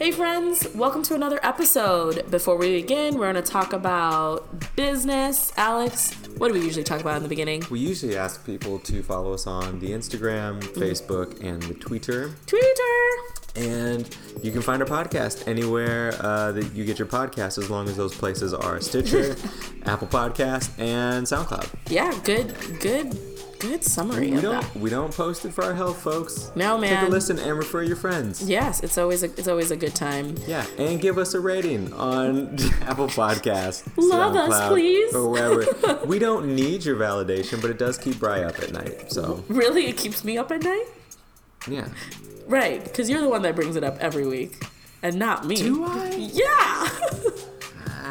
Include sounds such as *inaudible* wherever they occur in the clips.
Hey, friends, welcome to another episode. Before we begin, we're going to talk about business. Alex, what do we usually talk about in the beginning? We usually ask people to follow us on the Instagram, Facebook, and the Twitter. Twitter! And you can find our podcast anywhere uh, that you get your podcast, as long as those places are Stitcher, *laughs* Apple Podcast, and SoundCloud. Yeah, good, good, good summary We of don't that. we don't post it for our health, folks. No, man. Take a listen and refer your friends. Yes, it's always a, it's always a good time. Yeah, and give us a rating on *laughs* Apple Podcasts, Love us, please. or wherever. *laughs* we don't need your validation, but it does keep Bry up at night. So Really, it keeps me up at night? yeah. Right, because you're the one that brings it up every week, and not me. Do I? *laughs* Yeah!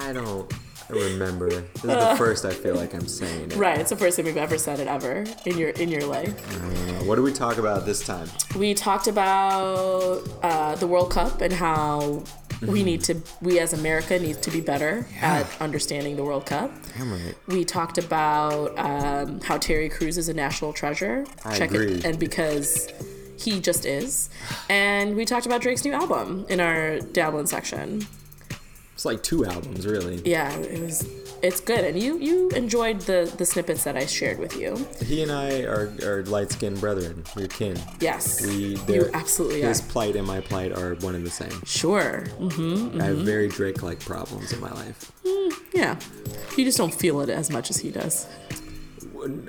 I don't remember. This is the first I feel like I'm saying it. right, it's the first time we've ever said it ever in your in your life. Uh, what do we talk about this time? We talked about uh, the World Cup and how we need to, we as America need to be better at understanding the World Cup. I'm right. We talked about um, how Terry Crews is a national treasure. I Check agree. it, and because he just is. And we talked about Drake's new album in our dabbling section. It's like two albums, really. Yeah, it was. It's good, and you you enjoyed the the snippets that I shared with you. He and I are, are light skinned brethren. We're kin. Yes, We, you absolutely are. His plight and my plight are one and the same. Sure. hmm I have very Drake like problems in my life. Yeah, you just don't feel it as much as he does.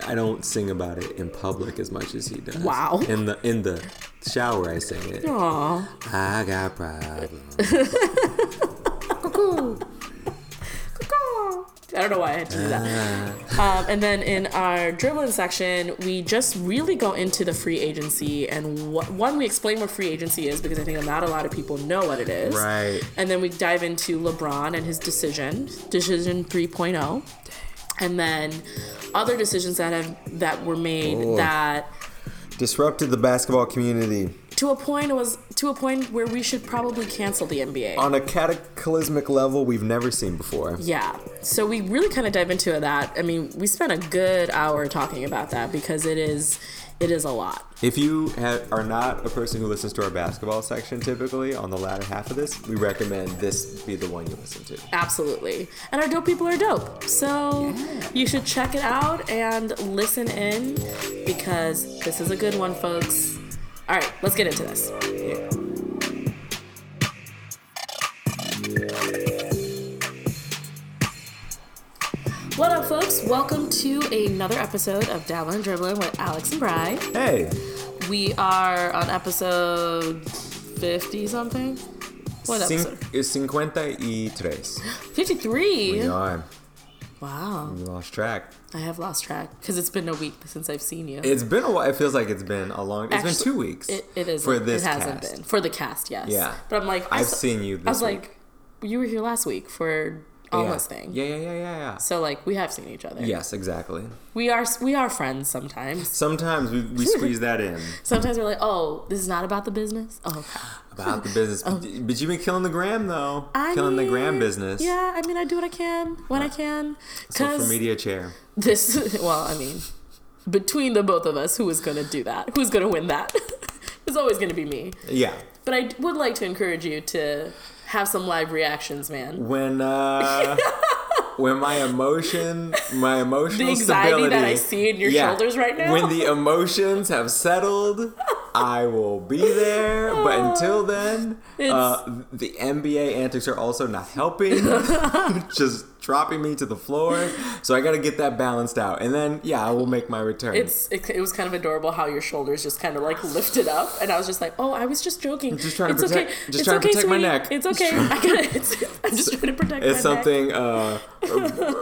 I don't sing about it in public as much as he does. Wow. In the in the shower, I sing it. Aw. I got problems. *laughs* I don't know why I had to do that. Um, and then in our dribbling section, we just really go into the free agency and what, one, we explain what free agency is because I think not a lot of people know what it is. Right. And then we dive into LeBron and his decision, decision 3.0. And then other decisions that have that were made Oh. that Disrupted the basketball community to a point was to a point where we should probably cancel the NBA. on a cataclysmic level we've never seen before. Yeah. So we really kind of dive into that. I mean, we spent a good hour talking about that because it is it is a lot. If you are not a person who listens to our basketball section typically on the latter half of this, we recommend this be the one you listen to. Absolutely. And our dope people are dope. So you should check it out and listen in because this is a good one, folks. All right, let's get into this. What up, folks? Welcome to another episode of Dabbling and Dribbling with Alex and Bry. Hey, We are on episode 50 something. What cin- episode? is 53. *gasps* 53. We are. Wow. We lost track. I have lost track because it's been a week since I've seen you. It's been a while. It feels like it's been a long. It's Actually, been two weeks. It, it is for this It hasn't cast. been for the cast, yes. Yeah. But I'm like, I I've saw- seen you I was week. like, you were here last week for almost yeah. thing. Yeah, yeah, yeah, yeah, yeah. So like, we have seen each other. Yes, exactly. We are we are friends sometimes. Sometimes we, we squeeze that in *laughs* Sometimes we're like, oh, this is not about the business. Oh, okay. about the business, *laughs* oh. but, but you've been killing the gram though. I killing the gram business. Yeah, I mean, I do what I can when I can. Social media chair. this, *laughs* well, I mean, between the both of us, who is gonna do that? Who's gonna win that? it's always gonna be me. Yeah. But I would like to encourage you to have some live reactions, man. When uh when my emotion my *laughs* emotional The anxiety stability that I see in your shoulders right now? When the emotions have settled, I will be there. But until *laughs* then, uh, the NBA antics are also not helping. *laughs* *laughs* Just dropping me to the floor. So I got to get that balanced out, and then yeah, I will make my return. It's it, it was kind of adorable how your shoulders just kind of like lifted up, and I was just like, "Oh, I was just joking. Just trying to it's protect- okay. just it's trying to okay, protect my neck. It's okay. I got it. It's, I'm just trying to protect it's my neck." something. Uh,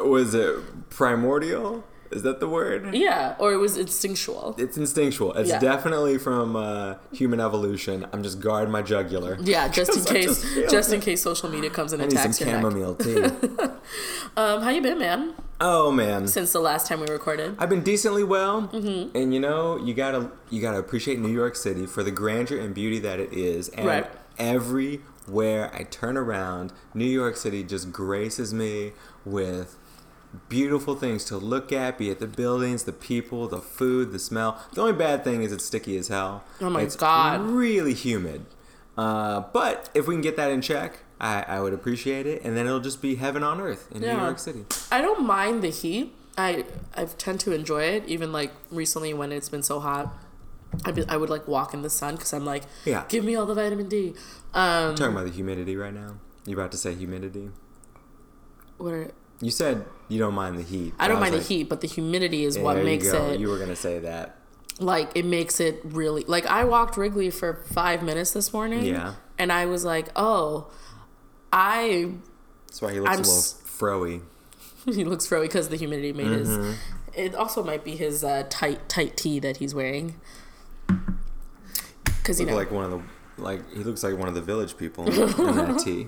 was it primordial? Is that the word? Yeah, or it was instinctual. It's instinctual. It's Yeah. definitely from uh, human evolution. I'm just guarding my jugular. Yeah, just *laughs* in case, just just in case social media comes and I need some attacks your neck. chamomile tea. *laughs* Um, how you been, man? oh man, Since the last time we recorded. I've been decently well, Mm-hmm. and you know you gotta you gotta appreciate New York City for the grandeur and beauty that it is, and Right. everywhere I turn around, New York City just graces me with beautiful things to look at, be it the buildings, the people, the food, the smell. The only bad thing is it's sticky as hell. Oh my it's God. Really humid. Uh, but if we can get that in check, I, I would appreciate it, and then it'll just be heaven on earth in New York City. I don't mind the heat. I I tend to enjoy it. Even like recently when it's been so hot, I be, I would like walk in the sun because I'm like, Yeah. give me all the vitamin D. Um, talking about the humidity right now. You about to say humidity? what are, You said you don't mind the heat. I don't was mind like, the heat, but the humidity is what makes it You were gonna say that. like it makes it really like I walked Wrigley for five minutes this morning. Yeah. and I was like, oh, I That's why he looks I'm a little froey. *laughs* he looks froey because the humidity made Mm-hmm. his. It also might be his uh, tight tight tee that he's wearing. Because you know, like one of the like he looks like one of the village people *laughs* in that tee.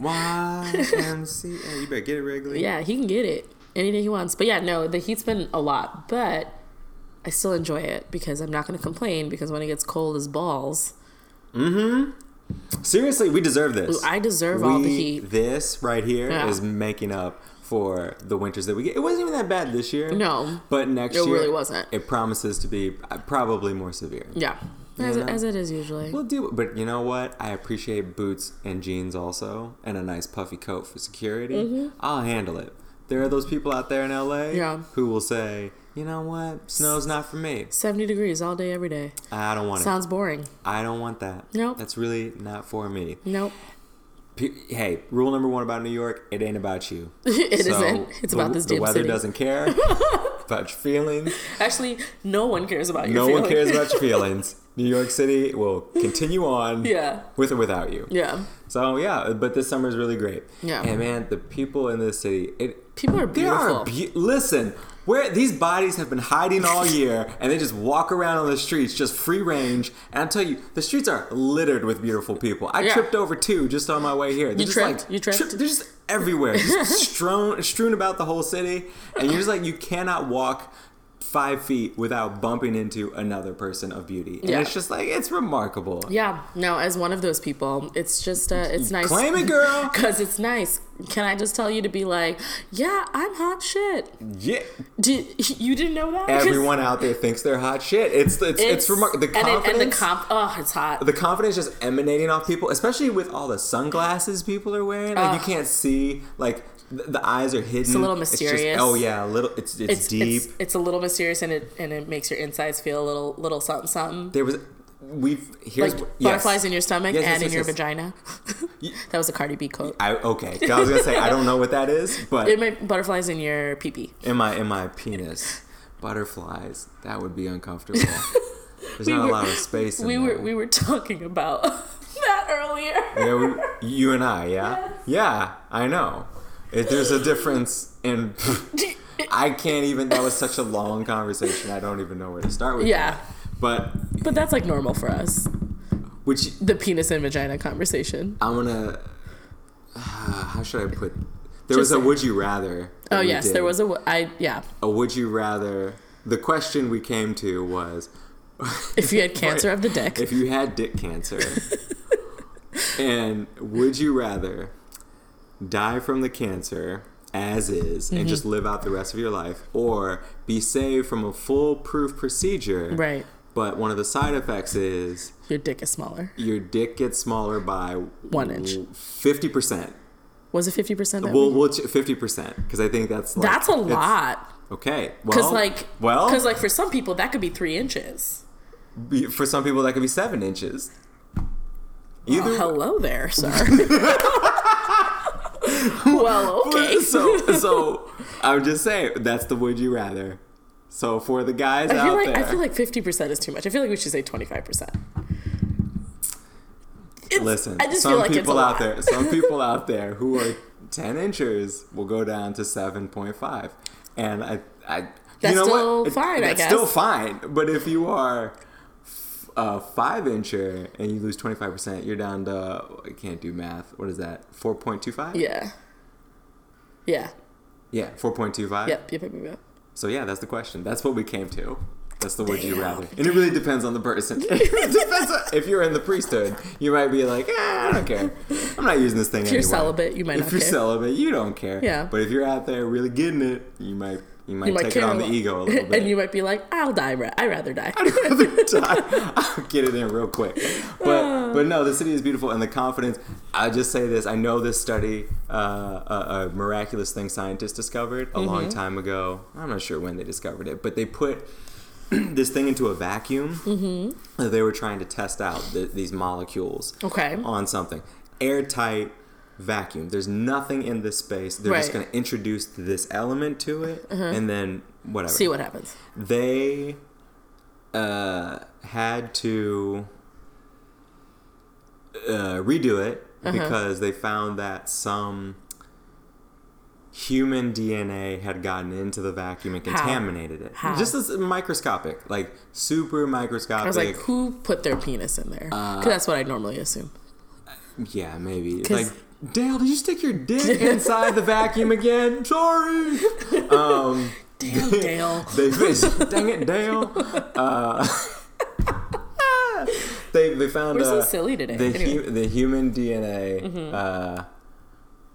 YMCA. You better get it regularly. yeah, he can get it any day he wants. But yeah, no, the heat's been a lot, but I still enjoy it because I'm not going to complain. Because when it gets cold as balls, Mm hmm. Seriously, we deserve this. I deserve all the heat. This right here is Yeah. making up for the winters that we get. It wasn't even that bad this year. No. but next It year really wasn't. It promises to be probably more severe. Yeah, as, as it is usually. We'll do but you know what? I appreciate boots and jeans also, and a nice puffy coat for security. I'll handle it. There are those people out there in LA Mm-hmm. Yeah. who will say, "You know what? Snow's not for me. 70 degrees all day, every day. I don't want it. Sounds boring. I don't want that. Nope. That's really not for me." Nope. Hey, rule number one about New York: it ain't about you. *laughs* It So, not It's the- about this The weather city. doesn't care *laughs* about your feelings. Actually, no one cares about your No feelings. one cares about your feelings. *laughs* New York City will continue on Yeah. with or without you. Yeah. So yeah, but this summer is really great. Yeah. And man, the people in this city, it People are they beautiful. are be- listen. Where these bodies have been hiding all year, and they just walk around on the streets, just free range. And I tell you, the streets are littered with beautiful people. I Yeah. tripped over two just on my way here. They're You just tripped? like You tripped? tri- they're just everywhere, just *laughs* strewn, strewn about the whole city, and you're just like you cannot walk five feet without bumping into another person of beauty. And Yeah. it's just like it's remarkable. Yeah. No, as one of those people, it's just uh, it's nice. Claim it, girl. *laughs* Cause it's nice. Can I just tell you to be like, yeah, I'm hot shit. Yeah. Did *laughs* you didn't know that? Everyone *laughs* out there thinks they're hot shit. It's it's it's, remarkable. The and, it, confidence, and the comp. Oh, it's hot. the confidence just emanating off people, especially with all the sunglasses people are wearing. Like you can't see, like the, the eyes are hidden. It's a little just- mysterious. oh yeah, a little. It's it's, It's deep. It's, it's a little mysterious and it and it makes your insides feel a little little something something. there was we've here's Like yes. butterflies in your stomach Yes, yes, and in yes, your yes. vagina. *laughs* that was a Cardi B quote. I okay. I was gonna say I don't know what that is, but It might butterflies in your pee pee. in my in my penis, butterflies. That would be uncomfortable. *laughs* There's not were- a lot of space. In We there. were we were talking about *laughs* that earlier. Yeah, we, you and I, yeah, yeah, I know. If there's a difference in, *laughs* I can't even. That was such a long conversation. I don't even know where to start with. Yeah. that. but But that's like normal for us. which The penis and vagina conversation. I'm gonna. Uh, how should I put? There was a would you rather. Oh yes, there was a I yeah. a would you rather. The question we came to was, *laughs* If you had cancer of the dick. if you had dick cancer, *laughs* and would you rather die from the cancer as is and Mm-hmm. just live out the rest of your life, or be saved from a foolproof procedure? Right. But one of the side effects is Your dick is smaller. your dick gets smaller by One inch. fifty percent. Was it fifty percent? Well, we'll fifty percent because I think that's like, That's a lot. Okay, well, Because like, well, because like for some people that could be three inches. for some people that could be seven inches. Either Oh, hello there, sir. *laughs* *laughs* *laughs* well, *laughs* okay. so *laughs* so I'm just saying that's the would you rather. So for the guys I out like there, I feel like fifty percent is too much. I feel like we should say twenty five percent. listen, I just some feel like people out lot. there, some people out there who are ten inches will go down to seven point five, and I, I, That's you know still what? It- fine, I That's still fine. But if you are a five incher and you lose twenty five percent, you're down to I can't do math. What is that? Four point two five. Yeah. Yeah. Yeah, four point two five. Yep. Yep. Yep. Yep. So yeah, that's the question. That's what we came to. That's the would you rather. And it really depends on the person. *laughs* it depends on, if you're in the priesthood, you might be like, eh, I don't care. I'm not using this thing If you're celibate, you might if not you're care. celibate, you don't care. Yeah. But if you're out there really getting it, you might you might You might take it on the ego a *laughs* little bit. and you might be like, I'll die. ra- I'd rather die. I'd rather *laughs* die. get it in real quick. But but no, the city is beautiful, and the confidence. I just say this. I know this study, uh, a, a miraculous thing scientists discovered a long Mm-hmm. time ago. I'm not sure when they discovered it, but they put *clears throat* this thing into a vacuum. Mm-hmm. that They were trying to test out th- these molecules Okay. on something airtight vacuum. There's nothing in this space. They're just Right. Uh-huh. going to introduce this element to it, and then whatever See what happens. they uh, had to uh, redo it Uh-huh. because they found that some human DNA had gotten into the vacuum and How? contaminated it. How? Just as microscopic, like super microscopic. I was like, who put their penis in there? Uh, Because that's what I normally assume. yeah, maybe. Like, Dale, did you stick your dick inside the vacuum again? Sorry. Um, Damn, Dale. They dang it, Dale. Uh, *laughs* they they found We're so uh, silly today. The Anyway. hu- the human DNA Mm-hmm. uh,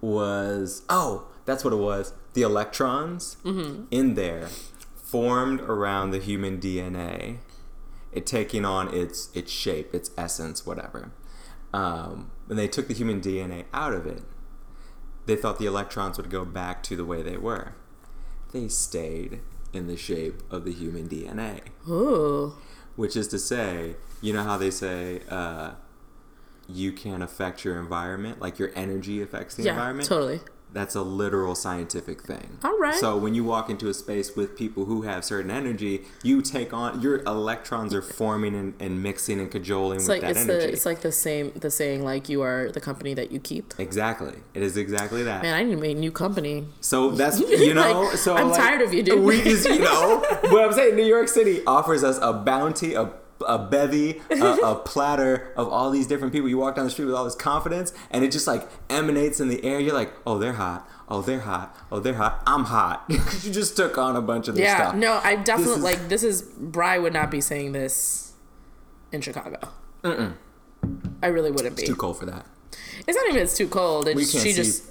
was oh that's what it was. The electrons Mm-hmm. in there formed around the human DNA, it taking on its its shape, its essence, whatever. Um, when they took the human DNA out of it, they thought the electrons would go back to the way they were. They stayed in the shape of the human DNA, Ooh. which is to say, you know how they say uh, you can affect your environment, like your energy affects the Yeah, environment. totally. That's a literal scientific thing. All right. So when you walk into a space with people who have certain energy, you take on your electrons are forming and, and mixing and cajoling It's with like that it's energy. the it's like the same the saying like you are the company that you keep. exactly. It is exactly that. Man, I need to make a new company. So that's *laughs* you know. Like, so I'm like, tired of you, dude. We just you know. *laughs* what I'm saying, New York City offers us a bounty, a a bevy, a, *laughs* a platter of all these different people. You walk down the street with all this confidence, and it just like emanates in the air. You're like, oh, they're hot. Oh, they're hot. Oh, they're hot. I'm hot. *laughs* you just took on a bunch of this Yeah, stuff. no, I definitely is- like this is Bry would not be saying this in Chicago. I really wouldn't be. Too cold for that. It's not even it's too cold. It's she see- just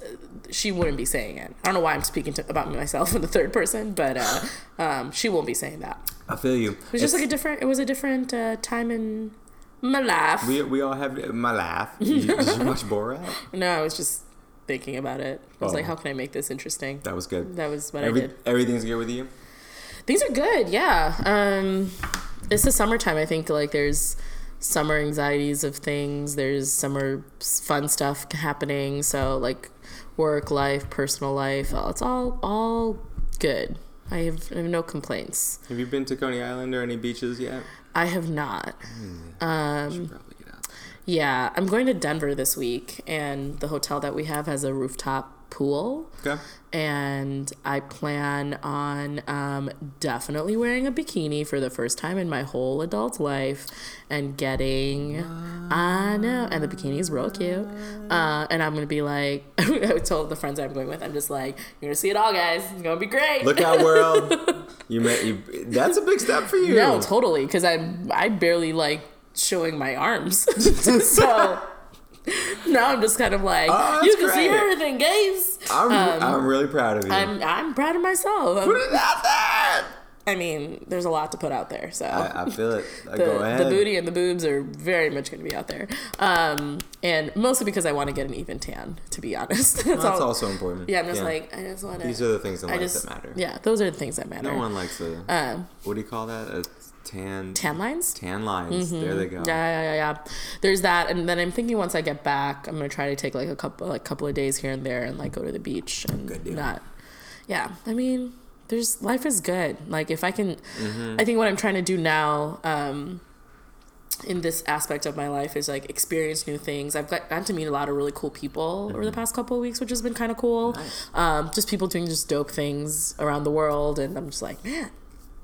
she wouldn't be saying it. I don't know why I'm speaking to, about myself in the third person, but uh, *laughs* um, she won't be saying that. I feel you. It was just like a different. It was a different uh, time in my life. we, we all have my laugh. You, did you watch Borat? no, I was just thinking about it. I was Oh. like, how can I make this interesting? That was good. That was what Every, I did. everything's good with you. Things are good, yeah. Um, it's the summertime. I think like there's summer anxieties of things. There's summer fun stuff happening. So like work life, personal life. uh, It's all all good. I have, I have no complaints. Have you been to Coney Island or any beaches yet? I have not. Um, should probably get out. Yeah, I'm going to Denver this week, and the hotel that we have has a rooftop pool. Okay. and I plan on um, definitely wearing a bikini for the first time in my whole adult life and getting I know and the bikini is real cute uh, and I'm gonna be like *laughs* I told the friends I'm going with I'm just like you're gonna see it all guys it's gonna be great Look out, world! *laughs* You may, you, that's a big step for you. no totally because I'm I barely like showing my arms *laughs* so *laughs* now I'm just kind of like Oh, you can see great. everything guys I'm, I'm really proud of you. I'm I'm proud of myself Put it out there. I mean, there's a lot to put out there, so I, I feel it. *laughs* The, Go ahead. the booty and the boobs are very much going to be out there, um, and mostly because I want to get an even tan. To be honest, *laughs* that's, That's all. also important. Yeah, I'm just like I just want to. these are the things in I life just that matter. yeah, those are the things that matter. No one likes the um, what do you call that? A tan tan lines. tan lines. There they go. Yeah, yeah, yeah, yeah. There's that, and then I'm thinking once I get back, I'm gonna try to take like a couple, like couple of days here and there, and like go to the beach and Good deal. not. Yeah, I mean, there's life is good. Like if I can, Mm-hmm. I think what I'm trying to do now, um, in this aspect of my life is like experience new things. I've got, gotten to meet a lot of really cool people over the past couple of weeks, which has been kind of cool. Mm-hmm. Nice. Um, just people doing just dope things around the world, and I'm just like, man.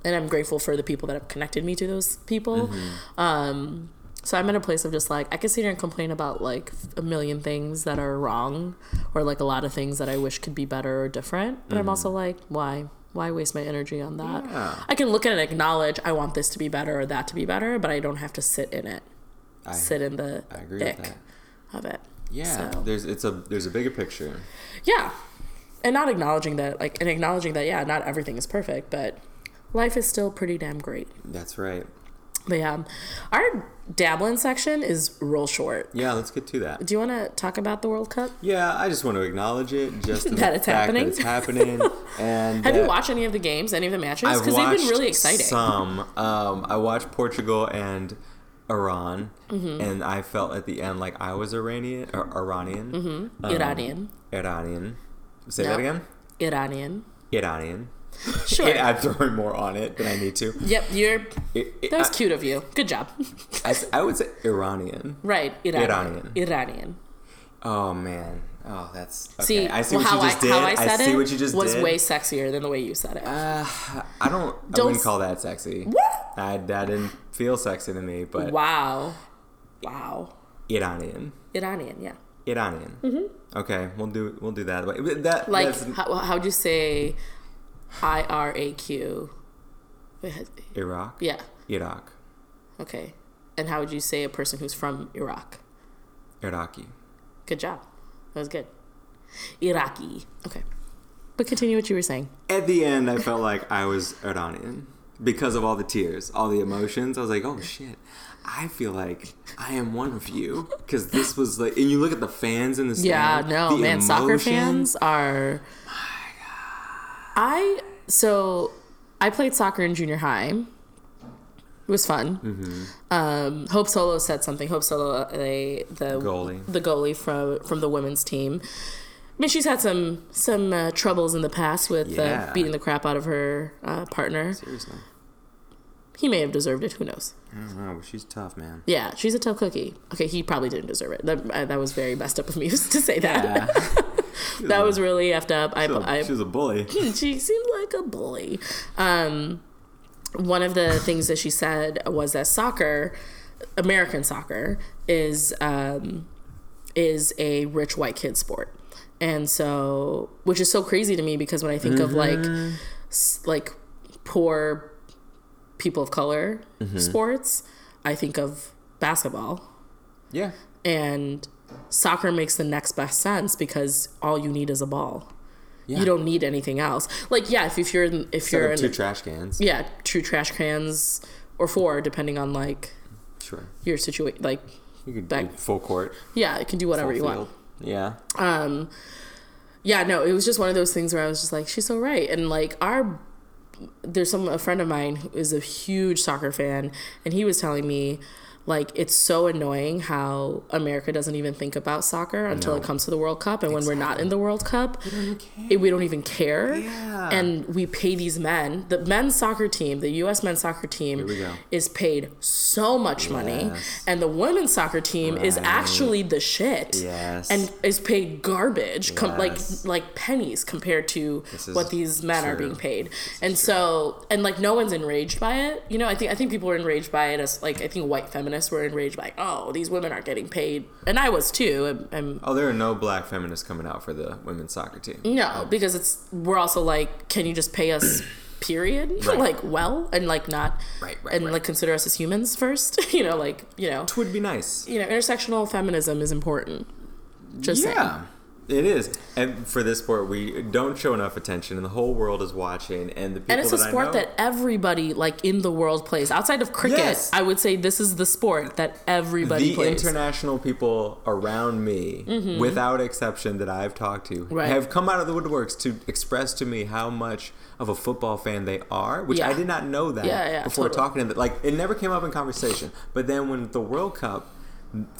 And I'm grateful for the people that have connected me to those people. Mm-hmm. Um, so I'm in a place of just like I can sit here and complain about like a million things that are wrong, or like a lot of things that I wish could be better or different. But I'm also like, why? Why waste my energy on that? Mm-hmm. Yeah. I can look at it and acknowledge I want this to be better or that to be better, but I don't have to sit in it, I, sit in the I agree ick with that. of it. Yeah, So- there's it's a there's a bigger picture. Yeah. And not acknowledging that, like, and acknowledging that, yeah, not everything is perfect, but life is still pretty damn great. That's right. But yeah, our dabbling section is real short. Yeah, let's get to that. Do you want to talk about the World Cup? Yeah, I just want to acknowledge it, just *laughs* That it's happening? That it's happening. *laughs* And Have you watched any of the games, any of the matches? Because they've been really exciting. Some. Um, I watched Portugal and Iran, Mm-hmm. and I felt at the end like I was Iranian or Iranian. Um, Iranian. Iranian. Say No. that again. Iranian. Iranian. Sure. It, I'm throwing *laughs* more on it than I need to. Yep, you're. It- it- That was I- cute of you. Good job. I would say Iranian. right, Iranian. Iranian. Iranian. Oh man. Oh, that's okay. See, I see well, what how you just I, did. How I said see it what you just was did. way sexier than the way you said it. Uh, I don't. Don't wouldn't s- call that sexy. What? I, that didn't feel sexy to me, but wow. Wow. Iranian. Iranian, yeah. Iranian. Mm-hmm. Okay, we'll do we'll do that. That Like, that's how, how'd you say I R A Q? Iraq. Yeah. Iraq. Okay. And how would you say a person who's from Iraq? Iraqi. Good job. That was good. Iraqi. Okay. But continue what you were saying. At the end, I felt like I was Iranian because of all the tears, all the emotions. I was like, oh shit. I feel like I am one of you because this was like, and you look at the fans in the Yeah, no, the man. Soccer fans are. I so I played soccer in junior high. It was fun. Mm-hmm. Um, Hope Solo said something. Hope Solo, they the Goalie. the goalie from from the women's team. I mean, she's had some some uh, troubles in the past with Yeah. uh, beating the crap out of her uh, partner. Seriously. He may have deserved it. Who knows? I don't know, but she's tough, man. Yeah, she's a tough cookie. Okay, he probably didn't deserve it. That uh, that was very messed up of me *laughs* to say that. Yeah. *laughs* that was really effed up. I, She was a- I she a bully. *laughs* she seemed like a bully. Um, one of the things that she said was that soccer, American soccer, is um, is a rich white kid sport, and so which is so crazy to me because when I think of like like poor people of color sports, I think of basketball Yeah. and soccer makes the next best sense because all you need is a ball. Yeah. You don't need anything else. Like yeah, if, if you're in, if you're in, two trash cans. yeah, two trash cans or four depending on like Sure. your situation. Like You could do full court. yeah, it can do whatever full you field. want. Yeah. Um, yeah, no, it was just one of those things where I was just like, she's so right, and like our there's some a friend of mine who is a huge soccer fan, and he was telling me like it's so annoying how America doesn't even think about soccer until No. it comes to the World Cup, and when we're not in the World Cup, it, we don't even care. Yeah. And we pay these men. The men's soccer team, the U.S. men's soccer team, is paid so much money, Yes. and the women's soccer team is actually the shit Yes. and is paid garbage, com- like Yes. like pennies compared to what these men are being paid. And so, and like no one's enraged by it. You know, I think I think people are enraged by it as like I think white feminists were enraged by, oh, these women aren't getting paid, and I was too. I'm, I'm Oh, there are no black feminists coming out for the women's soccer team. no, because it's we're also like, can you just pay us? *clears throat* Period. *laughs* Right. like well, and like not, Right, right, and right. like consider us as humans first. *laughs* you know, like you know, Which would be nice. you know, intersectional feminism is important. Just saying. Yeah. It is, and for this sport, we don't show enough attention, and the whole world is watching. And the people And it's a that sport know- that everybody like in the world plays. Outside of cricket, Yes. I would say this is the sport that everybody the plays. international people around me, without exception, that I've talked to, Mm-hmm. Right. have come out of the woodworks to express to me how much of a football fan they are, which I did not know that Yeah, yeah, before totally. talking to them. Like it never came up in conversation, but then when the World Cup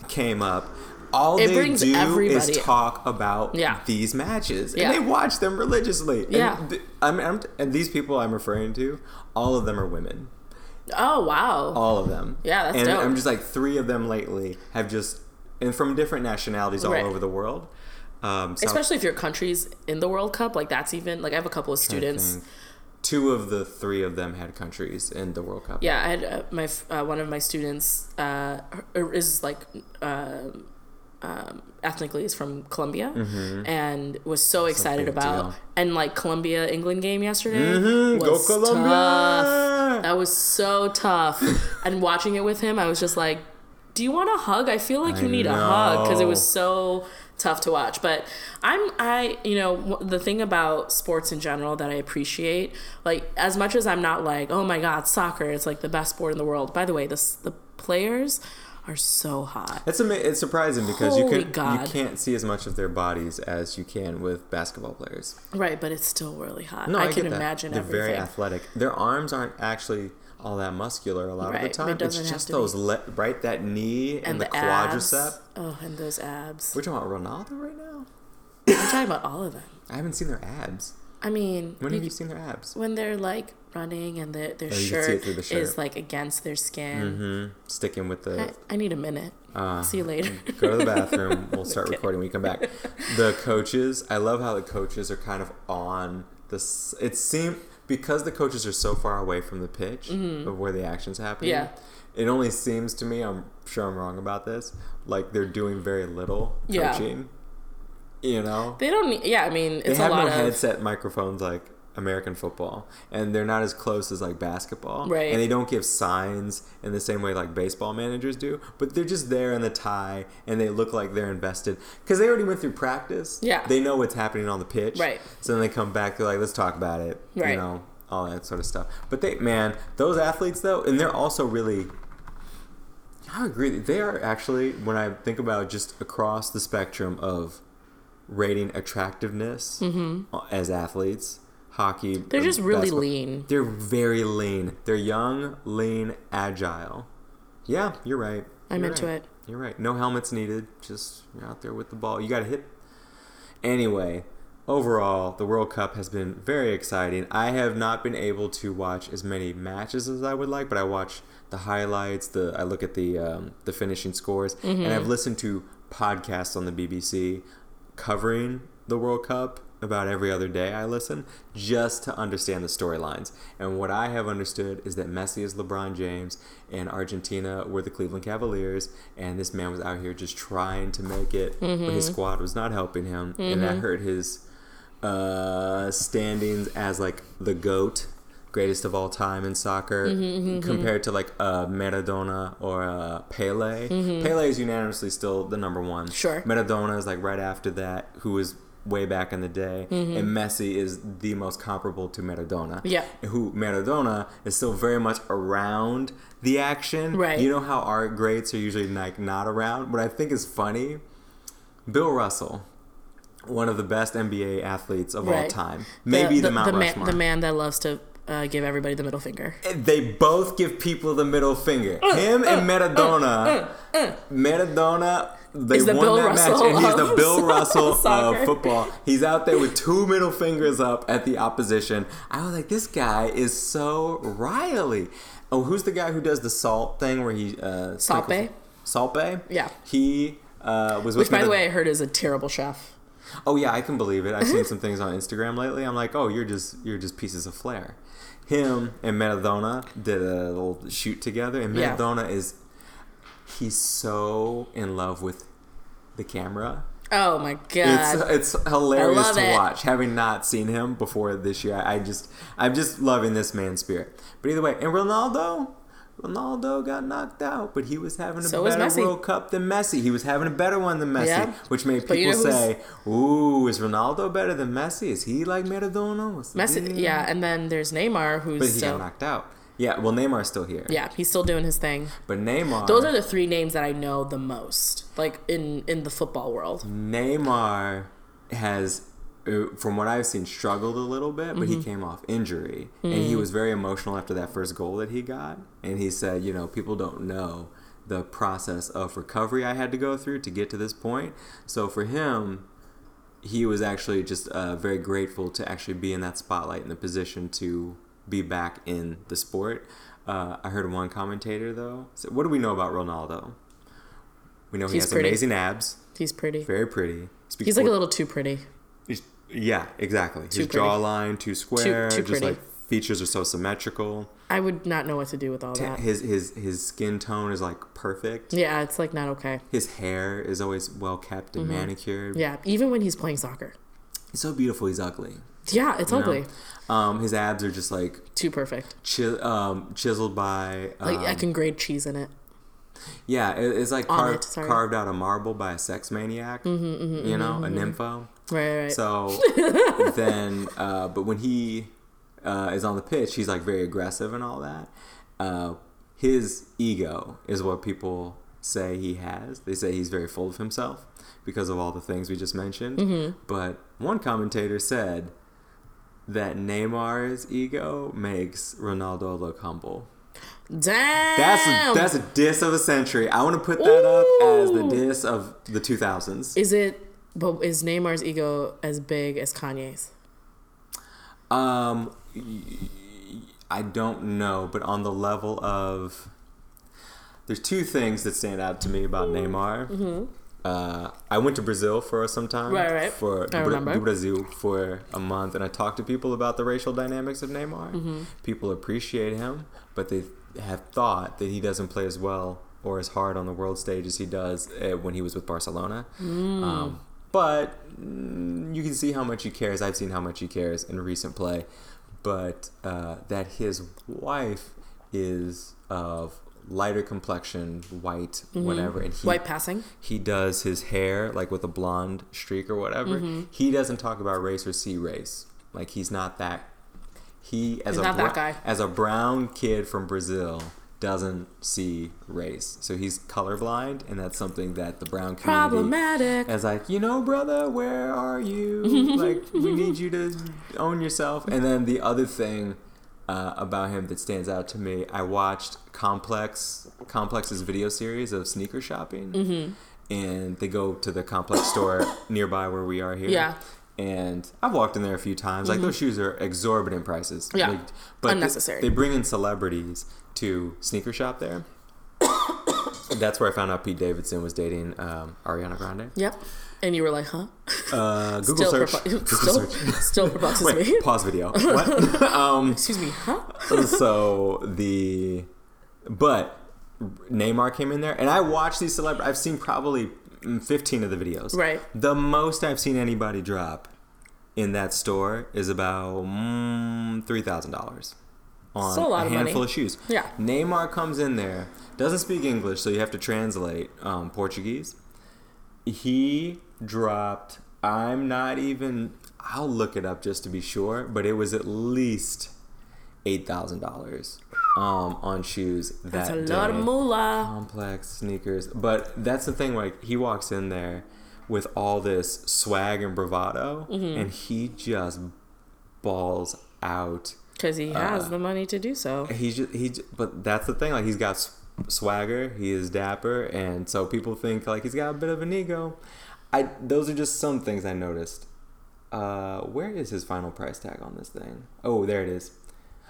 came up. All It they do everybody- is talk about Yeah. these matches, and Yeah. they watch them religiously. Yeah. and, th- I'm, I'm, and these people I'm referring to, all of them are women oh wow. all of them. Yeah, that's and dope. I'm just like three of them lately have just and from different nationalities all Right. over the world. Um, Especially if your country's in the World Cup, like that's even like I have a couple of students. two of the three of them had countries in the World Cup. Yeah, I had uh, my uh, one of my students uh, is like um ethnically is from Colombia and was so excited about deal. and like Colombia England game yesterday Mhm, go Colombia! tough. That was so tough. *laughs* and watching it with him, I was just like, "Do you want a hug? I feel like you I need a hug because it was so tough to watch. But I'm I you know the thing about sports in general that I appreciate, like as much as I'm not like oh my god soccer it's like the best sport in the world. By the way, this the players are so hot. It's ama- it's surprising because you can God. you can't see as much of their bodies as you can with basketball players. Right, but it's still really hot. No, I, I, can imagine They're everything. very athletic. Their arms aren't actually all that muscular a lot Right, of the time. It's just those le- right that knee and, and the, the, quadricep. Oh, and those abs. We're talking about Ronaldo right now. I'm talking about all of them. I haven't seen their abs. I mean, When you have you seen their abs? when they're like running and their their Oh, you can see shirt, shirt. is like against their skin. hmm Sticking with the. I, I need a minute. Uh, See you later. *laughs* go to the bathroom. *laughs* We'll start recording when you come back. The coaches, I love how the coaches are kind of on this. It seemed because the coaches are so far away from the pitch of where the action's happening. Mm-hmm. Yeah. It only seems to me, I'm sure I'm wrong about this, like they're doing very little Yeah. coaching. You know? They don't. need- Yeah, I mean, They it's have a lot no of headset microphones like American football, and they're not as close as like basketball. Right. And they don't give signs in the same way like baseball managers do, but they're just there in the tie, and they look like they're invested because they already went through practice. Yeah. They know what's happening on the pitch. Right. So then they come back. They're like, let's talk about it. right? You know, all that sort of stuff. But they, man, those athletes though, and they're also really. I agree. They are actually, when I think about just across the spectrum of rating attractiveness as athletes, hockey. Mm-hmm. They're just really basketball, lean. They're very lean. They're young, lean, agile. Yeah, you're right. I'm You're into right. it. You're right. No helmets needed. Just you're out there with the ball. You got to hit. Anyway, overall, the World Cup has been very exciting. I have not been able to watch as many matches as I would like, but I watch the highlights. The I look at the um, the finishing scores, and Mm-hmm. I've listened to podcasts on the BBC covering the World Cup about every other day I listen just to understand the storylines. And what I have understood is that Messi is LeBron James and Argentina were the Cleveland Cavaliers and this man was out here just trying to make it, but his squad was not helping him and that hurt his uh, standings as like the GOAT, greatest of all time in soccer, compared to like uh, Maradona or uh, Pele. Pele is unanimously still the number one. Sure. Maradona is like right after that, who was way back in the day, and Messi is the most comparable to Maradona. Yeah. Who Maradona is still very much around the action. Right. You know how art greats are usually like not around. What I think is funny, Bill Russell, one of the best NBA athletes of all time, maybe the, Mount the man, Rushmore. the man that loves to uh, give everybody the middle finger. They both give people the middle finger. Uh, Him and Maradona. Maradona. They the won Bill that Russell match, and he's the Bill *laughs* Russell of football. He's out there with two middle fingers up at the opposition. I was like, this guy is so riley. Oh, who's the guy who does the salt thing where he uh, Salt Bae? Salt Bae? Yeah. He uh, was with Which, by the the- way, I heard is a terrible chef. Oh yeah, I can believe it. I've seen *laughs* some things on Instagram lately. I'm like, oh, you're just you're just pieces of flair. Him and Maradona did a little shoot together, and Yeah. Is he's so in love with the camera. Oh my god! it's hilarious to it. watch. Having not seen him before this year, I just I'm just loving this man's spirit. But either way, and Ronaldo. Ronaldo got knocked out, but he was having a So better. World Cup than Messi. He was having a better one than Messi, Yeah. which made But you people know say, "Ooh, is Ronaldo better than Messi? Is he like Maradona?" What's Messi, deal?" yeah, and then there's Neymar, who's but he still, got knocked out. Yeah, well, Neymar's still here. yeah, he's still doing his thing. but Neymar, Those are the three names that I know the most, like in in the football world. Neymar has, from what I've seen, struggled a little bit, but Mm-hmm. he came off injury, and he was very emotional after that first goal that he got, and he said, you know, people don't know the process of recovery I had to go through to get to this point. So for him, he was actually just uh, very grateful to actually be in that spotlight in the position to be back in the sport. Uh, I heard one commentator though. So what do we know about Ronaldo? We know he He's has pretty. amazing abs, He's pretty. very pretty. Speaks He's like a little too pretty. Yeah, exactly. His Too jawline too square, too just pretty. like features are so symmetrical. I would not know what to do with all that. His his his skin tone is like perfect. Yeah, it's like not okay. His hair is always well kept and manicured. Mm-hmm. Yeah, even when he's playing soccer. He's so beautiful. He's ugly. Yeah, it's you ugly. Um, his abs are just like Too perfect. chi- um, chiseled by. Um, Like I can grade cheese in it. Yeah, it, it's like carved, it, carved out of marble by a sex maniac. you know, a nympho. Right, right. So *laughs* then, uh, but when he uh, is on the pitch, he's like very aggressive and all that. Uh, his ego is what people say he has. They say he's very full of himself because of all the things we just mentioned. Mm-hmm. But one commentator said that Neymar's ego makes Ronaldo look humble. Damn. That's a, that's a diss of a century. I want to put that up as the Ooh. diss of the 2000s. Is it? But is Neymar's ego as big as Kanye's? Um, I don't know, but on the level of, there's two things that stand out to me about Neymar. Uh, I went to Brazil for some time. Mm-hmm. Right, right. For I Bra- remember. Brazil for a month, and I talked to people about the racial dynamics of Neymar. Mm-hmm. People appreciate him, but they have thought that he doesn't play as well or as hard on the world stage as he does uh, when he was with Barcelona. Mm. Um, but mm, you can see how much he cares. I've seen how much he cares in recent play, but uh, that his wife is of lighter complexion, white, whatever, and he Mm-hmm. White passing. he does his hair like with a blonde streak or whatever. Mm-hmm. He doesn't talk about race or see race. Like he's not that. He as He's a not that guy. as a brown kid from Brazil doesn't see race, so he's colorblind, and that's something that the brown community Problematic. as like, you know, brother, where are you? *laughs* like, we need you to own yourself. And then the other thing uh, about him that stands out to me, I watched Complex Complex's video series of sneaker shopping, Mm-hmm. and they go to the Complex *coughs* store nearby where we are here. Yeah. Mm-hmm. And I've walked in there a few times. Like those shoes are exorbitant prices. Yeah. Like, but they- Unnecessary. They, bring in celebrities to sneaker shop there. *coughs* That's where I found out Pete Davidson was dating um, Ariana Grande. Yep. And you were like, huh? Uh, *laughs* Google still, search. Google still, search. *laughs* still perplexes Wait, me. pause video. *laughs* What? um, Excuse me, huh? so the, but Neymar came in there, and I watched these celebrities. I've seen probably mm, fifteen of the videos. Right. The most I've seen anybody drop in that store is about mm, three thousand dollars on Still a lot of handful of shoes. Yeah. Neymar comes in there, doesn't speak English, so you have to translate um, Portuguese. He dropped. I'm not even. I'll look it up just to be sure, but it was at least eight thousand dollars um, on shoes That That's that a lot of moolah. Complex sneakers, but that's the thing. Like he walks in there with all this swag and bravado, Mm-hmm. and he just balls out. Because he has Uh, the money to do so. He's just he, but that's the thing. Like he's got swagger. He is dapper, and so people think like he's got a bit of an ego. I those are just some things I noticed. Uh, where is his final price tag on this thing? Oh, there it is.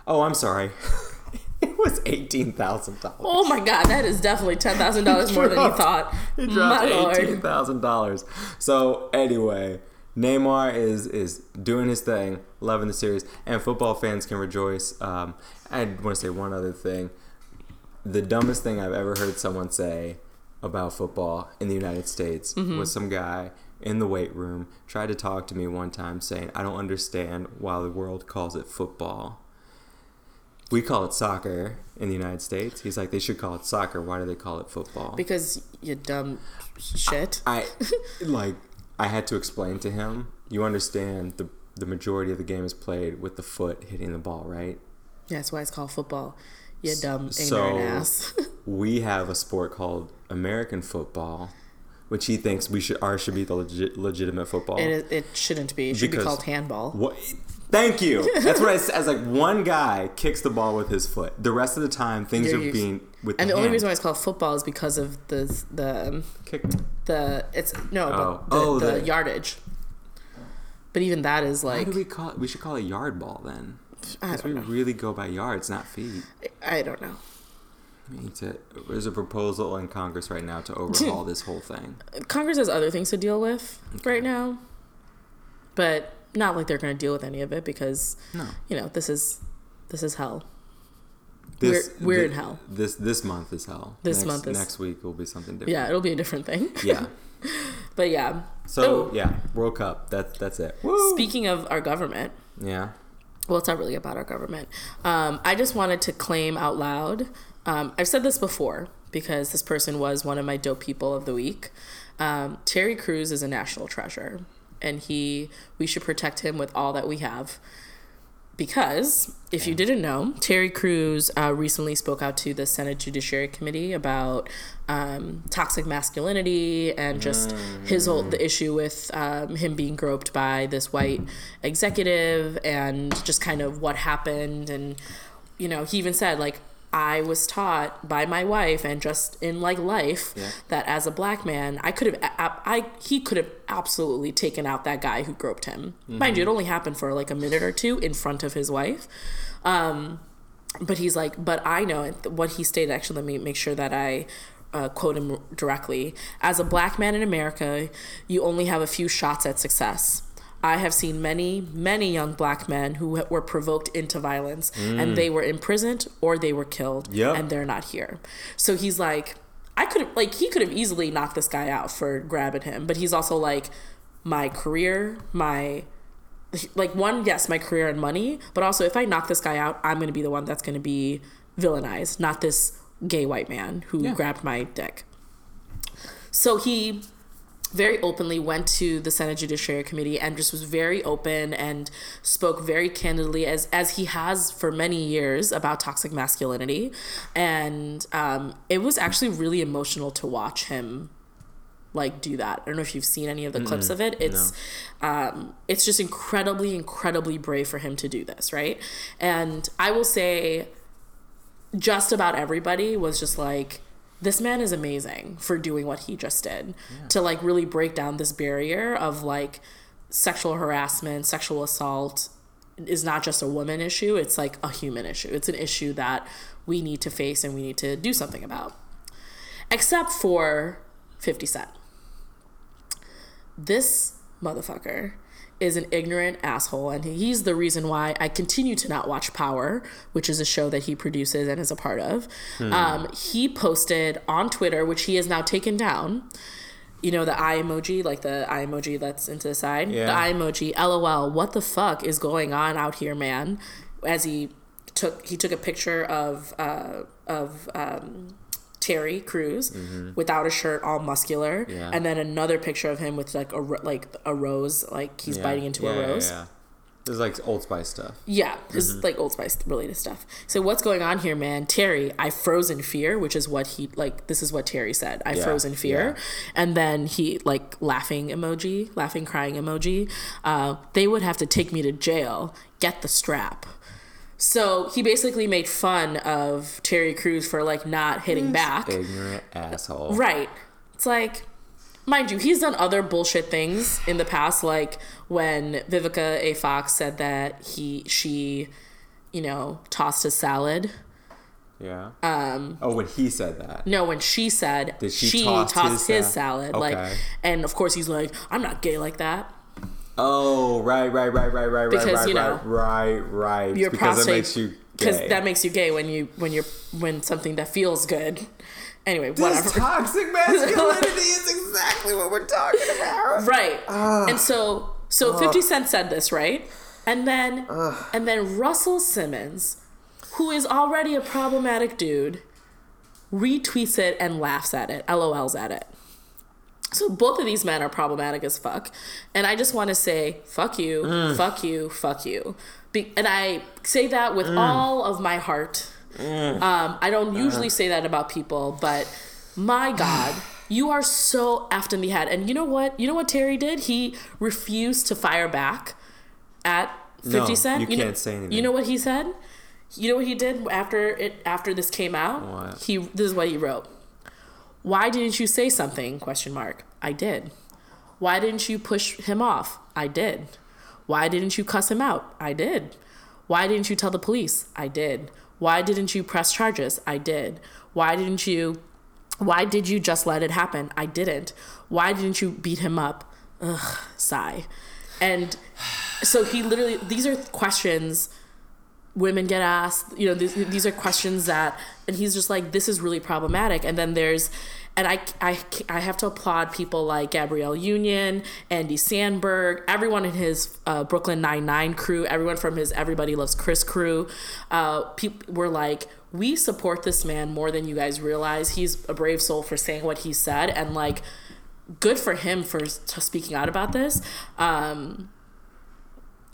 Oh, I'm sorry. *laughs* it was eighteen thousand dollars. Oh my god, that is definitely ten thousand dollars *laughs* more than you thought. He dropped My eighteen thousand dollars. So anyway, Neymar is is doing his thing, loving the series, and football fans can rejoice. Um, I want to say one other thing. The dumbest thing I've ever heard someone say about football in the United States Mm-hmm. was some guy in the weight room tried to talk to me one time saying, "I don't understand why the world calls it football." We call it soccer in the United States. He's like, they should call it soccer. Why do they call it football? Because you dumb shit. I like I had to explain to him. You understand the the majority of the game is played with the foot hitting the ball, right? Yeah, that's why it's called football. You dumb, ignorant so- ass. *laughs* We have a sport called American football, which he thinks we should ours should be the legit, legitimate football. it, it shouldn't be. It should be called handball. What? Thank you. *laughs* That's what I said. I was like, one guy kicks the ball with his foot. The rest of the time, things You're are used- being with And the, the only hand. reason why it's called football is because of the the um, kick. the it's no Oh. but the, Oh, the, the- yardage. But even that is Why like do we call it? We should call it yard ball then. Because we know. really go by yards, not feet. I don't know. We need to. There's a proposal in Congress right now to overhaul *laughs* this whole thing. Congress has other things to deal with right now, but not like they're going to deal with any of it because No, you know this is this is hell. This We're- we're in hell. This this month is hell. This next, month is- next week will be something different. Yeah, it'll be a different thing. yeah. *laughs* *laughs* but yeah. So Oh. yeah, World Cup. That's that's it. Speaking of our government, Yeah. well, it's not really about our government. Um, I just wanted to claim out loud. Um, I've said this before because this person was one of my dope people of the week. Um, Terry Crews is a national treasure, and he we should protect him with all that we have. Because if you didn't know, Terry Crews uh, recently spoke out to the Senate Judiciary Committee about um, toxic masculinity and just his whole the issue with um, him being groped by this white executive and just kind of what happened. And you know he even said like I was taught by my wife and just in like life Yeah. that as a black man, I could have, I, I he could have absolutely taken out that guy who groped him. Mind you, it only happened for like a minute or two in front of his wife. Um, but he's like, but I know it- what he stated. Actually, let me make sure that I uh, quote him directly. As a black man in America, you only have a few shots at success. I have seen many, many young black men who were provoked into violence and mm. they were imprisoned or they were killed Yep. and they're not here. So he's like, I could have, like, he could have easily knocked this guy out for grabbing him, but he's also like, my career, my like one yes my career and money but also if i knock this guy out i'm going to be the one that's going to be villainized not this gay white man who Yeah. grabbed my dick so he very openly went to the senate judiciary committee and just was very open and spoke very candidly as as he has for many years about toxic masculinity and um, it was actually really emotional to watch him like do that. I don't know if you've seen any of the clips of it. It's um, it's just incredibly, incredibly brave for him to do this, right? And I will say, just about everybody was just like, this man is amazing for doing what he just did to like really break down this barrier of like sexual harassment, sexual assault is not just a woman issue, it's like a human issue. It's an issue that we need to face and we need to do something about. Except for 50 Cent this motherfucker is an ignorant asshole and he's the reason why i continue to not watch power which is a show that he produces and is a part of. Um, he posted on twitter which he has now taken down. You know the eye emoji like the eye emoji that's into the side? Yeah. the eye emoji lol what the fuck is going on out here man? As he took he took a picture of uh of um Terry Crews without a shirt, all muscular, Mm-hmm. Yeah. and then another picture of him with like a like a rose, like he's Yeah. biting into Yeah, a rose. Yeah, This is like Old Spice stuff. Yeah, it's Mm-hmm. like Old Spice related stuff. So what's going on here, man? Terry, I froze in fear, which is what he like. This is what Terry said. I froze in fear, and then he like laughing emoji, laughing crying emoji. Uh, they would have to take me to jail. Get the strap. So he basically made fun of Terry Crews for like not hitting back. Ignorant asshole. Right. It's like, mind you, he's done other bullshit things in the past, like when Vivica A. Fox said that he she, you know, tossed his salad. Yeah. Um. Oh, when he said that. No, when she said Did she she toss tossed his his, sal- salad, like, Okay. and of course he's like, I'm not gay like that. Oh, right, right, right, right, right, right. Because, right, you know, right, right, right. Your because prostate it makes you because that makes you gay when you when you're when something that feels good. Anyway, this whatever. toxic masculinity *laughs* is exactly what we're talking about. Right. and so so 50 Cent said this, right? And then and then Russell Simmons, who is already a problematic dude, retweets it and laughs at it, LOLs at it. So both of these men are problematic as fuck. And I just want to say, fuck you, mm. fuck you, fuck you. Be- and I say that with mm. all of my heart. Mm. Um, I don't uh-huh. usually say that about people, but my *sighs* God, you are so effed in the head. And you know what? You know what Terry did? He refused to fire back at 50 No, Cent. you know, can't say anything. You know what he said? You know what he did after it after this came out? What? He this is what he wrote. Why didn't you say something? Question mark. I did. Why didn't you push him off? I did. Why didn't you cuss him out? I did. Why didn't you tell the police? I did. Why didn't you press charges? I did. Why didn't you why did you just let it happen? I didn't. Why didn't you beat him up? Ugh, sigh. And so he literally these are questions women get asked. You know, these, these are questions that, and he's just like, this is really problematic. And then there's, and I, I, I have to applaud people like Gabrielle Union, Andy Samberg, everyone in his uh, Brooklyn Nine Nine crew, everyone from his Everybody Loves Chris crew. Uh, people were like, we support this man more than you guys realize. He's a brave soul for saying what he said, and like, good for him for speaking out about this. Um,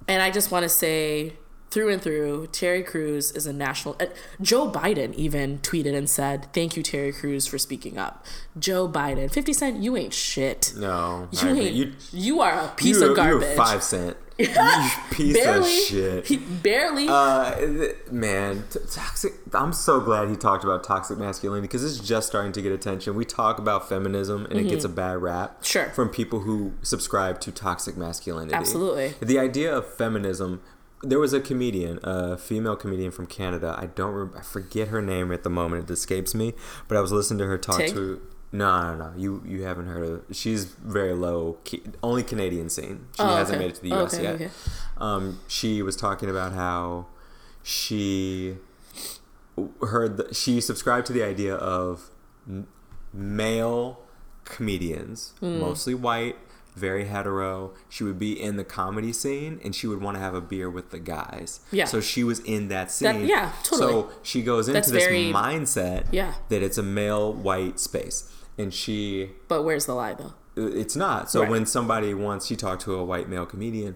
and I just want to say through and through, Terry Crews is a national. Uh, Joe Biden even tweeted and said, "Thank you, Terry Crews, for speaking up." Joe Biden, Fifty Cent, you ain't shit. No, You I- ain't. You, you, are a piece you, of garbage. You five cent. *laughs* You piece barely. of shit. He barely. Uh, th- man, t- toxic. I'm so glad he talked about toxic masculinity because it's just starting to get attention. We talk about feminism and it gets a bad rap. Mm-hmm. Sure. From people who subscribe to toxic masculinity. Absolutely. The idea of feminism. There was a comedian, a female comedian from Canada. I don't. Re- I forget her name at the moment. It escapes me. But I was listening to her talk Tig? to. No, no, no. You you haven't heard of. She's very low. Only Canadian scene. She Oh, hasn't okay. made it to the Oh, U.S. okay, yet. okay. Um, she was talking about how she heard the, she subscribed to the idea of male comedians, Hmm. mostly white, very hetero. She would be in the comedy scene and she would want to have a beer with the guys. Yeah. So she was in that scene. yeah, totally. So she goes into That's this very- mindset Yeah. that it's a male white space. And she but where's the lie though? it's not. So Right. when somebody once she talked to a white male comedian,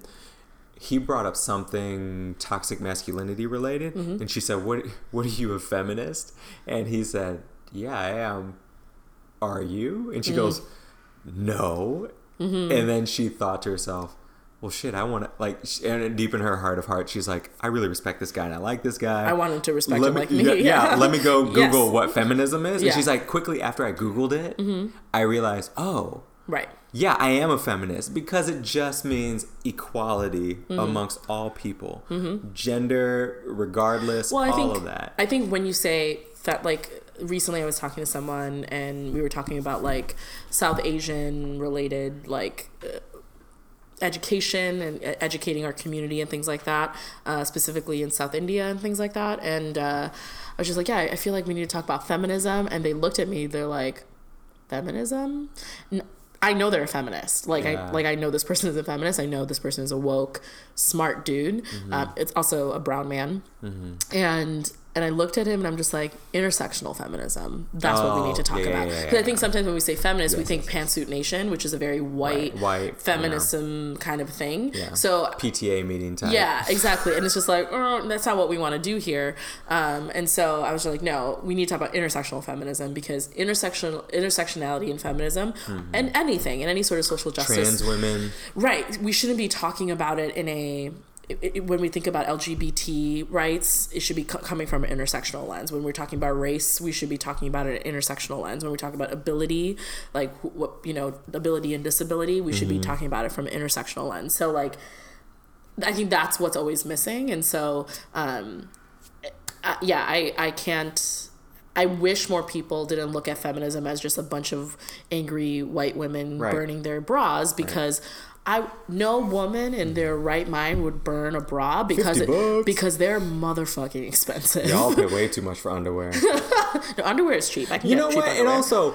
he brought up something toxic masculinity related, Mm-hmm. and she said, "What? What are you a feminist?" And he said, "Yeah, I am." Are you? And she Mm-hmm. goes, "No." And then she thought to herself, "Well, shit, I want to like." And deep in her heart of hearts, she's like, "I really respect this guy, and I like this guy. I want him to respect Let him me, like me. yeah, yeah, *laughs* let me go Google Yes. Mm-hmm. what feminism is." Yeah. And she's like, quickly after I Googled it, I realized, oh, Right. yeah, I am a feminist because it just means equality Mm-hmm. amongst all people, gender, regardless, Well, I all think of that. I think when you say that, like recently, I was talking to someone and we were talking about like South Asian related like. Uh, education and uh, educating our community and things like that uh, specifically in south india and things like that. And uh, i was just like yeah i feel like we need to talk about feminism. And they looked at me they're like feminism? N- i know they're a feminist. Like Yeah. i like i know this person is a feminist. I know this person is a woke smart dude. Mm-hmm. um, it's also a brown man. And and I looked at him and I'm just like intersectional feminism. That's what we Oh, need to talk yeah, yeah, about. yeah, Because I yeah. think sometimes when we say feminist, we think yes, pantsuit nation, which is a very white, Right, white, you know. feminism kind of thing. Yeah. So PTA meeting time. yeah, exactly. And it's just like, oh, that's not what we want to do here. Um, and so I was like, no, we need to talk about intersectional feminism because intersectional intersectionality in feminism and anything and any sort of social justice Trans women. Right. We shouldn't be talking about it in a. It, it- when we think about LGBT rights, it should be co- coming from an intersectional lens. When we're talking about race, we should be talking about an intersectional lens. When we talk about ability, like wh- what you know, ability and disability, we should be talking about it from an intersectional lens. So, like, I think that's what's always missing. And so, um, uh, yeah, I I can't. I wish more people didn't look at feminism as just a bunch of angry white women Right. burning their bras because I no woman in their right mind would burn a bra because 50 bucks. because they're motherfucking expensive. Y'all pay *laughs* way too much for underwear. no, underwear is cheap. I can You get know cheap what? And underwear. also,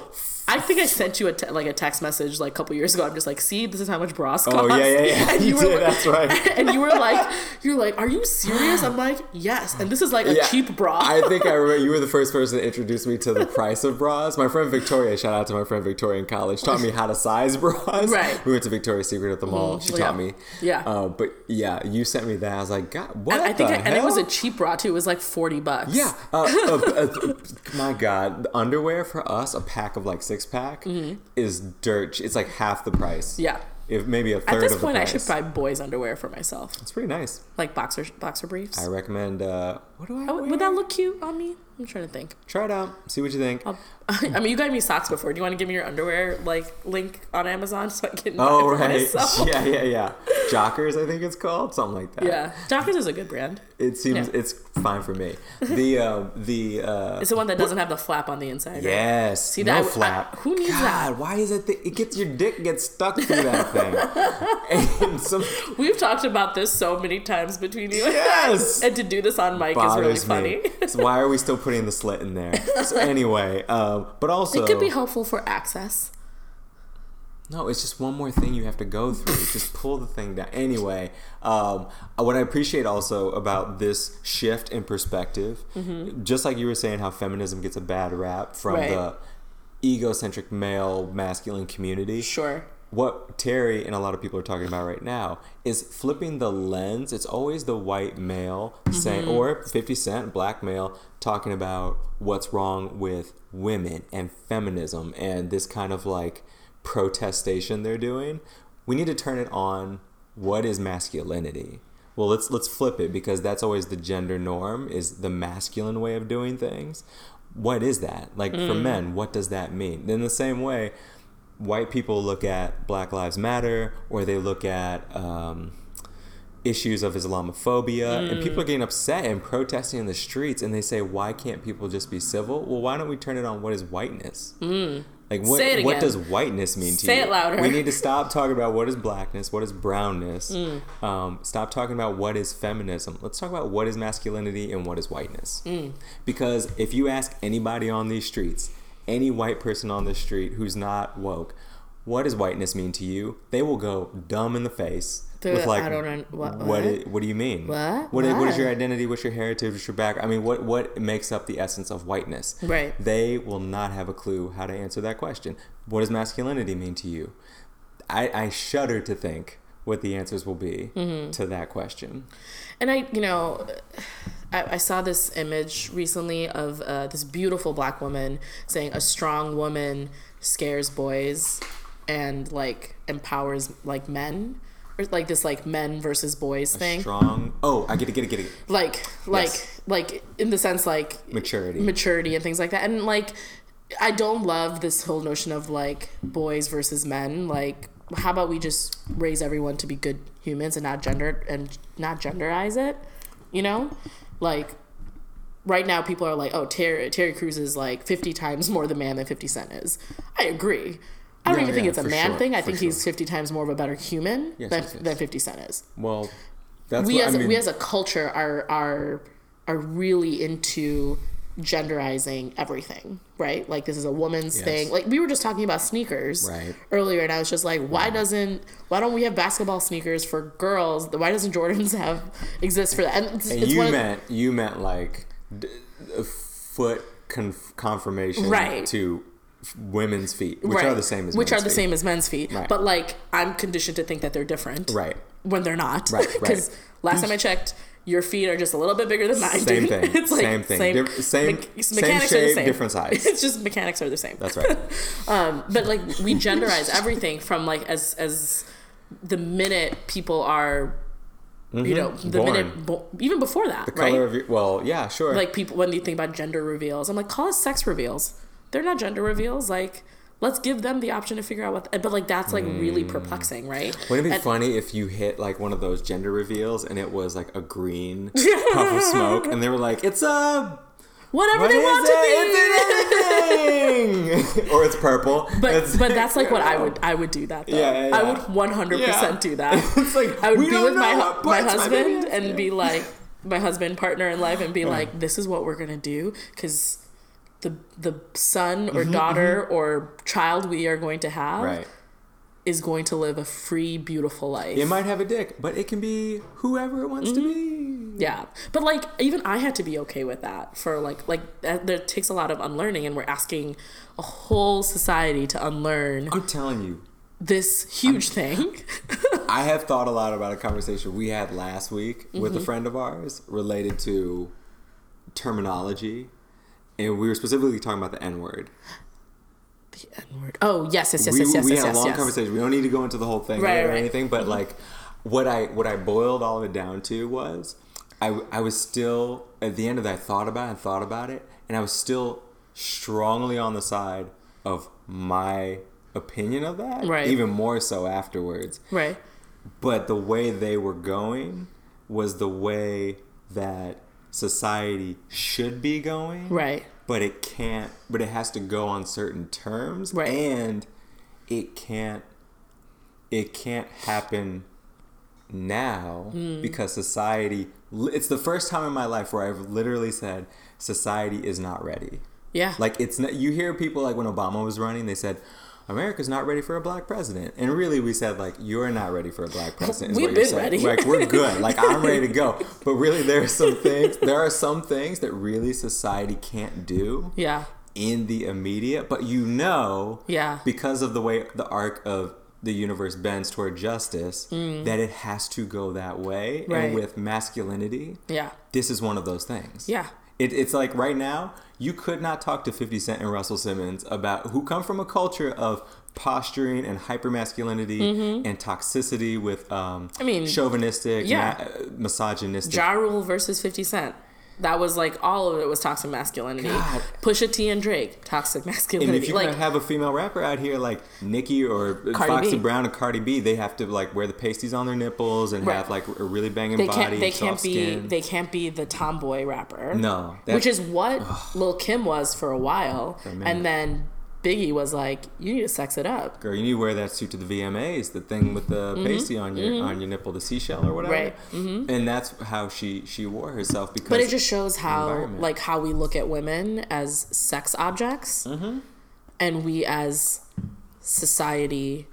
I think I sent you a te- like a text message like a couple years ago. I'm just like, see, this is how much bras cost. oh yeah, yeah, yeah. *laughs* And you, were did. that's right. *laughs* and you were like, you're like, are you serious? I'm like, yes. And this is like a Yeah. cheap bra. I think I *laughs* remember you were the first person to introduce me to the price of bras. My friend Victoria, shout out to my friend Victoria in college, taught me how to size bras. Right. We went to Victoria's Secret at the mall. She Yeah. taught me. Yeah. Uh, but yeah, you sent me that. I was like, God, what And I think, I, and it was a cheap bra too. It was like forty bucks. Yeah. Uh, uh, uh, my God, the underwear for us, a pack of like six pack, is dirt. It's like half the price. Mm-hmm. Yeah. If maybe a At third this of the point, I should buy boys' underwear for myself, It's pretty nice. like boxer boxer briefs. I recommend. Uh, what do I? Wear? would that look cute on me? I'm trying to think. Try it out. See what you think. I'll, *laughs* I mean, you got me socks before. Do you want to give me your underwear like link on Amazon *laughs* so I can? Oh right, myself? *laughs* yeah, yeah, yeah. Jockers, I think it's called, something like that. Yeah, Jockers is a good brand. It seems Yeah. it's fine for me. The uh, the uh, It's the one that doesn't have the flap on the inside. right? yes, See, no that- I- flap. who needs God, that? Why is it? That it gets your dick gets stuck through that thing, and some We've talked about this so many times between you and Yes! And to do this on mic really bothers funny. me. so why are we still putting the slit in there? *laughs* So anyway, um, but also It could be helpful for access. No, it's just one more thing you have to go through. just *laughs* pull the thing down. Anyway, um, what I appreciate also about this shift in perspective, just like you were saying, how feminism gets a bad rap from Right. the egocentric male masculine community. Sure. What Terry and a lot of people are talking about right now is flipping the lens. It's always the white male saying, mm-hmm. or 50 Cent, black male, talking about what's wrong with women and feminism and this kind of like protestation they're doing. We need to turn it on what is masculinity? Well, let's let's flip it because that's always the gender norm is the masculine way of doing things. What is that? Like for mm. men, what does that mean? In the same way, white people look at Black Lives Matter or they look at um, issues of Islamophobia, and people are getting upset and protesting in the streets, and they say, "Why can't people just be civil?" Well, why don't we turn it on what is whiteness? Like what? Say What does whiteness mean to Say you? it louder. We need to *laughs* stop talking about what is blackness, what is brownness. Mm. Um, stop talking about what is feminism. Let's talk about what is masculinity and what is whiteness. Mm. Because if you ask anybody on these streets, any white person on the street who's not woke, what does whiteness mean to you? They will go dumb in the face. With like, "I don't what- what, what? what do you mean? What? What, what is your identity? What's your heritage? What's your back? I mean, what what makes up the essence of whiteness? Right. They will not have a clue how to answer that question. What does masculinity mean to you? I, I shudder to think what the answers will be Mm-hmm. to that question. And I, you know, I, I saw this image recently of uh, this beautiful black woman saying a strong woman scares boys and like empowers like men or like this like men versus boys thing. Strong. Oh, I get it, get it, get it. Like like Yes. like in the sense like Maturity. maturity and things like that. And like I don't love this whole notion of like boys versus men. Like how about we just raise everyone to be good humans and not gender and not genderize it? You know? Like right now people are like, "Oh, Terry Terry Crews is like 50 times more the man than 50 Cent is." I agree. I don't Yeah, even think it's a man sure, thing. I think sure. he's 50 times more of a better human Yes, than, yes, yes. than 50 Cent is Well, that's we what as I mean. we as a culture are are are really into genderizing everything, right? Like this is a woman's Yes. thing. Like we were just talking about sneakers Right. earlier, and I was just like, why doesn't why don't we have basketball sneakers for girls? Why doesn't Jordans *laughs* have exist for that? And it's, and it's you one of- meant you meant like d- a foot conf- confirmation Right. to women's feet, which right, are the same as which men's are the feet. same as men's feet. Right. But like I'm conditioned to think that they're different, Right. When they're not, Right, *laughs* right. Because last time I checked. Your feet are just a little bit bigger than mine. Same dude. thing. *laughs* It's like Same thing. Same, Diff- same- me- same mechanics are the shape, same. different *laughs* size. It's just mechanics are the same. That's right. *laughs* Um, but like we genderize everything from like as as the minute people are, you know, the Mm-hmm. Born. minute bo- even before that, The right? color of your well, yeah, sure. like people when you think about gender reveals, I'm like call it sex reveals. They're not gender reveals. Like let's give them the option to figure out what. But like that's like really perplexing, right? Mm. Wouldn't it be And- funny if you hit like one of those gender reveals and it was like a green *laughs* puff of smoke and they were like, "It's a Whatever what they want to be. It's *laughs* or it's purple. But It's- but that's like what I *laughs* would I would do that though. Yeah, yeah, I would one hundred percent do that. It's like, I would be with my hu- my parts my husband and Yeah. be like my husband partner in life and be like this is what we're gonna do because the the son or daughter or child we are going to have Mm-hmm, right. is going to live a free beautiful life. It might have a dick, but it can be whoever it wants to Mm-hmm. be. Yeah, but like even I had to be okay with that for like like that, there takes a lot of unlearning, and we're asking a whole society to unlearn I'm telling you, this huge thing. *laughs* I have thought a lot about a conversation we had last week with Mm-hmm. a friend of ours related to terminology. And we were specifically talking about the N word. the N word. Oh yes, yes, yes, we, yes, yes, we yes, had yes, a long yes. conversation. We don't need to go into the whole thing Right, or right. anything, but mm-hmm. like what I what I boiled all of it down to was I I was still at the end of that I thought about it and thought about it, and I was still strongly on the side of my opinion of that. Right. Even more so afterwards. Right. but the way they were going was the way that society should be going. Right. But it can't. But it has to go on certain terms. Right. And it can't. It can't happen now Hmm. because society. It's the first time in my life where I've literally said society is not ready. Yeah. Like it's not, you hear people like when Obama was running, they said America's not ready for a black president, and really we said like you're not ready for a black *laughs* president. is We've what you're been saying. ready. Like we're good. Like I'm ready to go. *laughs* But really, there are some things. There are some things that really society can't do yeah. in the immediate. But you know, Yeah. because of the way the arc of the universe bends toward justice, that it has to go that way. Mm. Right. And with masculinity, Yeah. this is one of those things. Yeah. It, it's like right now, you could not talk to 50 Cent and Russell Simmons about who come from a culture of posturing and hypermasculinity and toxicity with um, Mm-hmm. I mean, chauvinistic, yeah. ma- misogynistic. Ja Rule versus 50 Cent. That was like all of it was toxic masculinity. God. Pusha T and Drake, toxic masculinity. and if you're like gonna have a female rapper out here like Nicki or Cardi Foxy B. Brown or Cardi B, they have to like wear the pasties on their nipples and Right. have like a really banging they body, can't they can't be skin. they can't be the tomboy rapper. no, which is what Lil Kim was for a while, and then Biggie was like, "You need to sex it up." Girl, you need to wear that suit to the VMAs, the thing with the pasty on your on your nipple, the seashell or whatever. Mm-hmm. Right. And that's how she she wore herself because. But it just shows how like how we look at women as sex objects, Mm-hmm. and we as society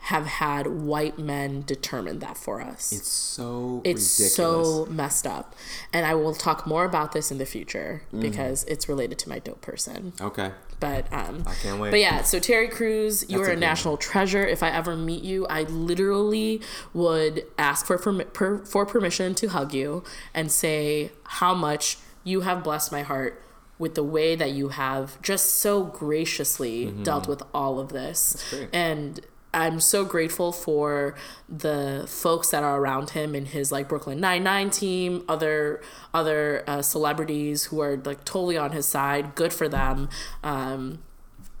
have had white men determine that for us. it's so it's ridiculous. so messed up. And I will talk more about this in the future Mm. because it's related to my dope person. okay. But um I can't wait. But yeah, so Terry Crews, you That's are a a national treasure. If I ever meet you, I literally would ask for permi- per, for permission to hug you and say how much you have blessed my heart with the way that you have just so graciously dealt with all of this. Mm-hmm. And I'm so grateful for the folks that are around him and his like Brooklyn Nine Nine team, other other uh, celebrities who are like totally on his side. Good for them. Um,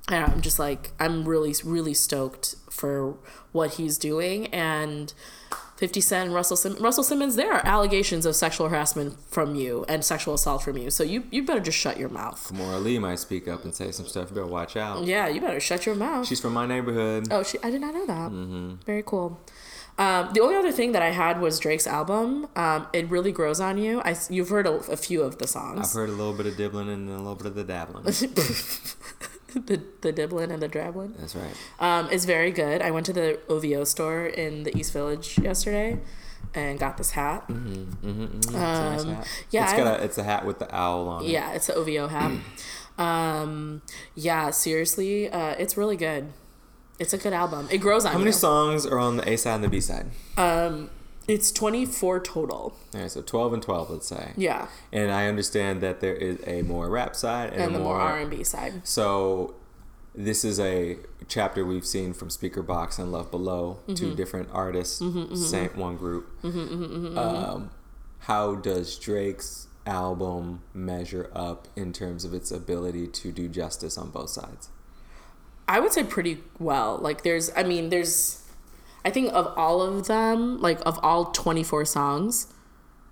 and I'm just like I'm really really stoked for what he's doing and 50 Cent Russell Simmons Russell Simmons there are allegations of sexual harassment from you and sexual assault from you so you you better just shut your mouth Kimora Lee might speak up and say some stuff. You better watch out. yeah you better shut your mouth She's from my neighborhood. oh she I did not know that Mm-hmm. very cool um, the only other thing that I had was Drake's album. Um, it really grows on you. I you've heard a, a few of the songs. I've heard a little bit of dibbling and a little bit of the dabbling. *laughs* *laughs* the the Diblin and the Drablin. That's right. Um, it's very good. I went to the OVO store in the East Village yesterday and got this hat. Mm-hmm, It's a nice Um, hat. yeah, It's got a it's a hat with the owl on it. Yeah, it's an OVO hat. *clears throat* um, yeah, seriously, uh, it's really good. It's a good album. It grows on How you. many songs are on the A side and the B side? um, it's 24 total. All right, so twelve and twelve, let's say. Yeah, And I understand that there is a more rap side and, and a the more R&B side. So this is a chapter we've seen from Speakerboxxx and Love Below, Mm-hmm. two different artists, mm-hmm, mm-hmm, same mm-hmm. one group. Um, how does Drake's album measure up in terms of its ability to do justice on both sides? I would say pretty well. Like there's I mean there's I think of all of them, like of all 24 songs,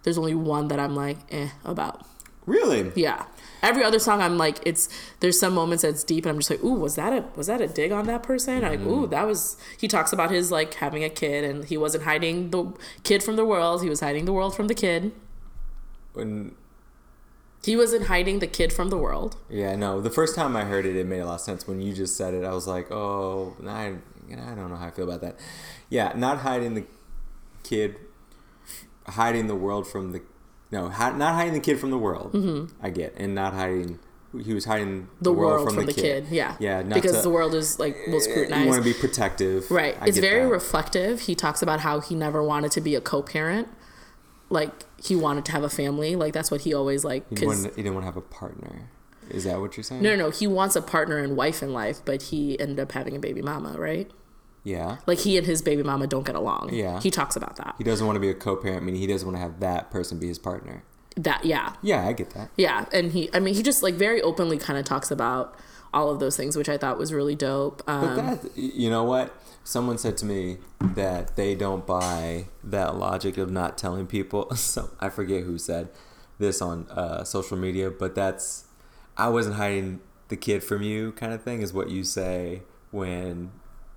there's only one that I'm like eh about. Really? Yeah. Every other song I'm like it's there's some moments that's deep and I'm just like, "Ooh, was that a was that a dig on that person?" Like, "Ooh, that was he talks about his like having a kid and he wasn't hiding the kid from the world, he was hiding the world from the kid." When He wasn't hiding the kid from the world. yeah, no. The first time I heard it, it made a lot of sense. When you just said it, I was like, oh, I, I don't know how I feel about that. Yeah, not hiding the kid, hiding the world from the, no, not hiding the kid from the world. I get, and not hiding. He was hiding Mm-hmm. The, world, from, the, kid. Yeah. Yeah, not because to- the world is like will scrutinize. You want to be protective, Right. I it's very that. reflective. He talks about how he never wanted to be a co-parent. Like he wanted to have a family. Like that's what he always like. He, wanted, he didn't want to have a partner. Is that what you're saying? no, no, no. He wants a partner and wife in life, but he ended up having a baby mama. Right. Yeah. Like he and his baby mama don't get along. Yeah. He talks about that. He doesn't want to be a co-parent, meaning he doesn't want to have that person be his partner. That yeah. Yeah, I get that. Yeah, and he I mean he just like very openly kind of talks about all of those things, which I thought was really dope. Um, But that, you know what? Someone said to me that they don't buy that logic of not telling people. *laughs* So I forget who said this on uh, social media, but that's I wasn't hiding the kid from you kind of thing is what you say when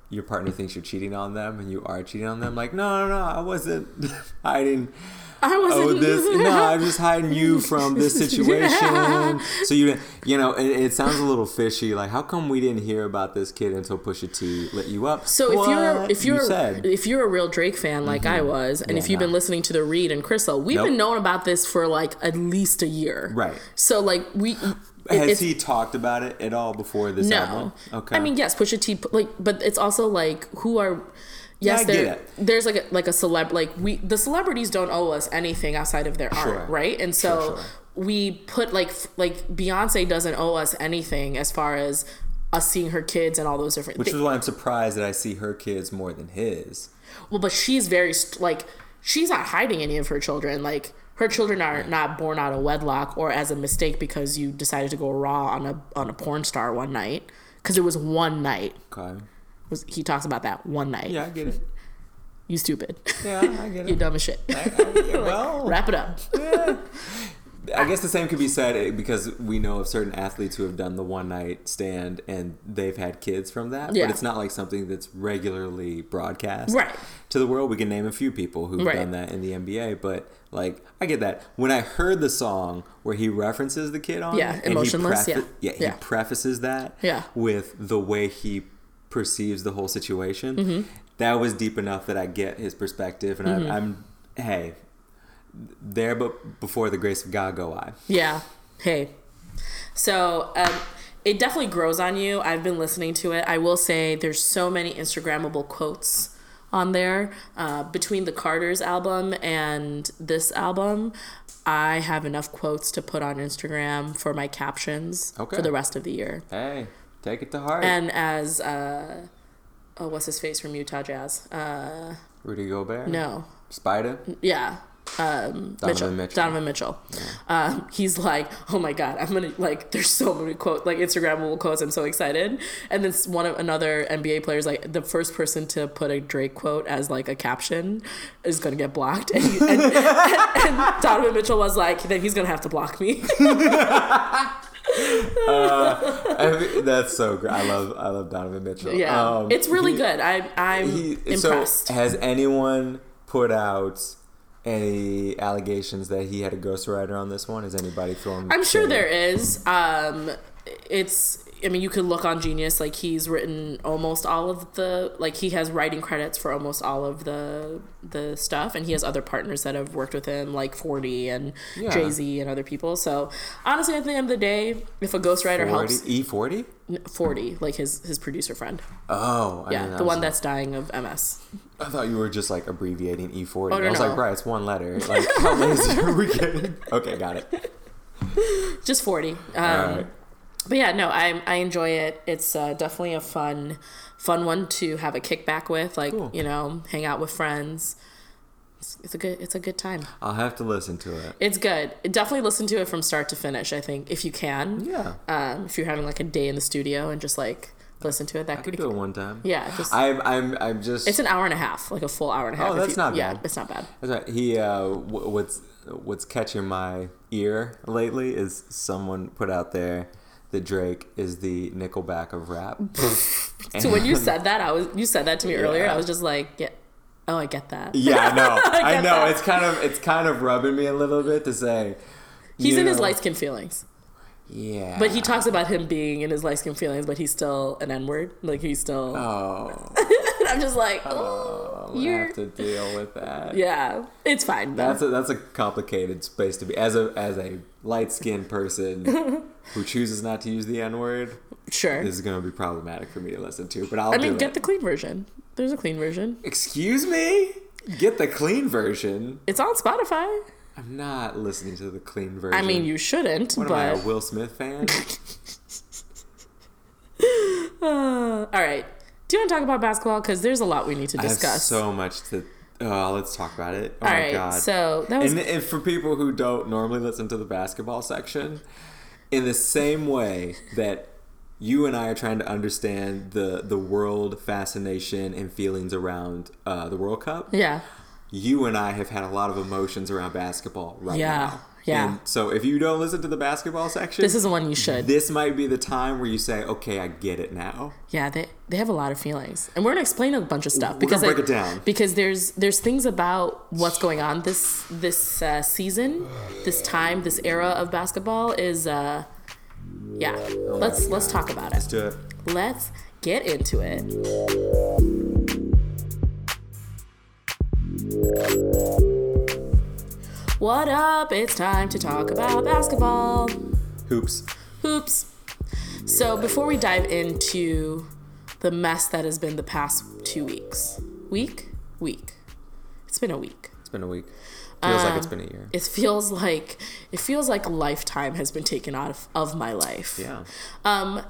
your partner thinks you're cheating on them and you are cheating on them. Like, no, no, no, I wasn't *laughs* hiding. I wasn't. Oh, this *laughs* no, I'm just hiding you from this situation. *laughs* So you, you know, it, it sounds a little fishy. Like, how come we didn't hear about this kid until Pusha T lit you up? So if you're What? if you're You Mm-hmm. if you're a real Drake fan like I was, and Yeah, if you've no. been listening to the Read and Crissle, we've Nope. been knowing about this for like at least a year. Right. So like we. Has he talked about it at all before this No. album? Okay. I mean, yes, Pusha T. Like, but it's also like who are. Yes, there, get it. there's like a, like a celeb like we the celebrities don't owe us anything outside of their Sure. art, right? And so Sure, sure. we put like like Beyonce doesn't owe us anything as far as us seeing her kids and all those different. which thi- is why I'm surprised that I see her kids more than his. well, but she's very like she's not hiding any of her children. Like her children are not born out of wedlock or as a mistake because you decided to go raw on a on a porn star one night because it was one night. Okay. Was he talks about that one night? Yeah, I get it. You stupid. Yeah, I get *laughs* it. you dumb as shit. I- I- *laughs* well, Wrap it up. I guess the same could be said eh, because we know of certain athletes who have done the one night stand and they've had kids from that. Yeah. But it's not like something that's regularly broadcast Right. to the world. We can name a few people who've Right. done that in the NBA, but like I get that. When I heard the song where he references the kid on Yeah, Emotionless, he yeah. yeah, he Yeah. prefaces that Yeah. with the way he perceives the whole situation. Mm-hmm. That was deep enough that I get his perspective, and Mm-hmm. I, I'm hey there, but before the grace of God go I. Yeah. Hey. So um, it definitely grows on you. I've been listening to it. I will say there's so many Instagrammable quotes on there. Uh, between the Carter's album and this album, I have enough quotes to put on Instagram for my captions Okay. for the rest of the year. Hey, take it to heart. And as uh, oh, what's his face from Utah Jazz? Uh, Rudy Gobert. no, Spider. yeah. Um, Mitchell. Mitchell. Donovan Mitchell. Um, he's like, oh my god, I'm gonna like. There's so many quote like Instagrammable quotes. I'm so excited. And then one of another NBA players like the first person to put a Drake quote as like a caption is gonna get blocked. And, and, *laughs* and, and Donovan Mitchell was like, then he's gonna have to block me. *laughs* I mean, that's so great. I love I love Donovan Mitchell. yeah, Um, it's really he- good. I I'm He, impressed. So has anyone put out any allegations that he had a ghostwriter on this one? Has anybody thrown? I'm sure there is. Um, it's. I mean, you could look on Genius. Like he's written almost all of the. Like he has writing credits for almost all of the the stuff, and he has other partners that have worked with him, like Forty and Yeah. Jay Z and other people. So honestly, at the end of the day, if a ghostwriter 40? helps, E forty. Forty, like his his producer friend, Oh, I yeah, mean, the one that's dying of MS. I thought you were just like abbreviating E forty. Oh, no, I was no. like, right, it's one letter. Like, how lazy are we getting? Okay, got it. *laughs* Just Forty. Um, All right. But yeah, no, I I enjoy it. It's uh, definitely a fun, fun one to have a kickback with, like Cool. you know, hang out with friends. It's, it's a good it's a good time. I'll have to listen to it. It's good. Definitely listen to it from start to finish. I think if you can, Yeah, um, if you're having like a day in the studio and just like listen to it, that I could could do it one time. yeah, just I'm I'm I'm just. it's an hour and a half, like a full hour and a half. Oh, that's you- not yeah, it's not bad. That's right. He uh, w- what's what's catching my ear lately is someone put out there that Drake is the Nickelback of rap. *laughs* So when you said that, I was you said that to me earlier. I was just like, yeah, oh, I get that. yeah, I know, *laughs* I, get know. that. It's kind of it's kind of rubbing me a little bit to say. He's you in his light skin feelings. Yeah, But he talks about him being in his light skin feelings, but he's still an N word. Like he's still. Oh, *laughs* I'm just like, oh oh, you're. have to deal with that. Yeah, it's fine. though. That's a that's a complicated space to be as a as a light skinned person *laughs* who chooses not to use the N word. sure. This is going to be problematic for me to listen to, but I'll I mean, it. get the clean version. There's a clean version. Excuse me? Get the clean version. It's on Spotify. I'm not listening to the clean version. I mean, you shouldn't, What am I, a Will Smith fan? *laughs* uh, all right. Do you want to talk about basketball? Because there's a lot we need to I have discuss. so much to. Oh, let's talk about it. Oh all my right. god. So that was and, and for people who don't normally listen to the basketball section, in the same way that you and I are trying to understand the the world fascination and feelings around uh, the World Cup. Yeah. You and I have had a lot of emotions around basketball right Yeah, now. Yeah. And so if you don't listen to the basketball section, This is the one you should. this might be the time where you say, "Okay, I get it now." Yeah, they they have a lot of feelings, and we're gonna explain a bunch of stuff We're because break like, it down. because there's there's things about what's going on this this uh, season, this time, this era of basketball is uh, yeah. Let's let's talk about it. Let's do it. Let's get into it. What up? It's time to talk about basketball. Hoops. Hoops. So before we dive into the mess that has been the past two weeks, week, week, it's been a week. It's been a week. Feels like Um, it's been a year. It feels like it feels like a lifetime has been taken out of, of my life. Yeah. Um,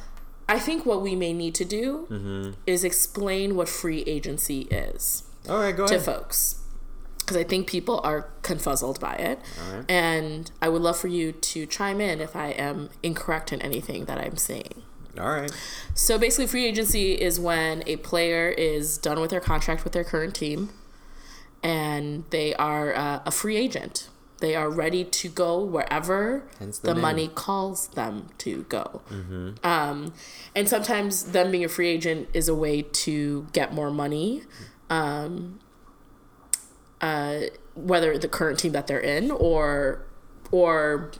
I think what we may need to do Mm-hmm. is explain what free agency is All right, go to ahead. folks because I think people are confuzzled by it. Alright. And I would love for you to chime in if I am incorrect in anything that I'm saying. All right. So basically, free agency is when a player is done with their contract with their current team and they are uh, a free agent. They are ready to go wherever Hence the the money calls them to go. Um, and sometimes them being a free agent is a way to get more money, um, uh, whether the current team that they're in or or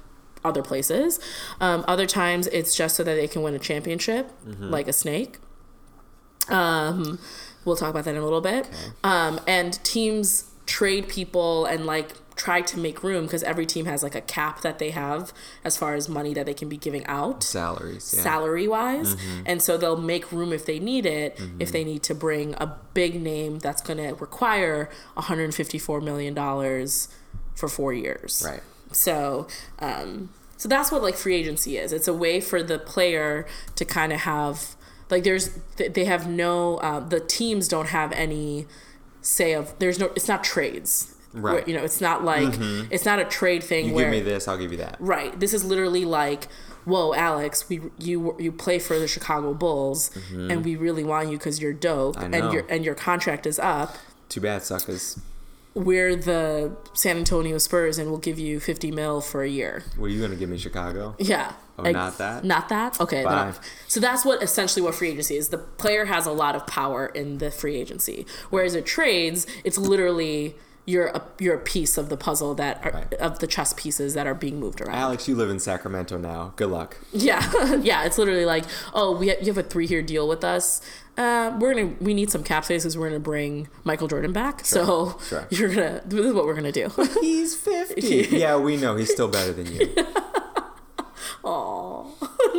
other places. Um, other times it's just so that they can win a championship, like a snake. Um, we'll talk about that in a little bit. Um, and teams trade people and like try to make room because every team has like a cap that they have as far as money that they can be giving out Salaries. Yeah. salary wise. And so they'll make room if they need it, if they need to bring a big name that's going to require $154 million for four years. right. So, um, so that's what like free agency is. It's a way for the player to kind of have like there's they have no uh, the teams don't have any say of there's no it's not trades. Right. Where, you know, it's not like it's not a trade thing You where give me this, I'll give you that. Right. This is literally like, whoa, Alex, we you you play for the Chicago Bulls, and we really want you because you're dope, Mm-hmm. And your and your contract is up. Too bad, suckers. We're the San Antonio Spurs, and we'll give you fifty mil for a year. What are you gonna give me, Chicago? Yeah. Oh, not that? Not that. Okay. So that's what essentially what free agency is. The player has a lot of power in the free agency, whereas it trades, it's literally. You're a, you're a piece of the puzzle that are, Right. of the chess pieces that are being moved around. Alex, you live in Sacramento now. Good luck. Yeah, *laughs* yeah. It's literally like, oh, we have, you have a three year deal with us. Uh, we're gonna we need some cap space because we're gonna bring Michael Jordan back. so sure. *laughs* you're gonna this is what we're gonna do. *laughs* He's 50. yeah, we know. He's still better than you. Oh,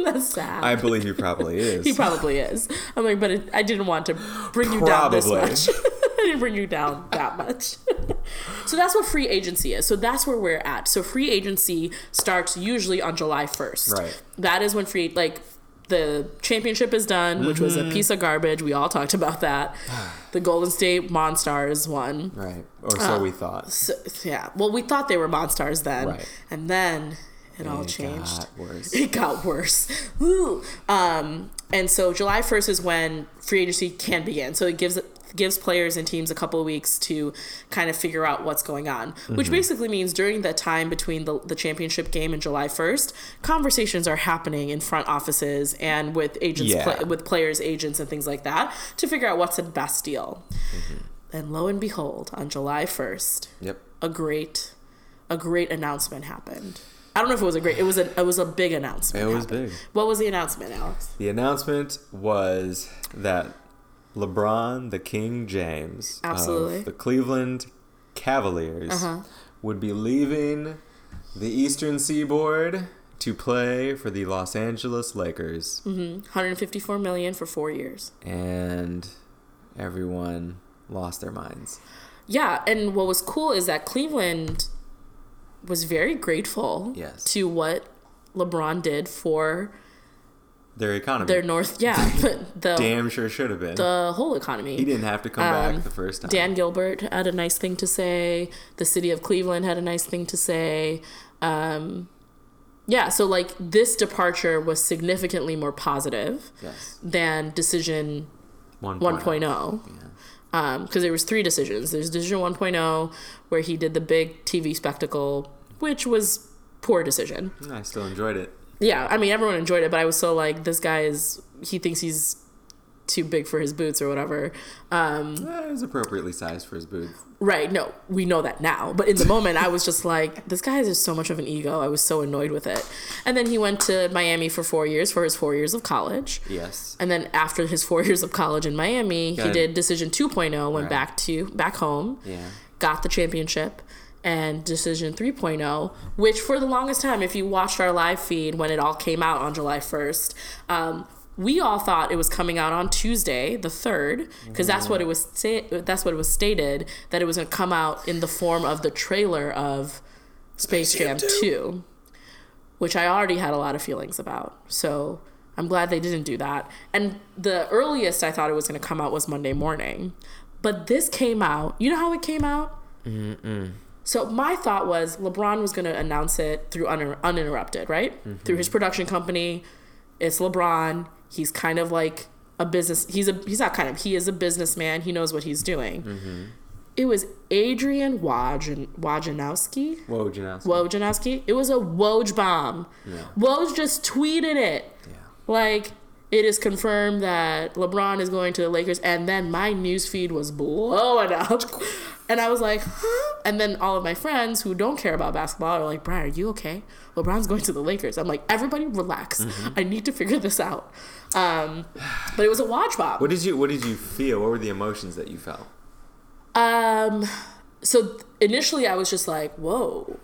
that's sad. I believe he probably is. he probably is. I'm like, but it, I didn't want to bring you down this much. *laughs* I didn't bring you down that much. *laughs* so that's what free agency is. So that's where we're at. So free agency starts usually on July 1st. Right. That is when free like the championship is done, which was Mm-hmm. a piece of garbage. We all talked about that. *sighs* the Golden State Monstars won. right. Or so we thought. So, yeah. Well, we thought they were Monstars then, Right. and then it all changed. It changed got worse. *laughs* it got worse. Woo. Um, and so July 1st is when free agency can begin. So it gives gives players and teams a couple of weeks to kind of figure out what's going on, Mm-hmm. which basically means during the time between the, the championship game and July 1st, conversations are happening in front offices and with agents, Yeah. with players, agents, and things like that to figure out what's the best deal. Mm-hmm. And lo and behold, on July 1st, Yep. a great a great announcement happened. I don't know if it was a great it was a it was a big announcement. It was happened. big. What was the announcement, Alex? The announcement was that LeBron, the King James Absolutely. of the Cleveland Cavaliers, Uh-huh. would be leaving the Eastern Seaboard to play for the Los Angeles Lakers, 154 million for 4 years. and everyone lost their minds. Yeah, and what was cool is that Cleveland was very grateful Yes. to what LeBron did for Their economy, their North, yeah, *laughs* the damn sure should have been. the whole economy. he didn't have to come Um, back the first time. Dan Gilbert had a nice thing to say. The city of Cleveland had a nice thing to say. Um, yeah, so like this departure was significantly more positive Yes. than decision One 1.0 Yeah. because there was three decisions. There's decision 1.0 where he did the big TV spectacle, which was poor decision. I still enjoyed it. Yeah, I mean everyone enjoyed it, but I was so like this guy is he thinks he's too big for his boots or whatever. Um, Eh, It was appropriately sized for his boots. right? No, we know that now, but in the moment I was just like this guy has just so much of an ego. I was so annoyed with it. And then he went to Miami for 4 years for his 4 years of college. Yes. And then after his 4 years of college in Miami, he did decision 2.0, went Right. back to back home. Yeah. got the championship and decision 3.0 which for the longest time if you watched our live feed when it all came out on july 1st um, we all thought it was coming out on tuesday the 3rd because that's what it was sta- that's what it was stated that it was going to come out in the form of the trailer of space jam 2 which i already had a lot of feelings about. So i'm glad they didn't do that. And the earliest i thought it was going to come out was monday morning. But this came out you know how it came out so my thought was LeBron was going to announce it through uninter- uninterrupted, right? Mm-hmm. Through his production company. It's LeBron. He's kind of like a business. He's a he's not kind of. He is a businessman. He knows what he's doing. Mm-hmm. It was Adrian Woj Wojnarowski. Whoa, Janowski. Wojnarowski. It was a Woj bomb. Yeah. Woj just tweeted it. Yeah. Like it is confirmed that LeBron is going to the Lakers, and then my news feed was blowing up, *laughs* and I was like, huh? and then all of my friends who don't care about basketball are like, Brian, are you okay? LeBron's going to the Lakers. I'm like, everybody relax. I need to figure this out. Um, but it was a Woj bomb. What did you What did you feel? What were the emotions that you felt? Um, so initially I was just like, whoa.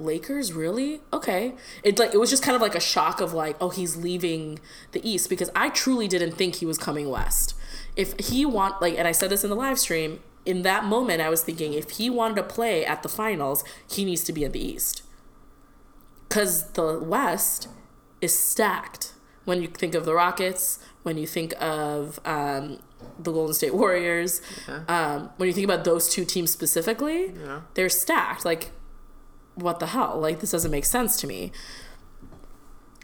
Lakers? Really? Okay. It like it was just kind of like a shock of like oh he's leaving the east because i truly didn't think he was coming west. If he want like and i said this in the live stream in that moment i was thinking if he wanted to play at the finals he needs to be in the east. Because the west is stacked. When you think of the rockets when you think of um, the golden state *laughs* warriors um, when you think about those two teams specifically Yeah. they're stacked. Like what the hell like this doesn't make sense to me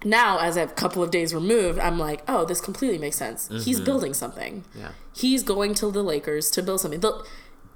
now as a couple of days removed i'm like oh this completely makes sense he's mm-hmm. building something Yeah. he's going to the lakers to build something the,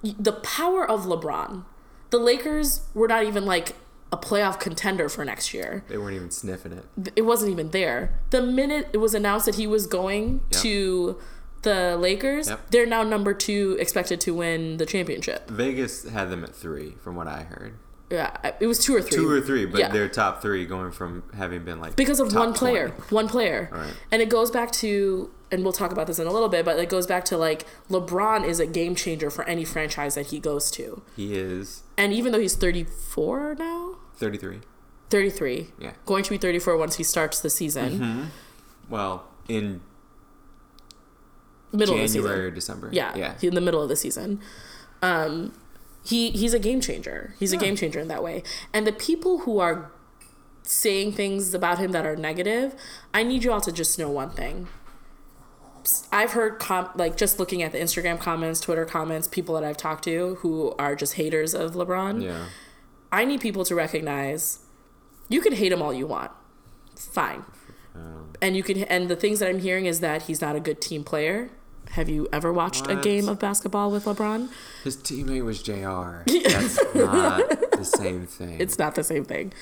the power of lebron the lakers were not even like a playoff contender for next year They weren't even sniffing it. it wasn't even there. The minute it was announced that he was going Yep. to the Lakers, Yep. they're now number two, expected to win the championship. Vegas had them at three, from what I heard. Yeah, it was two or three. Two or three, but Yeah. they're top three, going from having been like because of one player, 20. one player, Right. and it goes back to, and we'll talk about this in a little bit, but it goes back to like LeBron is a game changer for any franchise that he goes to, He is and even though he's thirty four now, thirty three, Yeah. going to be thirty four once he starts the season, Well, in middle of the season. January or December. Yeah, Yeah. in the middle of the season. Um, he he's a game changer. He's a game changer in that way. And the people who are saying things about him that are negative, I need you all to just know one thing. I've heard com- like just looking at the Instagram comments, Twitter comments, people that I've talked to who are just haters of LeBron. Yeah. I need people to recognize you can hate him all you want. Fine. Um, And you can and the things that I'm hearing is that he's not a good team player. Have you ever watched a game of basketball with LeBron? his teammate was J.R. *laughs* That's not the same thing. It's not the same thing.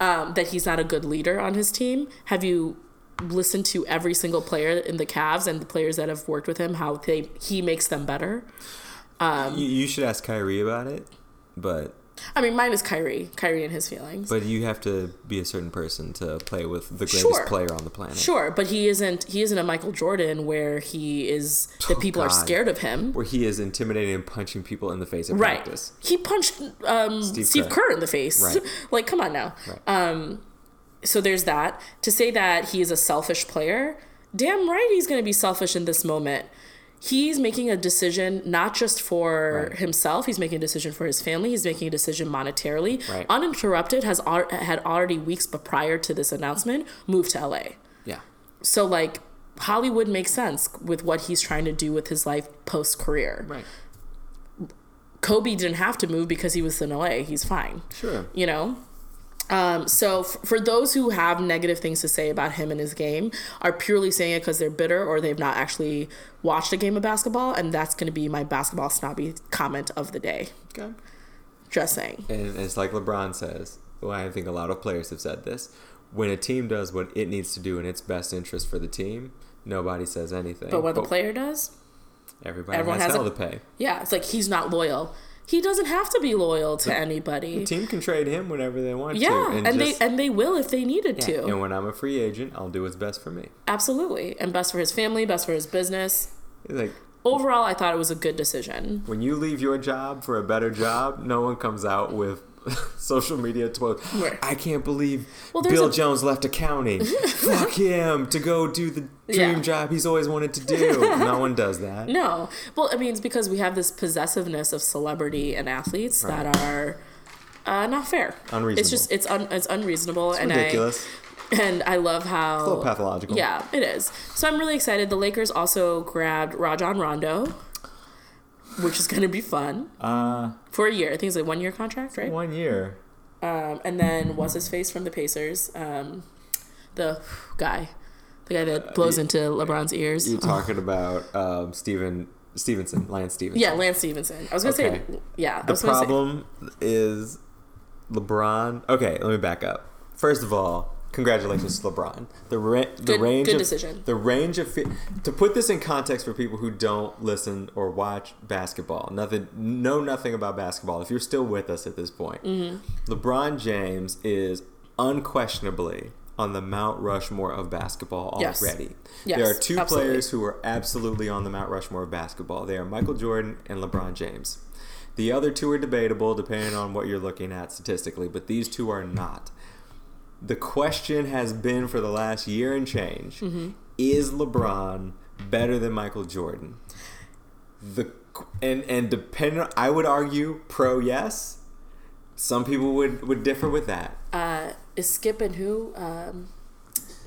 Um, that he's not a good leader on his team. Have you listened to every single player in the Cavs and the players that have worked with him? How they he makes them better. you, you should ask Kyrie about it, but I mean, mine is Kyrie. Kyrie and his feelings. but you have to be a certain person to play with the greatest Sure. player on the planet. Sure, but he isn't. He isn't a Michael Jordan where he is that people are Oh, scared of him. Where he is intimidating and punching people in the face at Right. practice. He punched um, Steve, Steve Kerr. Kerr. in the face. Right. *laughs* like, come on now. Right. Um, so there's that. To say that he is a selfish player, damn right he's going to be selfish in this moment. He's making a decision not just for Right. himself. He's making a decision for his family. He's making a decision monetarily. Right. Uninterrupted has al- had already weeks, but prior to this announcement, moved to LA. Yeah. So like Hollywood makes sense with what he's trying to do with his life post career. Right. Kobe didn't have to move because he was in LA. He's fine. Sure. You know? Um, so f- for those who have negative things to say about him and his game, are purely saying it because they're bitter or they've not actually watched a game of basketball, and that's going to be my basketball snobby comment of the day. Okay. Just saying. And it's like LeBron says. Well, I think a lot of players have said this. When a team does what it needs to do in its best interest for the team, nobody says anything. But when the player does, everybody everyone has, has hell a- to pay. yeah, it's like he's not loyal. He doesn't have to be loyal to anybody. The team can trade him whenever they want Yeah, to. and, just- they and they will if they needed Yeah, to. And when I'm a free agent, I'll do what's best for me. Absolutely, and best for his family, best for his business. Like Overall, I thought it was a good decision. when you leave your job for a better job, no one comes out with *laughs* social media twelve. Right. I can't believe Well, Bill a- Jones left accounting. *laughs* Fuck him to go do the dream Yeah. job he's always wanted to do. *laughs* no one does that. No, well, I mean, it's because we have this possessiveness of celebrity and athletes that are uh, not fair. Unreasonable. It's just it's un, it's unreasonable and Ridiculous. I and I love how a little pathological. Yeah, it is. So I'm really excited. The Lakers also grabbed Rajon Rondo, which is going to be fun Uh, for a year. I think it's a one year contract, right? one year. Um, and then what's his face from the Pacers? Um, the guy, the guy that blows you- into LeBron's ears. You're *laughs* talking about um, Steven Stephenson, Lance Stephenson. Yeah, Lance Stephenson. I was gonna Okay. say yeah. I The was gonna say- problem is LeBron. Okay, let me back up. First of all, congratulations to LeBron. The ra- the Good- range good of decision. the range of to put this in context for people who don't listen or watch basketball, nothing know nothing about basketball. If you're still with us at this point, Mm-hmm. LeBron James is unquestionably on the Mount Rushmore of basketball Yes. already. Yes, there are two absolutely. players who are absolutely on the Mount Rushmore of basketball. They are Michael Jordan and LeBron James. The other two are debatable depending on what you're looking at statistically, but these two are not. The question has been for the last year and change Mm-hmm. is LeBron better than Michael Jordan? The and and depending I would argue pro yes. Some people would would differ with that. uh, is Skip and who? Um,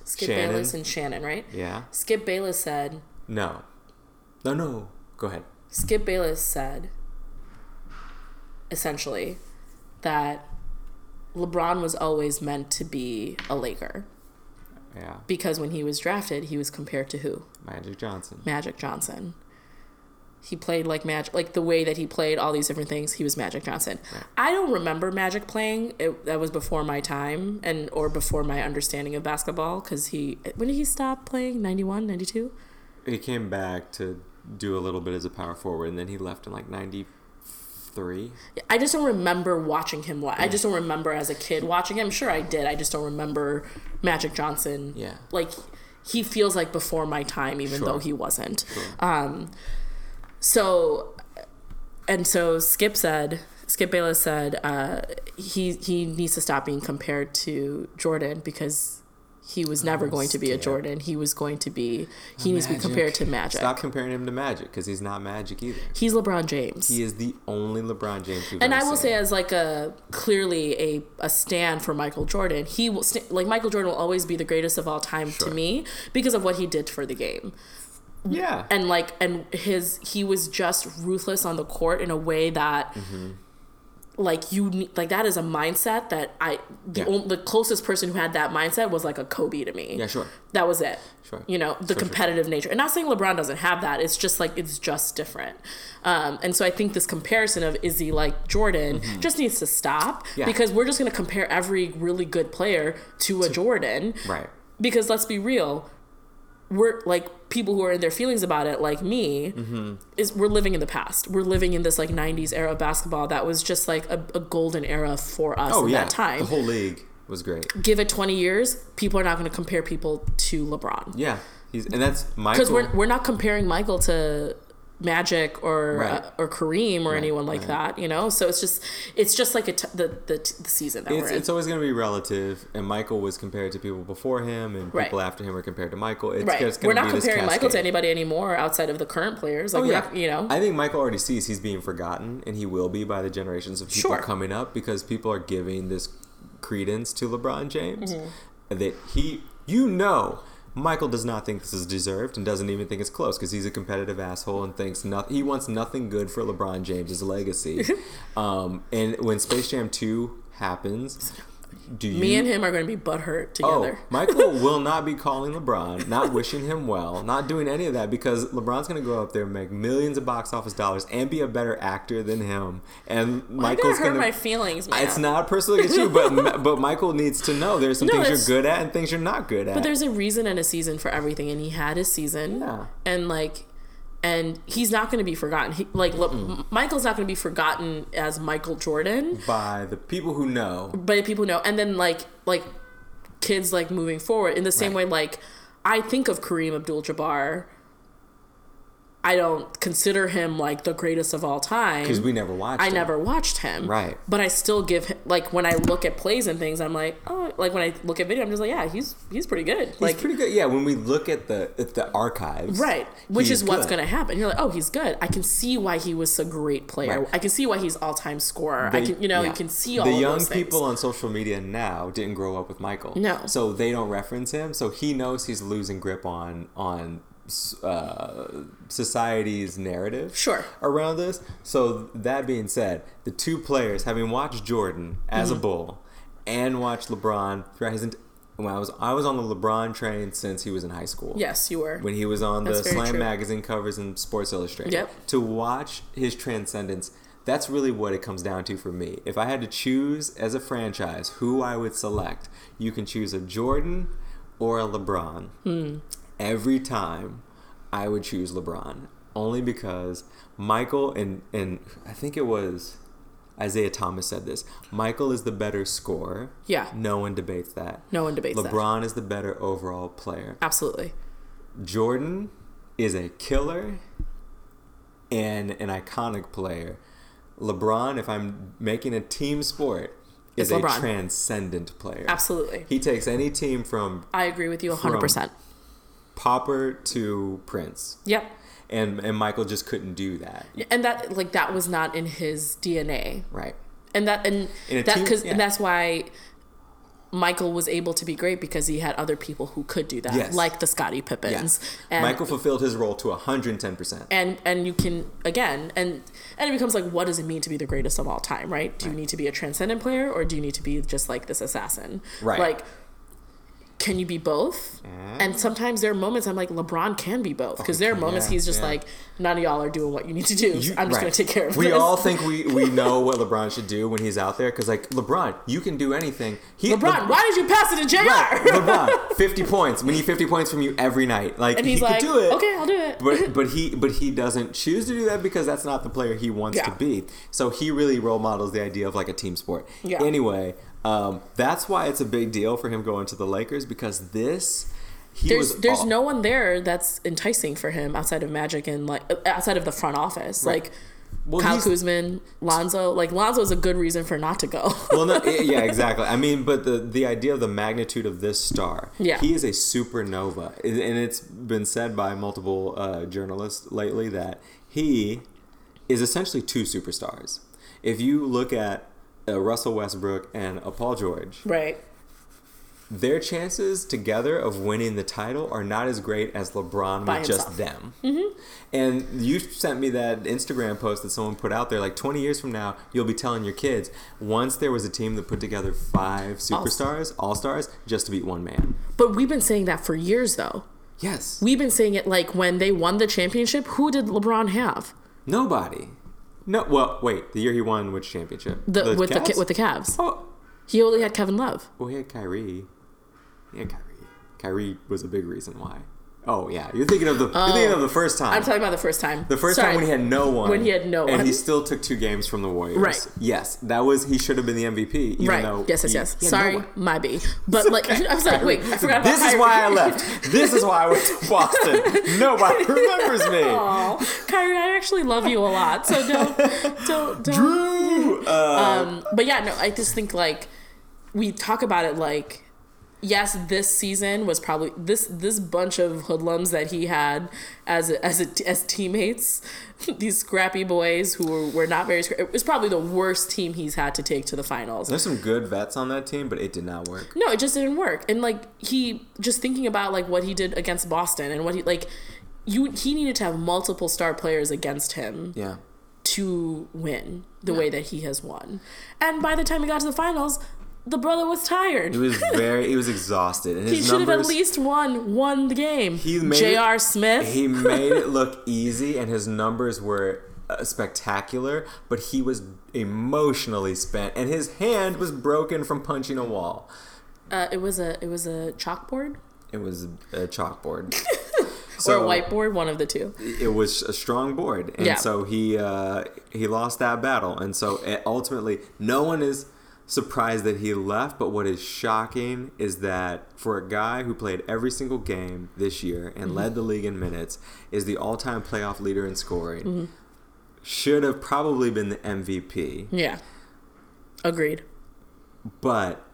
Skip Shannon. Bayless and Shannon, right? Yeah. Skip Bayless said. No. No, no. Go ahead. Skip Bayless said, essentially, that LeBron was always meant to be a Laker Yeah. because when he was drafted, he was compared to who? Magic Johnson. Magic Johnson. He played like Magic, like the way that he played all these different things. He was Magic Johnson. I don't remember Magic playing. It, that was before my time and or before my understanding of basketball. Because he, when did he stop playing? 91, 92? He came back to do a little bit as a power forward, and then he left in like '93. I just don't remember watching him. Li- I just don't remember as a kid watching him. Sure, I did. I just don't remember Magic Johnson. Yeah. like he feels like before my time, even Sure. though he wasn't. Um, so, and so Skip said, Skip Bayless said, uh, he he needs to stop being compared to Jordan because. He was never going to be a Jordan. He was going to be. He needs to be compared to Magic. Stop comparing him to Magic because he's not Magic either. He's LeBron James. He is the only LeBron James and I will say, as like a clearly a a stand for Michael Jordan, he will st- like Michael Jordan will always be the greatest of all time to me because of what he did for the game, yeah, and like and his he was just ruthless on the court in a way that. Mm-hmm. Like you, ne- like that is a mindset that I the Yeah. on, the closest person who had that mindset was like a Kobe to me. yeah, sure. That was it. Sure. You know, the Sure, sure, competitive nature. And not saying LeBron doesn't have that. It's just like it's just different. Um, and so I think this comparison of is he like Jordan just needs to stop Mm-hmm. Yeah. because we're just going to compare every really good player to a Jordan. Right. Because let's be real, we're like people who are in their feelings about it, like me, Mm-hmm. is we're living in the past. We're living in this like '90s era of basketball that was just like a, a golden era for us Oh in yeah, that time the whole league was great. give it 20 years, people are not going to compare people to LeBron. Yeah, he's and that's Michael. Because we're, we're not comparing Michael to Magic or Right. uh, or Kareem or anyone like right. that, you know. So it's just it's just like a t- the, the the season that it's, we're in. it's always going to be relative, and Michael was compared to people before him, and Right. people after him were compared to Michael. It's right. just We're not comparing Michael to anybody anymore outside of the current players. Like Oh yeah, you know. I think Michael already sees he's being forgotten, and he will be by the generations of people Sure. coming up because people are giving this credence to LeBron James. Mm-hmm. That he, you know, Michael does not think this is deserved and doesn't even think it's close because he's a competitive asshole and thinks nothing. He wants nothing good for LeBron James's legacy. *laughs* um, and when Space Jam Two happens. Do you? Me and him are going to be butthurt oh, together. Oh, *laughs* Michael will not be calling LeBron, not wishing him well, not doing any of that because LeBron's going to go up there and make millions of box office dollars and be a better actor than him. And Why Michael's hurt going to. my feelings, man. It's not personally against you, but *laughs* but Michael needs to know there's some No, things you're good at and things you're not good at. But there's a reason and a season for everything, and he had his season. Yeah. And like, and he's not going to be forgotten. He, like, Le- Michael's not going to be forgotten as Michael Jordan, by the people who know. but people who know. And then like, like kids like moving forward in the same Right. way. Like, I think of Kareem Abdul-Jabbar. I don't consider him like the greatest of all time Because we never watched I it. never watched him. Right. But I still give him like when I look at plays and things, I'm like, oh, like when I look at video, I'm just like, yeah, he's he's pretty good. He's like pretty good. Yeah, when we look at the at the archives. right, which is what's good. going to happen. You're like, oh, he's good. I can see why he was a great player. Right. I can see why he's all time scorer. I can, you know, yeah. you can see all the of young people on social media now didn't grow up with Michael. No. so they don't reference him. So he knows he's losing grip on on uh, society's narrative. Sure. Around this. So that being said, the two players, having watched Jordan as Mm-hmm. a bull and watched LeBron throughout his. When I was I was on the LeBron train since he was in high school Yes, you were. when he was on the That's very Slam true. magazine covers and Sports Illustrated. Yep. To watch his transcendence, that's really what it comes down to for me. If I had to choose as a franchise who I would select, you can choose a Jordan or a LeBron. Hmm. Every time, I would choose LeBron only because Michael and and I think it was Isaiah Thomas said this. Michael is the better scorer. Yeah. No one debates that. No one debates that. LeBron is the better overall player. Absolutely. Jordan is a killer and an iconic player. LeBron, if I'm making a team sport, is It's a LeBron. transcendent player. Absolutely. He takes any team from I agree with you 100%. Popper to Prince. Yep. And and Michael just couldn't do that. And that like that was not in his DNA. Right. and that and that because yeah. and that's why Michael was able to be great because he had other people who could do that, Yes. like the Scottie Pippens. And, Michael fulfilled his role to 110%. and and you can again and and it becomes like what does it mean to be the greatest of all time, right? Do you need to be a transcendent player or do you need to be just like this assassin? Right. Like can you be both? Mm. And sometimes there are moments I'm like LeBron can be both because there are moments yeah, he's just yeah. like none of y'all are doing what you need to do. I'm just right. gonna take care of it. We this. all think we, *laughs* we know what LeBron should do when he's out there because, like, LeBron, you can do anything. He, LeBron, why did you pass it to J.R. Right, LeBron, 50 points. We need 50 points from you every night. Like, and he he's could like, do it. okay, I'll do it. but *laughs* but he but he doesn't choose to do that because that's not the player he wants Yeah. to be. So he really role models the idea of like a team sport. Yeah. Anyway, um, that's why it's a big deal for him going to the Lakers because this he there's there's all- no one there that's enticing for him outside of Magic and like outside of the front office. Right. Like well, Kyle Kuzma, Lonzo. Like Lonzo is a good reason for not to go. *laughs* well, no, *laughs* yeah, exactly. I mean, but the the idea of the magnitude of this star, Yeah. he is a supernova, and it's been said by multiple uh, journalists lately that he is essentially two superstars. If you look at uh, Russell Westbrook and a Paul George, right. their chances together of winning the title are not as great as LeBron By with just himself. them. Mm-hmm. And you sent me that Instagram post that someone put out there like 20 years from now, you'll be telling your kids once there was a team that put together five superstars, all stars, just to beat one man. But we've been saying that for years though. Yes. We've been saying it like when they won the championship, who did LeBron have? Nobody. No, well, wait, the year he won which championship? The, with the Cavs? Ca- with the Cavs. Oh, He only had Kevin Love. well, he had Kyrie. He had Kyrie. Kyrie was a big reason why. Oh yeah, you're thinking of the you're thinking of the first time. I'm talking about the first time. The first Sorry. time when he had no one. When he had no one, And he still took two games from the Warriors. Right. Yes, that was he should have been the MVP. Even Right. Though Yes, yes, he- yes. had no Sorry, my B. But like, I was like, wait, I forgot about This is why I left. This is why I went to *laughs* Boston. Nobody *laughs* remembers me. Aw, Kyrie, I actually love you a lot, so don't, don't, don't. *laughs* Drew. Uh, Um, but yeah, no, I just think like we talk about it like yes, this season was probably this this bunch of hoodlums that he had as a, as a, as teammates, *laughs* these scrappy boys who were, were not very. It was probably the worst team he's had to take to the finals. there's some good vets on that team, but it did not work. No, it just didn't work. And like he just thinking about like what he did against Boston and what he like. You, he needed to have multiple star players against him Yeah. to win the way that he has won. And by the time he got to the finals, the brother was tired. He was *laughs* very. He was exhausted, and He should have at least won won the game. He made J.R. it- Smith. He made it *laughs* look easy, and his numbers were uh, spectacular. But he was emotionally spent, and his hand was broken from punching a wall. uh, it was a it was a chalkboard It was a chalkboard. *laughs* or a whiteboard, one of the two. it was a strong board, and Yeah. so he uh, he lost that battle, and so it, ultimately, no one is surprised that he left. But what is shocking is that for a guy who played every single game this year and led the league in minutes, is the all-time playoff leader in scoring. Should have probably been the MVP, Yeah, agreed. but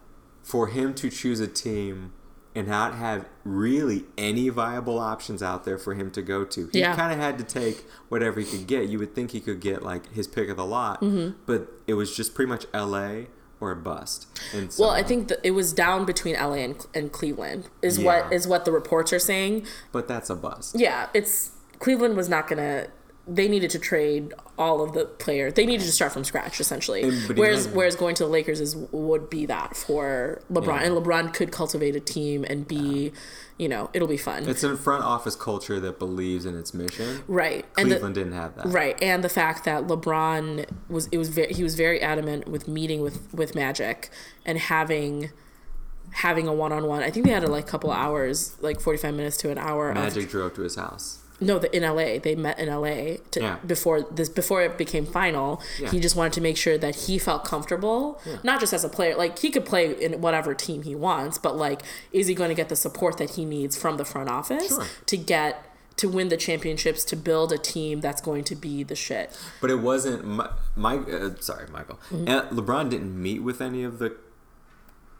for him to choose a team and not have really any viable options out there for him to go to. He Yeah. kind of had to take whatever he could get. You would think he could get like his pick of the lot, Mm-hmm. but it was just pretty much LA or a bust. And so, Well, I think that it was down between LA and, and Cleveland is Yeah. what is what the reports are saying. but that's a bust. Yeah, it's Cleveland was not gonna. They needed to trade all of the players. They needed to start from scratch essentially. Whereas whereas going to the Lakers is would be that for LeBron, Yeah. and LeBron could cultivate a team and be, you know, it'll be fun. It's a front office culture that believes in its mission. right, and the, Cleveland didn't have that. Right, and the fact that LeBron was it was very, he was very adamant with meeting with with Magic and having having a one on one. I think they had a like couple hours, like forty five minutes to an hour. Of, Magic drove to his house. No, the, in LA they met in LA to, Yeah. before this before it became final. Yeah. He just wanted to make sure that he felt comfortable, not just as a player. Like he could play in whatever team he wants, but like, is he going to get the support that he needs from the front office Sure. to get? To win the championships, to build a team that's going to be the shit. But it wasn't my, Mike. Uh, sorry, Michael. Mm-hmm. LeBron didn't meet with any of the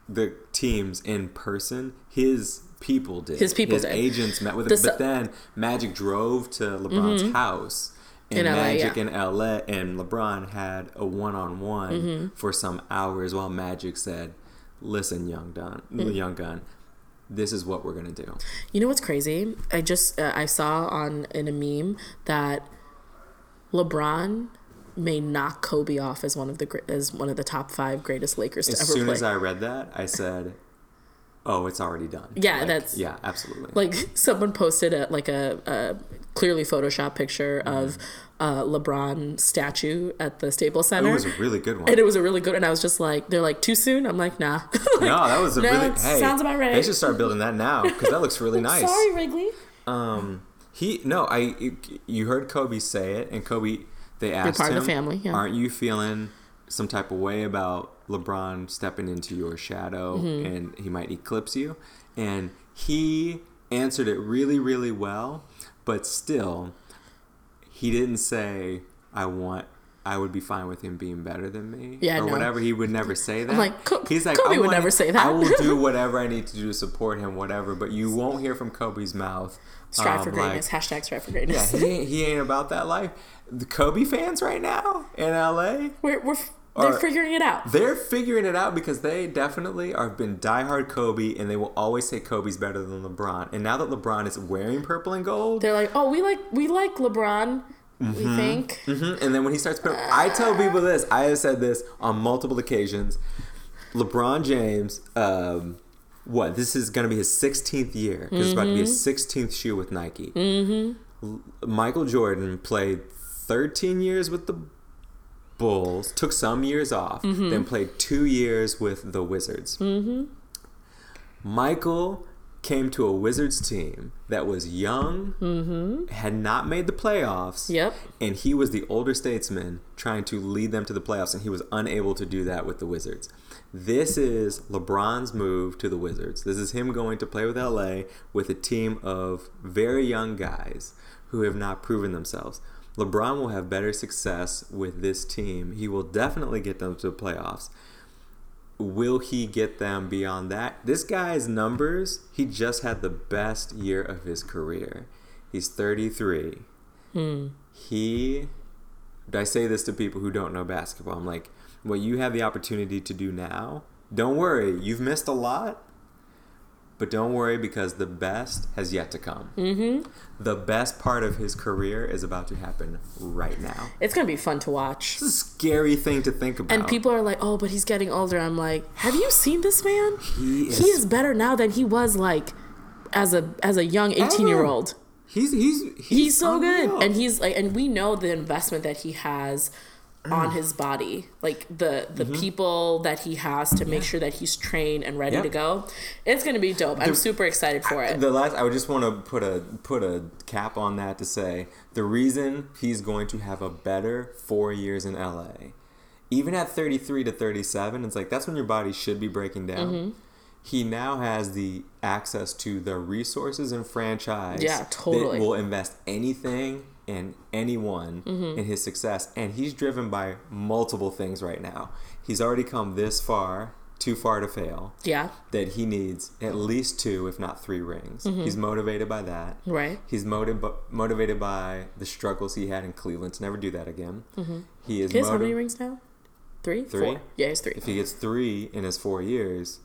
the teams in person. His people did. His people His did. agents met with The him. But then Magic drove to LeBron's house. And In LA, Magic yeah. in LA and LeBron had a one on one Mm-hmm. for some hours while Magic said, "Listen, young Don, Mm. young gun, this is what we're gonna do." You know what's crazy? I just uh, I saw on in a meme that LeBron may knock Kobe off as one of the as one of the top five greatest Lakers to As ever play. As soon as I read that, I said, "Oh, it's already done." Yeah, Like, that's- yeah, absolutely. like someone posted a like a, a clearly photoshopped picture of uh, LeBron statue at the Staples Center. it was a really good one. and it was a really good, and I was just like, they're like too soon. I'm like, nah. *laughs* Like, No, that was a No, really. Hey, sounds about right. They should start building that now because that looks really *laughs* nice. Sorry, Wrigley. Um, he no, I you heard Kobe say it, and Kobe they asked part of the family, yeah. "Aren't you feeling some type of way about LeBron stepping into your shadow Mm-hmm. and he might eclipse you?" And he answered it really, really well, but still, he didn't say, "I want." I would be fine with him being better than me, Yeah, or no. whatever. He would never say that. like, Co- He's like, Kobe I would want- never say that. I will do *laughs* whatever I need to do to support him, whatever. But you won't hear from Kobe's mouth. Strive um, for like, greatness. Hashtag strive for yeah, greatness. he ain't, he ain't about that life. The Kobe fans right now in LA, we're we're they're figuring it out. they're figuring it out because they definitely have been diehard Kobe, and they will always say Kobe's better than LeBron. And now that LeBron is wearing purple and gold, They're like, oh, we like we like LeBron. Mm-hmm. We think. Mhm, And then when he starts putting, I tell people this. I have said this on multiple occasions. LeBron James, um, what? This is going to be his 16th year. This is about to be his 16th shoe with Nike. Mm-hmm. Michael Jordan played 13 years with the Bulls, took some years off, mm-hmm. then played two years with the Wizards. Mm-hmm. Michael came to a Wizards team that was young, mm-hmm. had not made the playoffs, Yep. and he was the older statesman trying to lead them to the playoffs, and he was unable to do that with the Wizards. This is LeBron's move to the Wizards. This is him going to play with LA with a team of very young guys who have not proven themselves. LeBron will have better success with this team. He will definitely get them to the playoffs. Will he get them beyond that? This guy's numbers, he just had the best year of his career. He's 33 hmm. he I say this to people who don't know basketball. I'm like, what you have the opportunity to do now, don't worry, you've missed a lot, But don't worry because the best has yet to come. Mm-hmm. The best part of his career is about to happen right now. It's gonna be fun to watch. It's a scary thing to think about. And people are like, "Oh, but he's getting older." I'm like, "Have you seen this man? He is- he is better now than he was like as a as a young 18 year old. he's he's he's, He's so unreal. good, and he's like, and we know the investment that he has. On his body, like the the people that he has to make sure that he's trained and ready Mm-hmm. to go. It's gonna be dope. I'm super excited for it. The last, I would just want to put a put a cap on that to say the reason he's going to have a better four years in LA, even at 33 to 37, it's like that's when your body should be breaking down. Mm-hmm. He now has the access to the resources and franchise Yeah, totally. that will invest anything and anyone Mm-hmm. in his success, and he's driven by multiple things right now. He's already come this far, too far to fail yeah, that he needs at least two, if not three rings. Mm-hmm. He's motivated by that. right. He's motiv- motivated by the struggles he had in Cleveland to never do that again. He is He has how many rings now? Three, Three? Four. Yeah, he's three. If he gets three in his four years,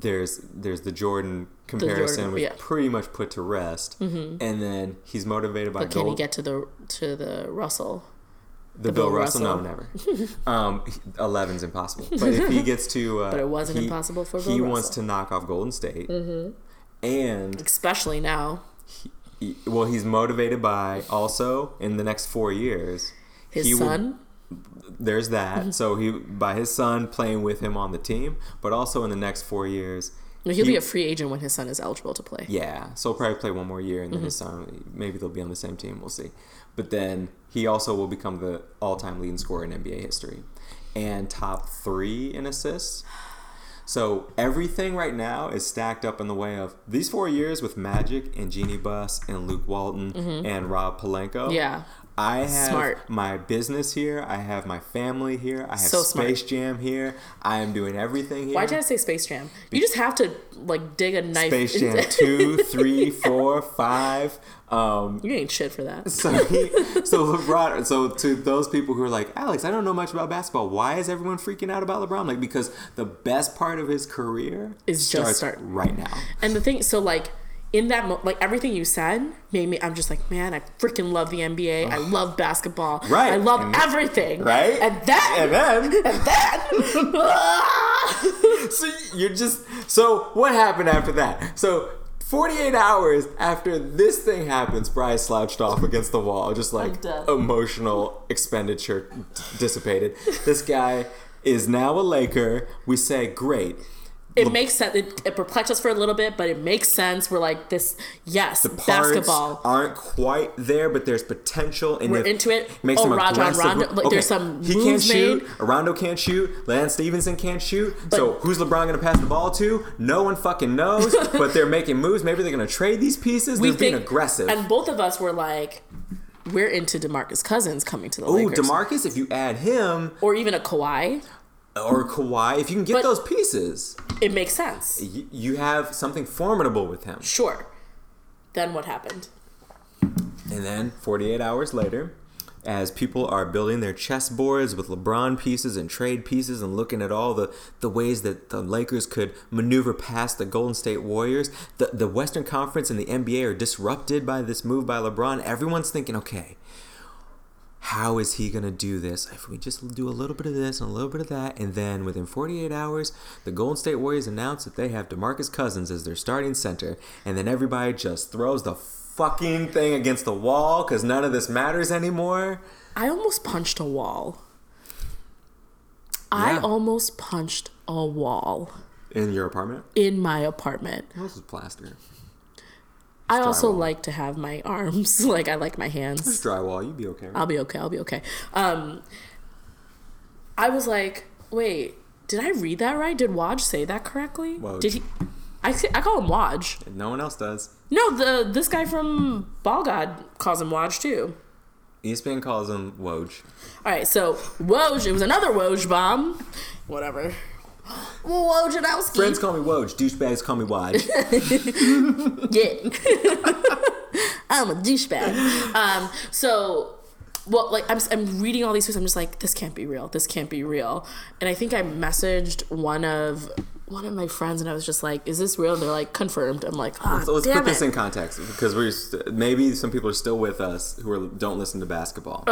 there's there's the Jordan comparison, Jordan, which yeah. Mm-hmm. pretty much put to rest. And then he's motivated by But can he get to the to the Russell? the Bill, Bill Russell? No, never. *laughs* um, he- 11's impossible. But if he gets to, uh, *laughs* But it wasn't he- impossible for He Bill wants to knock off Golden State, Mm-hmm. and Especially now, he- well, he's motivated by also in the next four years. his he will- son. There's that. So he by his son playing with him on the team, but also in the next four years. He'll be a free agent when his son is eligible to play. Yeah, so he'll probably play one more year, and then his Mm-hmm. son maybe they'll be on the same team. We'll see. But then he also will become the all-time leading scorer in NBA history, and top three in assists. So everything right now is stacked up in the way of these four years with Magic and Jeanie Buss and Luke Walton and Rob Pelinka. Mm-hmm. Yeah. I have Smart. my business here. I have my family here. I have So smart. Space Jam here. I am doing everything here. Why did I say Space Jam? You just have to like dig a knife. Space Jam into- two, *laughs* three, four, five. Um, you ain't shit for that. so, he, so LeBron. So to those people who are like, Alex, I don't know much about basketball. Why is everyone freaking out about LeBron? Like because the best part of his career Is just start- right now. And the thing, so like in that, mo- like everything you said made me. I'm just like, man, I freaking love the NBA. I love basketball. Right. I love And- everything. Right? And that. And then *laughs* and that. *laughs* so you're just so what happened after that? So 48 hours after this thing happens, Bryce slouched off against the wall, just like emotional expenditure dissipated. This guy is now a Laker. We say, great. It makes sense. It, it perplexed us for a little bit, but it makes sense. We're like this. Yes, Parts basketball. aren't quite there, but there's potential. And We're into it. Makes Oh, Rajon. Rondo- like, there's some He can't moves shoot. made. Rondo can't shoot. Lance Stephenson can't shoot. so who's LeBron going to pass the ball to? No one fucking knows. *laughs* but they're making moves. Maybe they're going to trade these pieces. they're being think- aggressive. And both of us were like, we're into Demarcus Cousins coming to the Oh, Lakers, Demarcus, if you add him or even a Kawhi. Or Kawhi, if you can get But- those pieces, It makes sense. you, you have something formidable with him. Sure. Then what happened? And then 48 hours later, as people are building their chessboards with LeBron pieces and trade pieces and looking at all the, the ways that the Lakers could maneuver past the Golden State Warriors, the, the Western Conference and the NBA are disrupted by this move by LeBron. Everyone's thinking, okay, how is he going to do this? If we just do a little bit of this and a little bit of that, and then within 48 hours, the Golden State Warriors announce that they have DeMarcus Cousins as their starting center, and then everybody just throws the fucking thing against the wall because none of this matters anymore. I almost punched a wall. I almost punched a wall In your apartment? in my apartment. This is plaster. I also drywall. like to have my arms, *laughs* like I like my It's hands. drywall. You'd be okay. I'll be okay. I'll be okay. Um, I was like, wait, did I read that right? Did Waj say that correctly? Woj. Did he? I, say- I call him Waj. no one else does. No, the this guy from Ball God calls him Waj too. ESPN calls him Woj. All right, so Woj, it was another Woj bomb. Whatever. *gasps* Friends call me Woj. Douchebags call me Woj. *laughs* Yeah. *laughs* I'm a douchebag. Um, so well, like I'm, I'm reading all these tweets. I'm just like, this can't be real. This can't be real. And I think I messaged one of one of my friends, and I was just like, is this real? And they're like, confirmed. I'm like, ah, So let's damn put this in context because we're st- maybe some people are still with us who are, don't listen to basketball.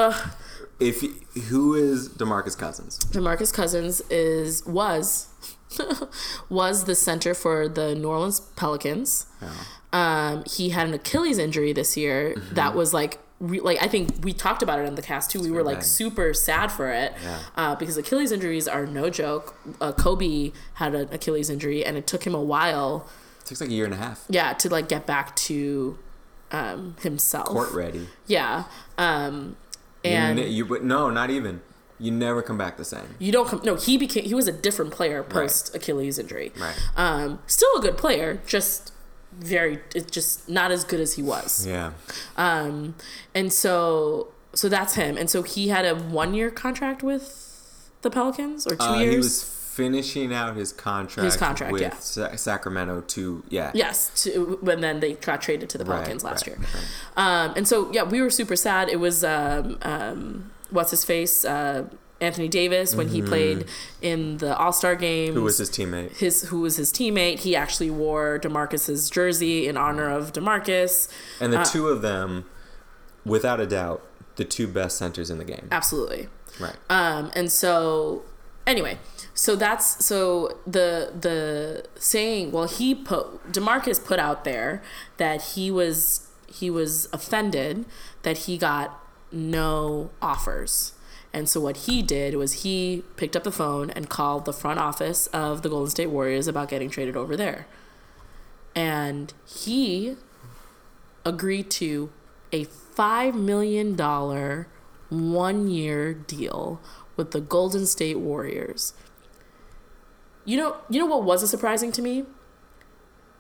If who is Demarcus Cousins? Demarcus Cousins is was *laughs* was the center for the New Orleans Pelicans. Um, he had an Achilles injury this year that was like. Re- like I think we talked about it in the cast too. We were like super sad for it Yeah. uh, because Achilles injuries are no joke. Uh, Kobe had an Achilles injury, and it took him a while, It takes like a year and a half. yeah, to like get back to um, himself. Court ready. Yeah, um, and ne- you, but no, not even. You never come back the same. you don't come. No, he became he was a different player post Achilles injury. Right. Um, still a good player, just very it's just not as good as he was. Yeah. Um, and so so that's him. And so he had a one year contract with the Pelicans or two Uh, years. Finishing out his contract. His contract, with yeah. Sa- Sacramento to yeah. Yes, to, when then they got traded to the Right, Pelicans last right, year. Um, and so yeah, we were super sad. It was um, um, what's his face, uh, Anthony Davis, when he played in the All Star game. Mm-hmm. Who was his teammate? his who was his teammate? He actually wore Demarcus's jersey in honor of Demarcus. And the Uh, two of them, without a doubt, the two best centers in the game. Absolutely. Right. Um, and so anyway, so that's so the the saying. Well, he put Demarcus put out there that he was he was offended that he got no offers. And so what he did was he picked up the phone and called the front office of the Golden State Warriors about getting traded over there. And he agreed to a $5 million one year deal with the Golden State Warriors. You know, you know what wasn't surprising to me?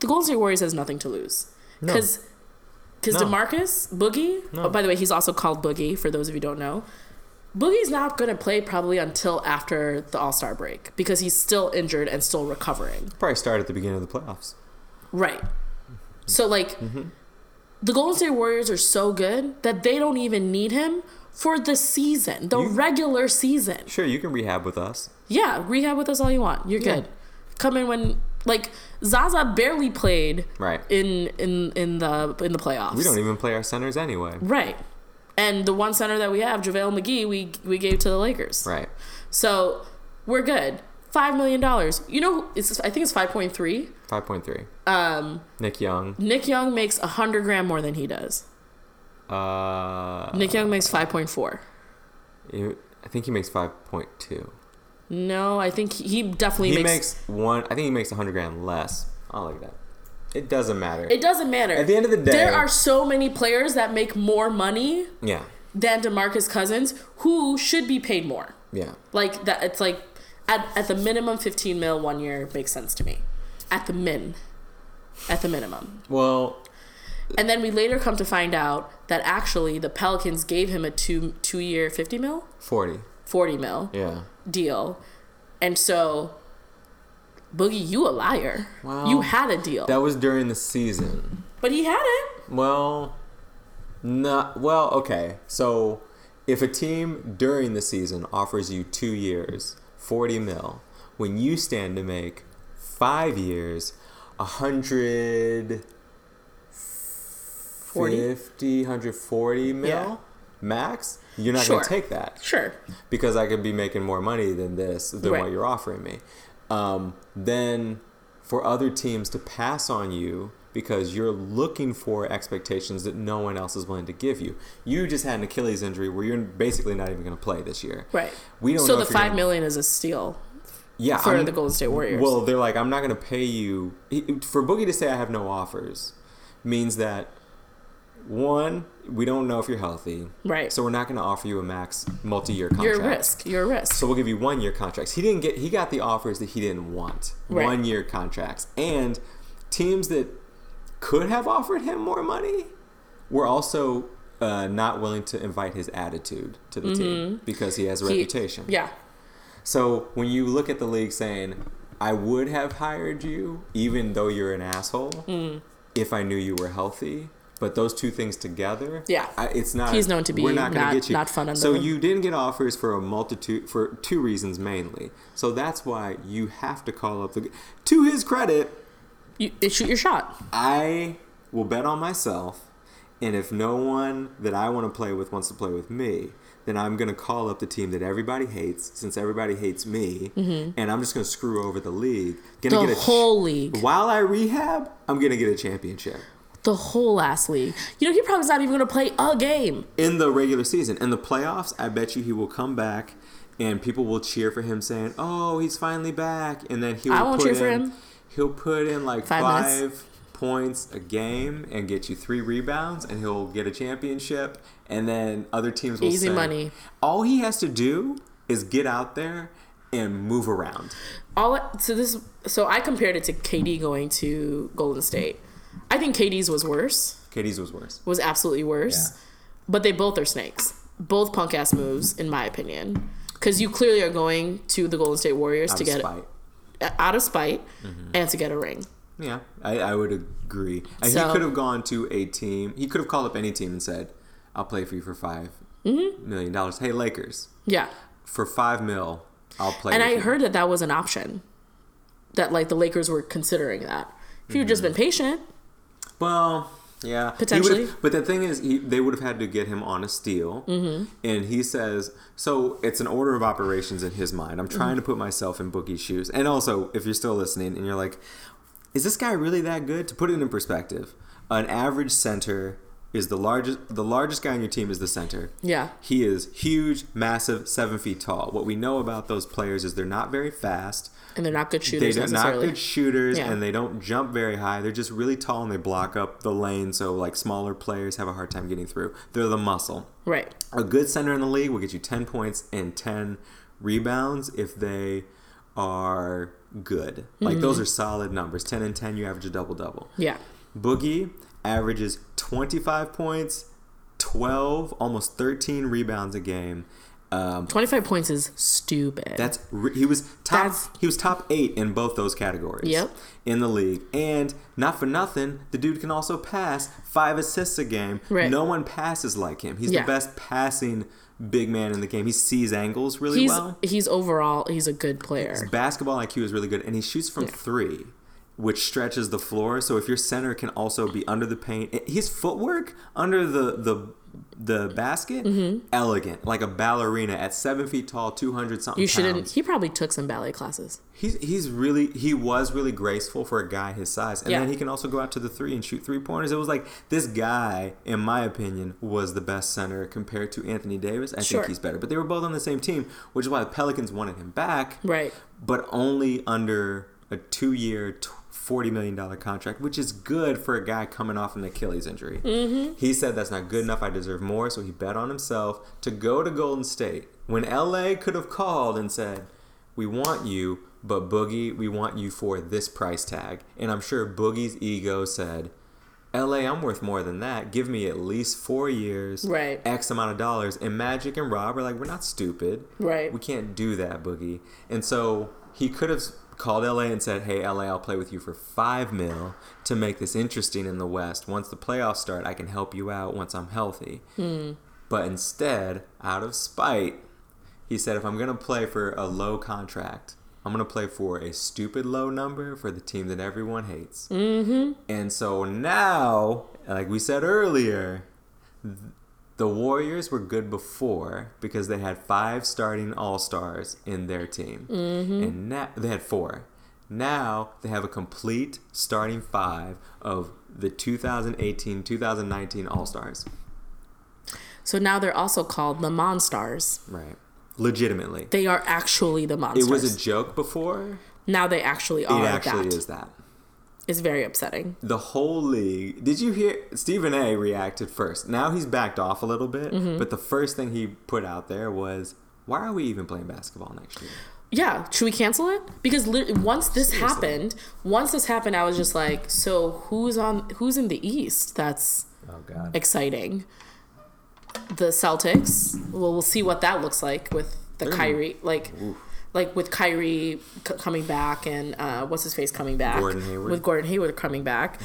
The Golden State Warriors has nothing to lose. Because because No. DeMarcus, Boogie, No. oh, by the way, he's also called Boogie for those of you who don't know. Boogie's not going to play probably until after the All Star break because he's still injured and still recovering. Probably start at the beginning of the playoffs. Right. So like mm-hmm. the Golden State Warriors are so good that they don't even need him for the season, the You- regular season. Sure, you can rehab with us. Yeah, rehab with us all you want. You're Yeah. good. Come in when like Zaza barely played Right. in in in the in the playoffs. We don't even play our centers anyway. Right. And the one center that we have, JaVale McGee, we we gave to the Lakers. Right. So we're good. Five million dollars. You know, it's I think it's five point three. Five point three. Um, Nick Young. Nick Young makes a hundred grand more than he does. Uh, Nick Young makes five point four. I think he makes five point two. No, I think he definitely He makes, makes one. I think he makes a hundred grand less. I like that. It doesn't matter. It doesn't matter. At the end of the day- there are so many players that make more money yeah. than DeMarcus Cousins who should be paid more. Yeah. Like that, it's like at, at the minimum, fifteen mil one year makes sense to me. At the min, at the minimum. Well, And then we later come to find out that actually the Pelicans gave him a two two year fifty mil, forty. forty mil Yeah. Deal, and so Boogie, you a liar. Well, you had a deal, That was during the season. but he had it. Well, not well. Okay, so if a team during the season offers you two years, forty mil, when you stand to make five years, a hundred 40? 50, 140 mil Yeah. max, you're not Sure. gonna take that Sure. because I could be making more money than this than Right. what you're offering me. Um, then for other teams to pass on you because you're looking for expectations that no one else is willing to give you. You just had an Achilles injury where you're basically not even going to play this year. Right. We don't so the five gonna- million is a steal Yeah, for I'm- the Golden State Warriors. Well, they're like, I'm not going to pay you. For Boogie to say I have no offers means that one, we don't know if you're healthy. Right. So we're not going to offer you a max multi-year contract. you're a risk. You're a risk. So we'll give you one year contracts. He didn't get he got the offers that he didn't want. Right. One year contracts. And teams that could have offered him more money were also uh, not willing to invite his attitude to the team because he has a Mm-hmm. He- reputation. yeah. So when you look at the league saying, I would have hired you even though you're an asshole Mm. if I knew you were healthy, But those two things together, Yeah. I, it's not. He's known to be we're not, gonna not- get you. not fun on So you didn't get offers for a multitude for two reasons mainly. So that's why you have to call up the. To his credit, You, shoot your shot. I will bet on myself, and if no one that I want to play with wants to play with me, then I'm gonna call up the team that everybody hates, since everybody hates me, and I'm just gonna screw over the league. Gonna Mm-hmm. The get a ch- whole league. While I rehab, I'm gonna get a championship The whole last league. You know, he probably's not even going to play a game. in the regular season. In the playoffs, I bet you he will come back. And people will cheer for him, saying, "Oh, he's finally back!" And then he'll I won't put cheer for him. He'll put in like Five five, points a game and get you three rebounds, and he'll get a championship. And then other teams will Easy say, money. All he has to do is get out there and move around. All so this so I compared it to KD going to Golden State. I think KD's was worse. KD's was worse. Was absolutely worse. Yeah. But they both are snakes. Both punk ass moves, in my opinion. Because you clearly are going to the Golden State Warriors Out to get spite. out of spite Mm-hmm. and to get a ring. Yeah, I, I would agree. And So- he could have gone to a team. He could have called up any team and said, "I'll play for you for 5 Mm-hmm. million dollars." Hey, Lakers, Yeah. for five mil, I'll play. And I you. heard that that was an option. That like the Lakers were considering that. If you'd just been patient, Well, yeah, Potentially. But the thing is, he, they would have had to get him on a steal, mm-hmm. and he says so. It's an order of operations in his mind. I'm trying to put myself in Boogie's shoes, and also, if you're still listening and you're like, "Is this guy really that good?" To put it in perspective, an average center is the largest. The largest guy on your team is the center. yeah. He is huge, massive, seven feet tall. What we know about those players is they're not very fast. And they're not good shooters. They shooters are not good shooters, Yeah. and they don't jump very high. They're just really tall, and they block up the lane. So like smaller players have a hard time getting through. They're the muscle. Right. A good center in the league will get you ten points and ten rebounds if they are good. Like mm-hmm. those are solid numbers. Ten and ten, you average a double double. Yeah. Boogie averages 25 points, 12, almost 13 rebounds a game. Um, 25 points is stupid. that's he was top. That's- he was top eight in both those categories. Yep. In the league, and not for nothing, the dude can also pass five assists a game. Right. No one passes like him. He's Yeah. the best passing big man in the game. He sees angles really he's well. he's overall he's a good player. Basketball IQ is really good, and he shoots from Yeah. three, which stretches the floor. So if your center can also be under the paint, his footwork under the the the basket, mm-hmm. elegant, like a ballerina at seven feet tall, two hundred something. You should. He probably took some ballet classes. He's he's really he was really graceful for a guy his size, and yeah. then he can also go out to the three and shoot three pointers. It was like this guy, in my opinion, was the best center compared to Anthony Davis. I sure. think he's better, but they were both on the same team, which is why the Pelicans wanted him back, right? But only under a two-year. Tw- $40 million contract, which is good for a guy coming off an Achilles injury. Mm-hmm. He said, That's not good enough. I deserve more. So he bet on himself to go to Golden State when LA could have called and said, We want you, but Boogie, we want you for this price tag. And I'm sure Boogie's ego said, LA, I'm worth more than that. Give me at least four years, right? X amount of dollars. And Magic and Rob are like, we're not stupid, right? We can't do that, Boogie. And so he could have called LA and said, hey, LA, I'll play with you for five mil to make this interesting in the West. Once the playoffs start, I can help you out once I'm healthy. But instead, out of spite, he said, if I'm going to play for a low contract, I'm going to play for a stupid low number for the team that everyone hates. Mm-hmm. And so now, like we said earlier, the Warriors were good before because they had five starting All Stars in their team, mm-hmm. and now they had four. Now they have a complete starting five of the 2018-2019 All Stars. So now they're also called the Monstars. Right. Legitimately. They are actually the Monstars. It was a joke before. now they actually are. It actually that. is that. It's very upsetting. The whole league. Did you hear? Stephen A. reacted first. Now he's backed off a little bit, Mm-hmm. but the first thing he put out there was, "Why are we even playing basketball next year?" Yeah, should we cancel it? Because li- once this Seriously. happened, once this happened, I was just like, so who's on? Who's in the East? That's Oh God. exciting. The Celtics. Well, we'll see what that looks like with the They're- Kyrie, like, like with Kyrie c- coming back and uh, what's his face coming back Gordon Hayward. with Gordon Hayward coming back.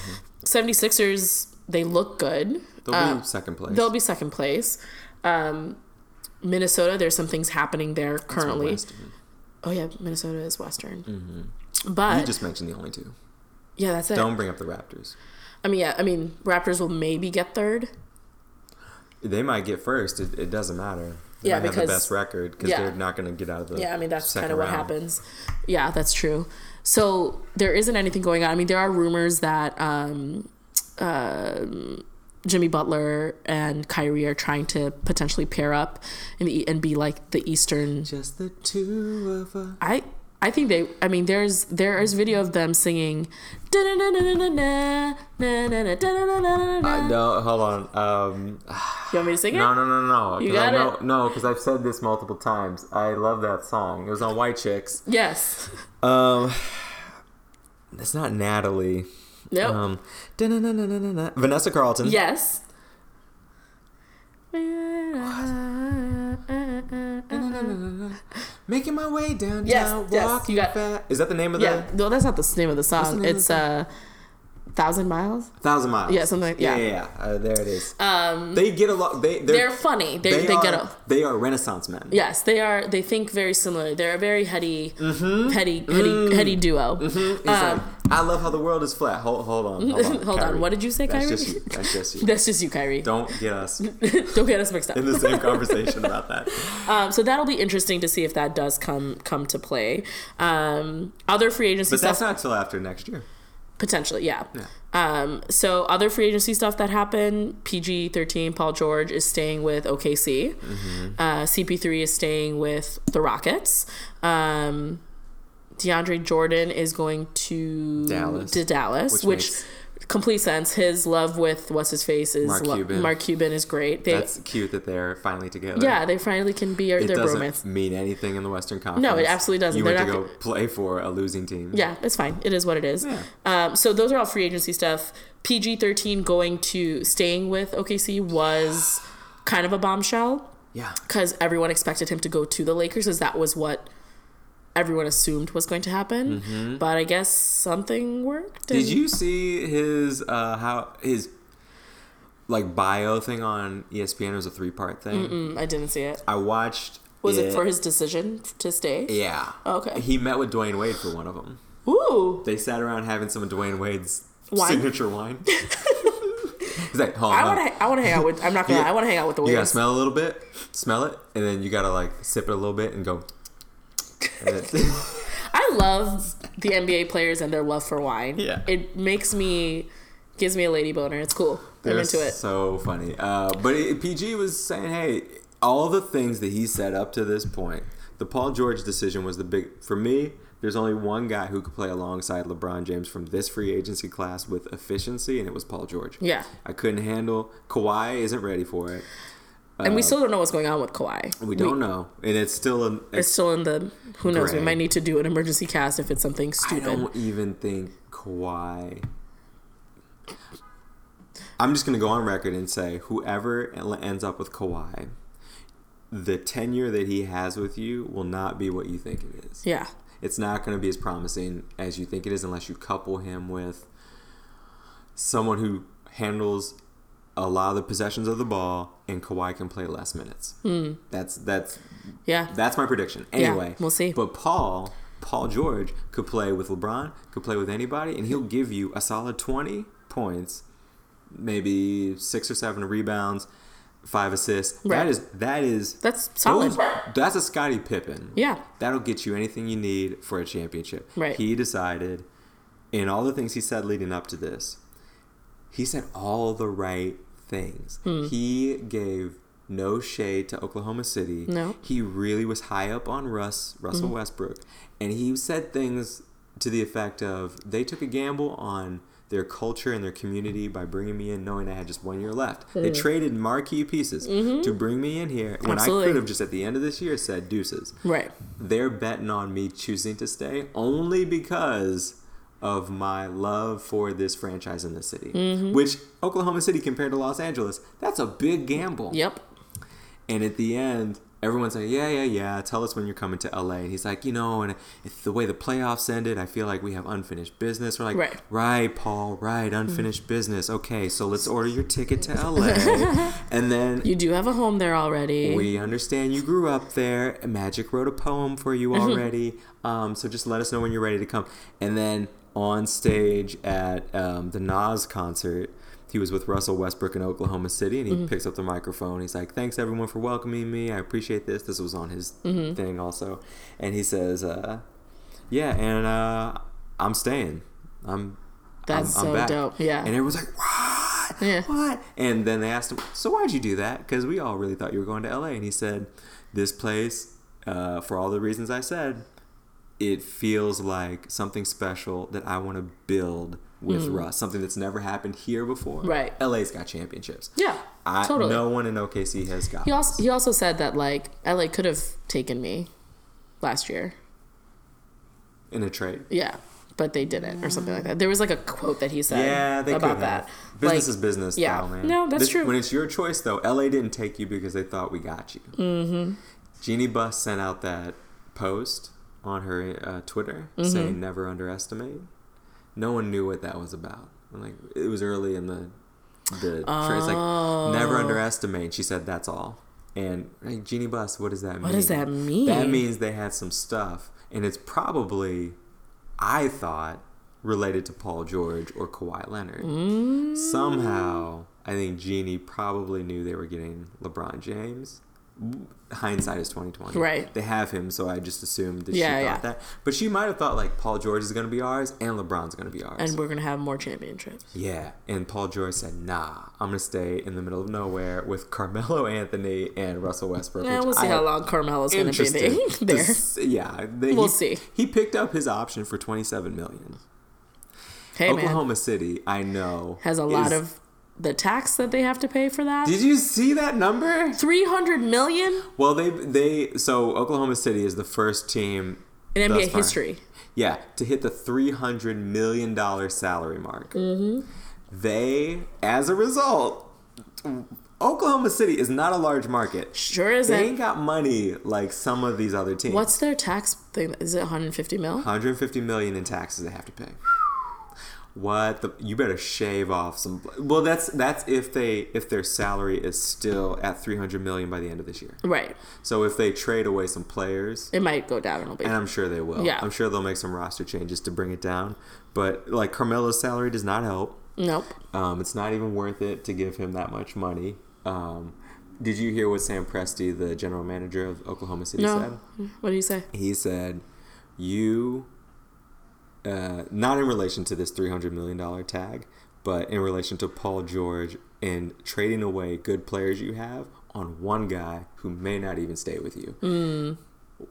76ers they look good. They'll Uh, be second place. They'll be second place. Um, Minnesota, there's some things happening there currently. Oh yeah, Minnesota is Western. You But you just mentioned the only two. yeah, that's it. Don't bring up the Raptors. I mean, yeah, I mean, Raptors will maybe get third. They might get first. It, it doesn't matter. They Yeah, might have the because- best record because yeah. they're not going to get out of the. Yeah, I mean that's kind of what round. happens. Yeah, that's true. So there isn't anything going on. I mean, there are rumors that um, um Jimmy Butler and Kyrie are trying to potentially pair up and and be like the Eastern. Just the two of us. I I think they. I mean, there's there is video of them singing. Uh, no, hold on. Um, You want me to sing it? no, no, no, no. You 'cause I got know, it? No, because I've said this multiple times. I love that song. It was on White Chicks. Yes. Um, it's not Natalie. Nope. Um. Vanessa Carlton. yes. Making my way downtown, Yes, yes, walking you got- fast. Is that the name of Yeah. the No, that's not the name of the song. name of it's the uh, Thousand Miles. Thousand Miles? Yeah, something like- yeah, yeah. yeah. yeah. Uh, there it is. Um, they get a lot. They they're, they're funny. They they, they, are, get a. They are Renaissance men. Yes, they are. They think very similar. They're a very heady, Mm-hmm. heady, heady, heady duo. It's Um, like, I love how the world is flat. Hold, hold on. Hold on. *laughs* Hold on, what did you say, That's Kyrie? Just you. That's just *laughs* you. That's just you, Kyrie. Don't, get us. *laughs* Don't get us mixed up. in the same conversation about that. Um, so that'll be interesting to see if that does come come to play. Um, other free agency But stuff that's not till after next year. Potentially, yeah. Um, so other free agency stuff that happened: PG thirteen, Paul George is staying with OKC. Mm-hmm. Uh, CP three is staying with the Rockets. Um, DeAndre Jordan is going to Dallas. To Dallas, Which which. makes- Complete sense. His love with what's his face is Mark lo- Cuban. Mark Cuban is great. They, That's cute that they're finally together. yeah, they finally can be their, It their doesn't bromance. mean anything in the Western Conference. No, it absolutely doesn't. You They're went to go play for a losing team. Yeah, it's fine. It is what it is. Yeah. Um, so those are all free agency stuff. PG thirteen going to staying with OKC was kind of a bombshell Yeah. because everyone expected him to go to the Lakers, as that was what everyone assumed was going to happen. But I guess something worked. Mm-hmm. Did you see his uh how his like bio thing on ESPN? It was a three part thing. Mm, I didn't see it. I watched. Was it for his decision to stay? Yeah. Okay. He met with Dwyane Wade for one of them. Ooh. They sat around having some of Dwyane Wade's Wine? signature wine. *laughs* He's like, hold I want to. I want to hang out with. I'm not gonna. Yeah. I want to hang out with the You gotta smell a little bit, smell it, and then you gotta like sip it a little bit and go. *laughs* I love the NBA players and their love for wine. Yeah. It makes me, gives me a lady boner. It's cool. I'm They're into it. So funny. Uh, but it, PG was saying, hey, all the things that he said up to this point, the Paul George decision was the big. For me, there's only one guy who could play alongside LeBron James from this free agency class with efficiency, and it was Paul George. Yeah. I couldn't handle. Kawhi isn't ready for it. And we still don't know what's going on with Kawhi. Uh, We don't know, and it's still an. It's still in the. Who knows? We might need to do an emergency cast if it's something stupid. I don't even think Kawhi. I'm just gonna go on record and say whoever ends up with Kawhi, the tenure that he has with you will not be what you think it is. Yeah. It's not going to be as promising as you think it is unless you couple him with someone who handles a lot of the possessions of the ball and Kawhi can play less minutes. That's that's Yeah. that's my prediction. Hmm. Yeah, Anyway, we'll see. But Paul, Paul George could play with LeBron, could play with anybody, and he'll give you a solid twenty points, maybe six or seven rebounds, five assists. Right. That is that is That's solid. that's a Scottie Pippen. Yeah. That'll get you anything you need for a championship. Right. He decided, in all the things he said leading up to this, he said all the right things. Hmm. He gave no shade to Oklahoma City. No. He really was high up on Russ, Russell Mm-hmm. Westbrook. And he said things to the effect of they took a gamble on their culture and their community by bringing me in knowing I had just one year left. They traded marquee pieces to bring me in here when I Mm-hmm. Could have just at the end of this year said deuces Right. they're betting on me choosing to stay only because of my love for this franchise in the city. Mm-hmm. Which Oklahoma City compared to Los Angeles, that's a big gamble. Yep. And at the end, everyone's like, yeah, yeah, yeah. Tell us when you're coming to LA. And he's like, you know, and if the way the playoffs ended, I feel like we have unfinished business. We're like, Right. right, Paul, right, unfinished business. Okay, so let's order your ticket to LA. *laughs* and then You do have a home there already. we understand you grew up there. Magic wrote a poem for you Mm-hmm. already. Um, so just let us know when you're ready to come. And then on stage at um, the Nas concert, he was with Russell Westbrook in Oklahoma City, and he Mm-hmm. picks up the microphone. He's like, "Thanks everyone for welcoming me. I appreciate this." This was on his Mm-hmm. thing also, and he says, uh, "Yeah, and uh, I'm staying. I'm." That's I'm, I'm so back." dope. Yeah. And everyone's like, "What? Yeah. What?" And then they asked him, "So why'd you do that? Because we all really thought you were going to LA." And he said, "This place, uh, for all the reasons I said, it feels like something special that I want to build with Russ. Something that's never happened here before. Mm. Right. LA's got championships. yeah, I, totally. No one in OKC has got. He also he also said that like LA could have taken me last year. in a trade. Yeah, but they didn't or something like that. There was like a quote that he said Yeah, they about that. Business Like, is business, yeah. No, that's This- true. When it's your choice, though, LA didn't take you because they thought we got you. Mm-hmm. Jeanie Buss sent out that post on her uh, Twitter Mm-hmm. saying "never underestimate." No one knew what that was about. Like it was early in the the trade. It's like never Oh. underestimate. She said that's all. And hey, Jeanie Buss, what does that mean? What does that mean? That means they had some stuff, and it's probably, I thought, related to Paul George or Kawhi Leonard. Mm. Somehow, I think Jeanie probably knew they were getting LeBron James. Hindsight is twenty twenty. Right. They have him, so I just assumed that Yeah, she yeah. thought that. But she might have thought like Paul George is going to be ours and LeBron's going to be ours. and we're gonna have more championships. Yeah, and Paul George said, "Nah, I'm gonna stay in the middle of nowhere with Carmelo *laughs* Anthony and Russell Westbrook." Yeah, we'll see I how long Carmelo's gonna be *laughs* there. to yeah, they, We'll he, see. He picked up his option for 27 million. Hey man, Oklahoma City, I know, has a lot of the tax that they have to pay for that. Did you see that number? Three hundred million Well, they they so Oklahoma City is the first team in NBA far- history. Yeah, to hit the three hundred million dollar salary mark. Mm-hmm. They, as a result, Oklahoma City is not a large market. Sure isn't. They ain't got money like some of these other teams. What's their tax thing? Is it 150 mil? 150 million in taxes they have to pay. What the? You better shave off some. Well, that's that's if they if their salary is still at 300 million by the end of this year. Right. So if they trade away some players, It might go down a little bit. and I'm sure they will. Yeah. I'm sure they'll make some roster changes to bring it down. But like Carmelo's salary does not help. Nope. Um, it's not even worth it to give him that much money. Um, did you hear what Sam Presti, the general manager of Oklahoma City, said? What do you say? He said, "You, uh, not in relation to this three hundred million dollar tag, but in relation to Paul George and trading away good players you have on one guy who may not even stay with you.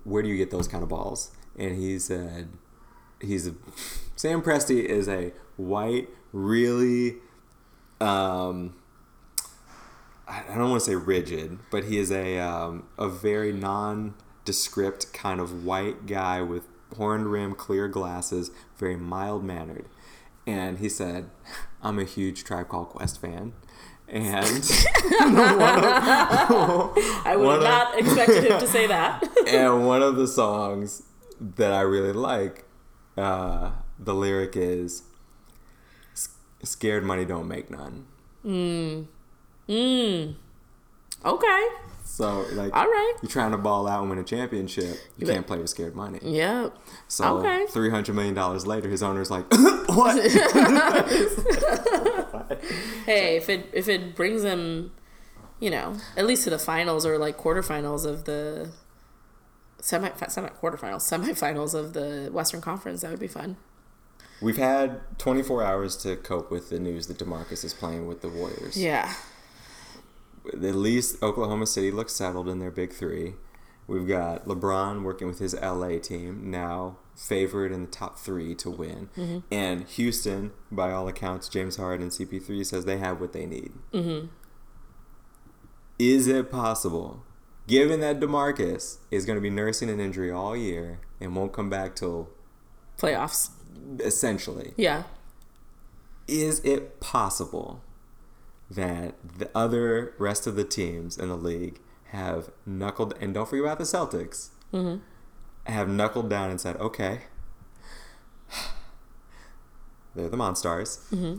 Where do you get those kind of balls?" And he said, "He's a Sam Presti is a white, really." Um, I I don't want to say rigid, but he is a um, a very nondescript kind of white guy with horned rim, clear glasses, very mild mannered. And he said, "I'm a huge Tribe Called Quest fan." And *laughs* I would have not expected him to say that. *laughs* and one of the songs that I really like, uh, the lyric is, "Scared money don't make none." Mm. Mm. okay. So like, All right. you're trying to ball out and win a championship, you bet. can't play with scared money. Yep. So Okay. three hundred million dollars later, his owner's like, *laughs* "What?" *laughs* *laughs* Hey, if it if it brings him, you know, at least to the finals or like quarterfinals of the semi semi quarterfinals, semifinals of the Western Conference, that would be fun. We've had 24 hours to cope with the news that DeMarcus is playing with the Warriors. Yeah. At least Oklahoma City looks settled in their big three. We've got LeBron working with his LA team, now favored in the top three to win. Mm-hmm. And Houston, by all accounts, James Harden and CP3 says they have what they need. Mm-hmm. Is it possible, given that DeMarcus is going to be nursing an injury all year and won't come back till Playoffs. essentially, Yeah. is it possible that the other rest of the teams in the league have knuckled and don't forget about the Celtics. Mm-hmm. Have knuckled down and said, "Okay, *sighs* they're the Monstars. Mm-hmm.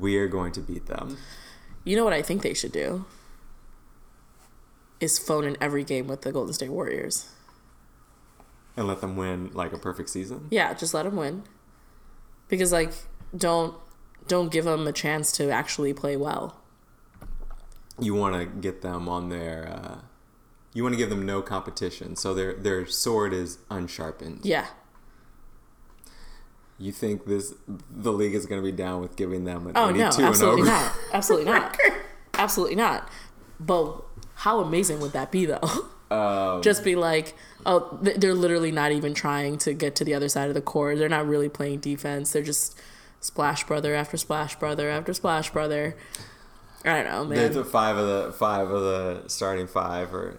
We are going to beat them." You know what I think they should do? Is phone in every game with the Golden State Warriors. And let them win like a perfect season. Yeah, just let them win. Because like, don't don't give them a chance to actually play well. You want to get them on their. Uh, you want to give them no competition, so their their sword is unsharpened. Yeah. You think this the league is going to be down with giving them an Oh no, 82 and absolutely not. *laughs* Absolutely not. Absolutely not. But how amazing would that be, though? Um, Just be like, oh, they're literally not even trying to get to the other side of the court. They're not really playing defense. They're just splash brother after splash brother after splash brother. I don't know, They're man. the five of the five of the starting five or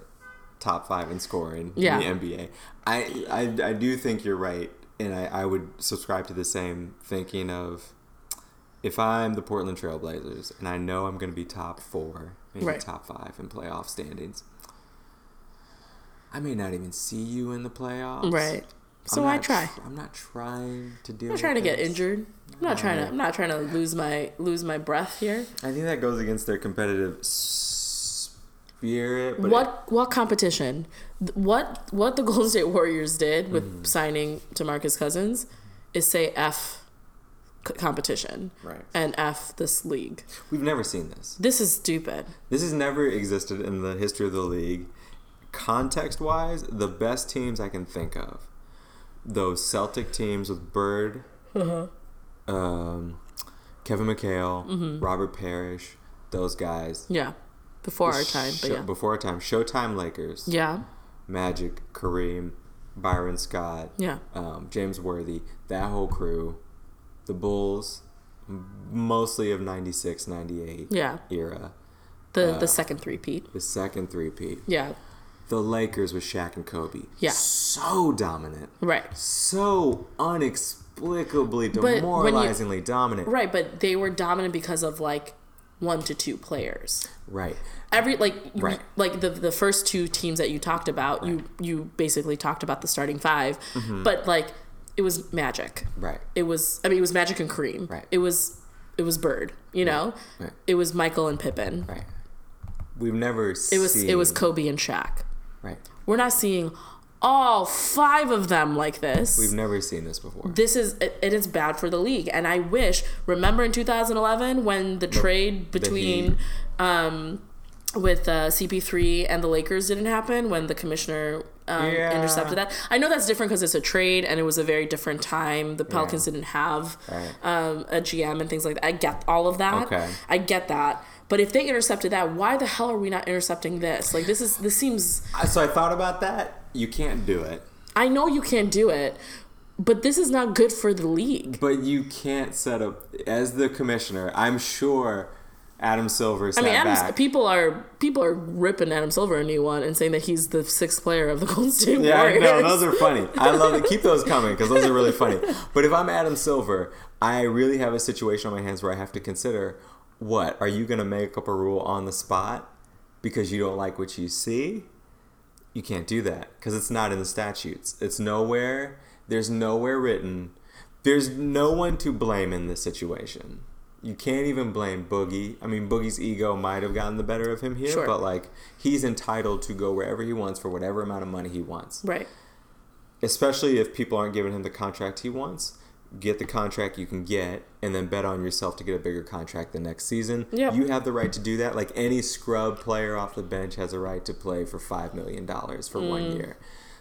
top five in scoring Yeah. in the NBA. I, I I do think you're right, and I, I would subscribe to the same thinking of if I'm the Portland Trailblazers and I know I'm going to be top four, maybe Right. top five in playoff standings. I may not even see you in the playoffs. Right. So not try. tr- I'm not trying to deal. I'm not trying to get injured. I'm not trying to. I'm not trying to lose my lose my breath here. I think that goes against their competitive spirit. What what competition? What what the *laughs* Golden State Warriors did with Mm-hmm. signing Demarcus Cousins is say f competition Right. and f this league. We've never seen this. This is stupid. This has never existed in the history of the league. Context wise, the best teams I can think of, those Celtic teams with Bird, Uh-huh. um, Kevin McHale, Mm-hmm. Robert Parish, those guys. Yeah, before our time, but Show- yeah, Before our time. Showtime Lakers, yeah, Magic, Kareem, Byron Scott, yeah, um, James Worthy, that whole crew, the Bulls, mostly of 96, 98 yeah. era, The Uh, the second three-peat. the second three-peat. Yeah, The Lakers with Shaq and Kobe. Yeah. So dominant. right, So inexplicably when you- demoralizingly dominant. right. But they were dominant because of like one to two players. Right. every like Right. like the the first two teams that you talked about you you basically talked about the starting 5 Mm-hmm. but like it was magic Right. it was i mean it was magic and Kareem Right. it was it was bird you know Right. it was michael and Pippen Right. We've never seen it was seen, it was kobe and Shaq. Right. we're not seeing all five of them like this We've never seen this before. this is it, it is bad for the league and i wish remember in 2011 when the trade between um with uh, cp3 and the lakers didn't happen when the commissioner um, Yeah. intercepted that i know that's different because it's a trade and it was a very different time the pelicans didn't have Right. um, a gm and things like that i get all of that Okay. i get that but if they intercepted that why the hell are we not intercepting this like this is this seems So I thought about that. You can't do it. i know you can't do it but this is not good for the league But you can't set up as the commissioner. I'm sure Adam Silver I mean, back. people are people are ripping Adam Silver a new one and saying that he's the sixth player of the *laughs* Golden State Yeah, I Warriors. know. Those are funny. I love it. Keep those coming because those are really funny. *laughs* But if I'm Adam Silver, I really have a situation on my hands where I have to consider what are you going to make up a rule on the spot because you don't like what you see? You can't do that because it's not in the statutes. It's nowhere. There's nowhere written. There's no one to blame in this situation. You can't even blame Boogie. I mean, Boogie's ego might have gotten the better of him here, Sure. but like he's entitled to go wherever he wants for whatever amount of money he wants right. especially if people aren't giving him the contract he wants. Get the contract you can get, and then bet on yourself to get a bigger contract the next season. Yep. You have the right to do that. Like any scrub player off the bench has a right to play for five million dollars for one year.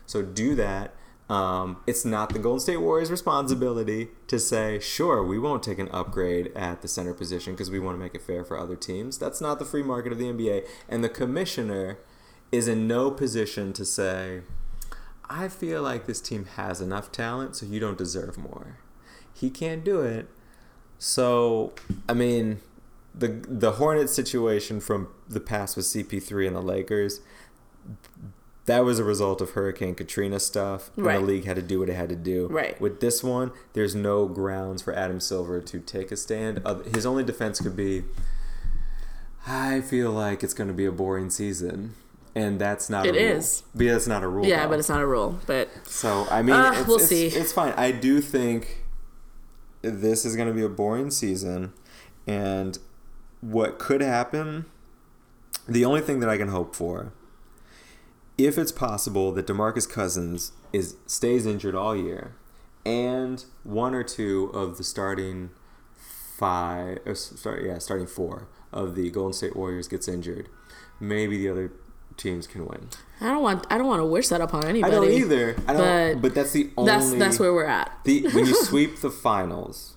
So do that. Um, it's not the Golden State Warriors' responsibility to say, sure, we won't take an upgrade at the center position because we want to make it fair for other teams. That's not the free market of the NBA. And the commissioner is in no position to say, I feel like this team has enough talent, so you don't deserve more. He can't do it. So, I mean, the the Hornets situation from the past with CP3 and the Lakers, that was a result of Hurricane Katrina stuff, and Right. the league had to do what it had to do. Right. With this one, there's no grounds for Adam Silver to take a stand. His only defense could be, I feel like it's going to be a boring season, and that's not. It a rule. is. But that's not a rule. Yeah, though. but it's not a rule. But So I mean, Uh, it's, we'll it's, see. It's fine. I do think this is going to be a boring season, and what could happen. The only thing that I can hope for, if it's possible that Demarcus Cousins is stays injured all year, and one or two of the starting five, uh, or start yeah, starting four of the Golden State Warriors gets injured, maybe the other teams can win. I don't want I don't want to wish that upon I anybody. don't either. I don't. but But, that's the only. That's that's where we're at. the when you *laughs* sweep the finals,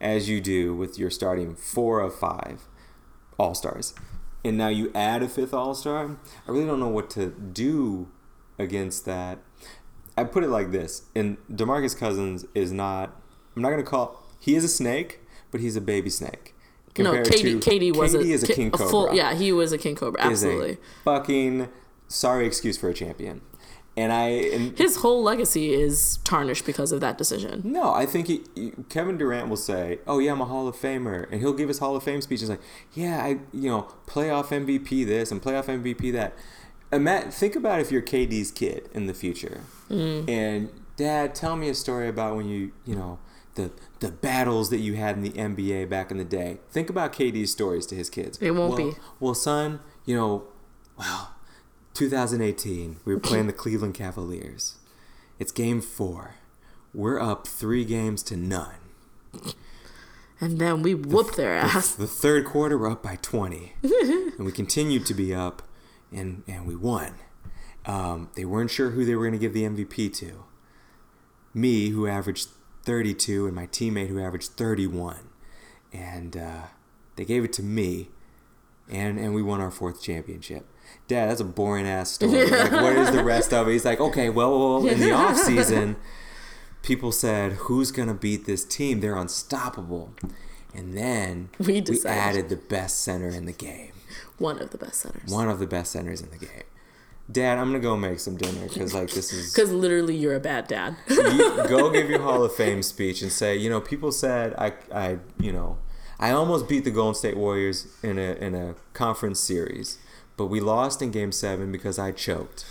as you do with your starting four of five all stars, and now you add a fifth all star. I really don't know what to do against that. I put it like this: and Demarcus Cousins is not. I'm not gonna call. He is a snake, but he's a baby snake. No, KD KD was KD a, is a king cobra. full yeah, he was a king cobra. A Absolutely. fucking sorry excuse for a champion. And I and His whole legacy is tarnished because of that decision. No, I think he, he- Kevin Durant will say, "Oh yeah, I'm a Hall of Famer," and he'll give his Hall of Fame speech. He's like, "Yeah, I, you know, playoff MVP this and playoff MVP that." And Matt, think about if you're KD's kid in the future, Mm. and Dad, tell me a story about when you, you know, the the battles that you had in the NBA back in the day. Think about KD's stories to his kids. It won't well, be. Well, son, you know, well, 2018, we were playing the *laughs* Cleveland Cavaliers. It's game four. We're up three games to none. And then we whooped their ass. The third quarter, we're up by 20. *laughs* and we continued to be up, and, and we won. Um, they weren't sure who they were going to give the MVP to. Me, who averaged 32, and my teammate, who averaged 31. And uh, they gave it to me, and, and we won our fourth championship. Dad, that's a boring ass story. *laughs* like, what is the rest of it? He's like, okay, well, well in the *laughs* off season, people said, who's gonna beat this team? They're unstoppable. And then We we added the best center in the game, One of the best centers. one of the best centers in the game. Dad, I'm gonna go make some dinner because like this is *laughs* Because literally, you're a bad dad. *laughs* you go *laughs* give your Hall of Fame speech and say, you know, people said I, I, you know, I almost beat the Golden State Warriors in a in a conference series, but we lost in Game Seven because I choked.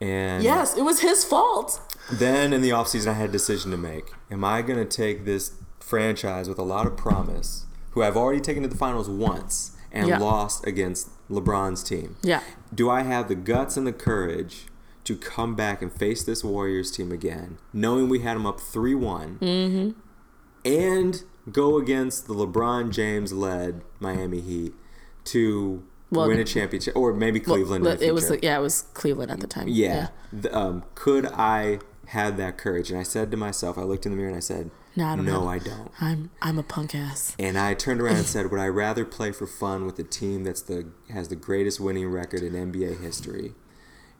And yes, it was his fault. then in the offseason, I had a decision to make. Am I going to take this franchise with a lot of promise, who I've already taken to the finals once and Yeah. lost against LeBron's team? Yeah. Do I have the guts and the courage to come back and face this Warriors team again, knowing we had them up 3 one, Mm-hmm. and go against the LeBron James led Miami Heat to Well, win a championship? Or maybe Cleveland. the it was yeah, it was Cleveland at the time. Yeah. The, um, could I have that courage? And I said to myself, I looked in the mirror and I said, No, I don't no, have- I don't. I'm I'm a punk ass. And I turned around and *laughs* said, would I rather play for fun with a team that's the has the greatest winning record in NBA history?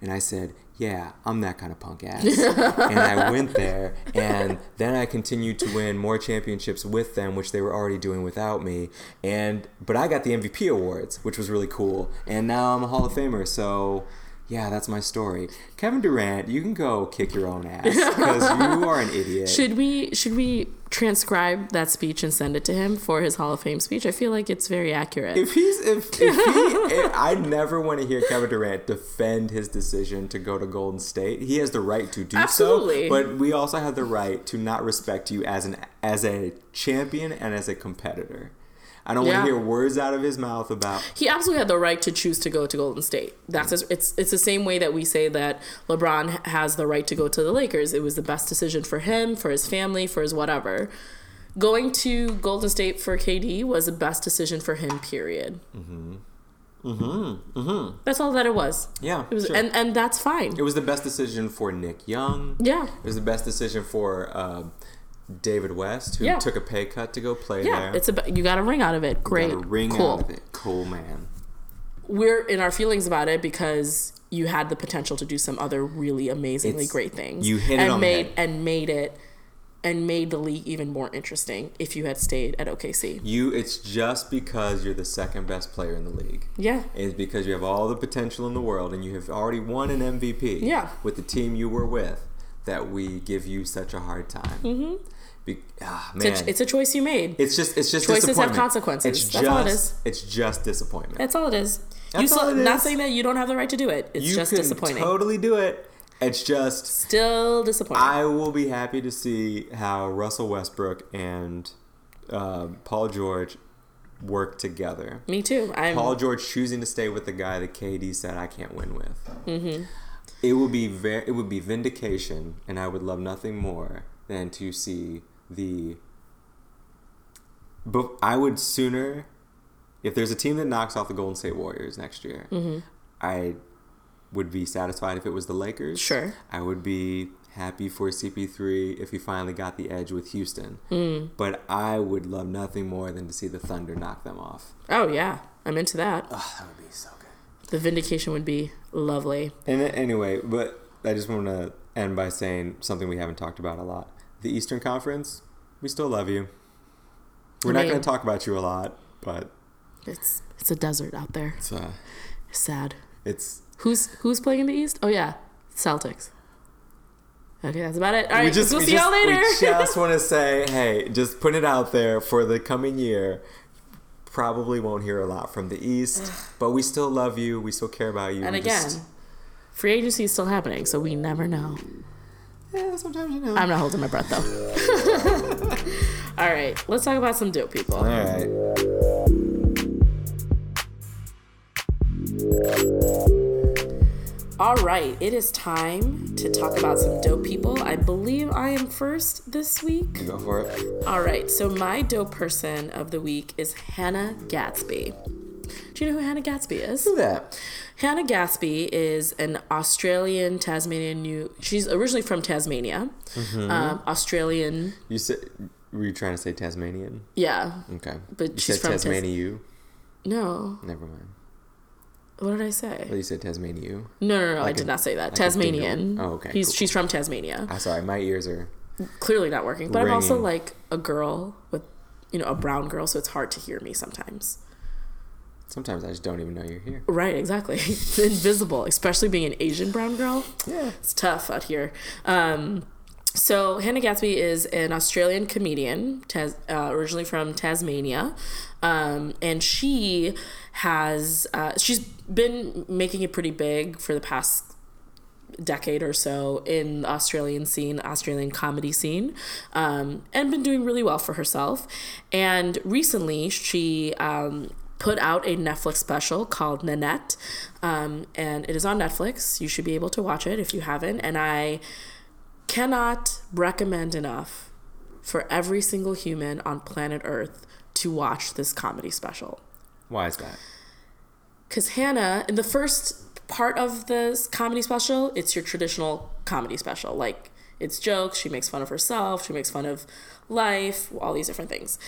And I said, yeah, I'm that kind of punk ass. *laughs* and I went there, and then I continued to win more championships with them, which they were already doing without me. And but I got the MVP awards, which was really cool. And now I'm a Hall of Famer, so yeah, that's my story. Kevin Durant, you can go kick your own ass because you *laughs* are an idiot. Should we should we transcribe that speech and send it to him for his Hall of Fame speech? I feel like it's very accurate. If he's if, if he, if, *laughs* eh, I never want to hear Kevin Durant defend his decision to go to Golden State. He has the right to do Absolutely. so, but we also have the right to not respect you as an as a champion and as a competitor. I don't Yeah. want to hear words out of his mouth about he absolutely had the right to choose to go to Golden State. That's his, it's it's the same way that we say that LeBron has the right to go to the Lakers. It was the best decision for him, for his family, for his whatever. Going to Golden State for KD was the best decision for him. Period. Mm-hmm. Mm-hmm. Mm-hmm. That's all that it was. yeah. It was, sure. and and that's fine. it was the best decision for Nick Young. Yeah. It was the best decision for uh, David West, who Yeah. took a pay cut to go play Yeah, there. it's a you got a ring out of it. Great, Got a ring cool. out of it. Cool man. We're in our feelings about it because you had the potential to do some other really amazingly It's- great things. you hit it and on made and made it and made the league even more interesting if you had stayed at OKC. You, it's just because you're the second best player in the league. Yeah. It's because you have all the potential in the world and you have already won an MVP Yeah. with the team you were with. That we give you such a hard time. Mm-hmm. Be, ah, man, It's a, it's a choice you made. it's just it's just choices have disappointment. consequences. It's That's just all it is. it's just disappointment. That's all it is. you That's all still, not saying that you don't have the right to do it. It's you just can disappointing. totally do it. It's just Still disappointing. I will be happy to see how Russell Westbrook and um, Paul George work together. Me too. I'm Paul George choosing to stay with the guy that KD said I can't win with. Mm-hmm. It would be very, it would be vindication, and I would love nothing more than to see the. But I would sooner, if there's a team that knocks off the Golden State Warriors next year, Mm-hmm. I would be satisfied if it was the Lakers. Sure. I would be happy for CP3 if he finally got the edge with Houston. Mm. But I would love nothing more than to see the Thunder knock them off. oh yeah, I'm into that. Oh, that would be so good. The vindication would be lovely. And anyway, but I just want to end by saying something we haven't talked about a lot. The Eastern Conference, we still love you. We're I not going to talk about you a lot, but It's it's a desert out there. it's uh, Sad. it's Who's who's playing in the East? Oh yeah, Celtics. Okay, that's about it. All right, we just we'll we see just, y'all later. we just *laughs* want to say, hey, just put it out there for the coming year. Probably won't hear a lot from the East, but we still love you. We still care about you. and We again, just- free agency is still happening, so we never know. yeah, sometimes you know. I'm not holding my breath though. *laughs* All right, let's talk about some dope people. All right. All right, it is time to talk about some dope people. I believe I am first this week. Go for it. All right, so my dope person of the week is Hannah Gadsby. Do you know who Hannah Gadsby is? Do that. Hannah Gadsby is an Australian Tasmanian new. She's originally from Tasmania, Mm-hmm. um, Australian. You said were you trying to say Tasmanian? Yeah, Okay. But you she's said from Tasmania. you. no. Never mind. What did I say? Well, you said Tasmania. you. No, no, no. I did a- not say that. like Tasmanian. Oh, okay, He's cool. she's from Tasmania. I'm sorry, my ears are. Clearly not working. But I'm also like a girl with, you know, a brown girl, so it's hard to hear me sometimes. Sometimes I just don't even know you're here. Right, exactly. *laughs* Invisible, especially being an Asian brown girl. Yeah. It's tough out here. Um, so Hannah Gadsby is an Australian comedian, Tas- uh, originally from Tasmania, um, and she has uh, she's been making it pretty big for the past decade or so in the Australian scene, Australian comedy scene, um, and been doing really well for herself. And recently, she um, put out a Netflix special called Nanette, um, and it is on Netflix. You should be able to watch it if you haven't. And I cannot recommend enough for every single human on planet Earth to watch this comedy special Why is that? because Hannah, in the first part of this comedy special, it's your traditional comedy special. Like, it's jokes, she makes fun of herself, she makes fun of life, all these different things.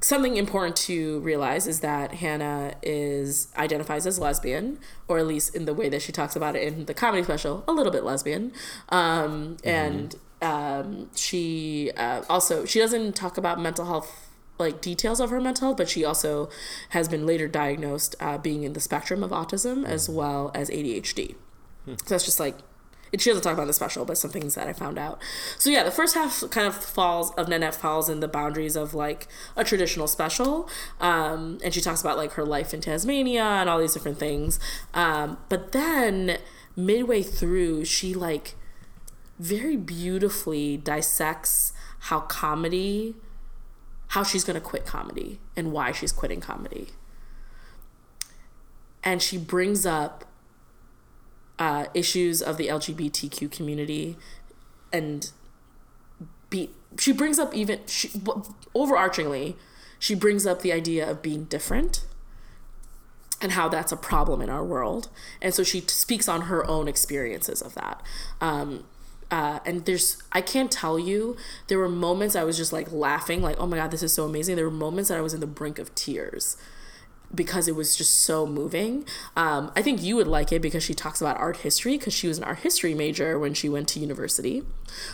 Something important to realize is that Hannah is identifies as lesbian, or at least in the way that she talks about it in the comedy special, a little bit lesbian. Um, And um, she uh, also she doesn't talk about mental health like details of her mental health, but she also has been later diagnosed uh, being in the spectrum of autism as well as ADHD. So that's just like it, she doesn't talk about the special, but some things that I found out. So yeah, the first half kind of falls of Nanette falls in the boundaries of like a traditional special, um, and she talks about like her life in Tasmania and all these different things. Um, but then midway through, she like very beautifully dissects how comedy how she's going to quit comedy and why she's quitting comedy. And she brings up uh, issues of the LGBTQ community and be, she brings up even she, overarchingly she brings up the idea of being different and how that's a problem in our world and so she speaks on her own experiences of that um, uh, and there's i can't tell you there were moments i was just like laughing like oh my god this is so amazing there were moments that i was in the brink of tears because it was just so moving um, i think you would like it because she talks about art history because she was an art history major when she went to university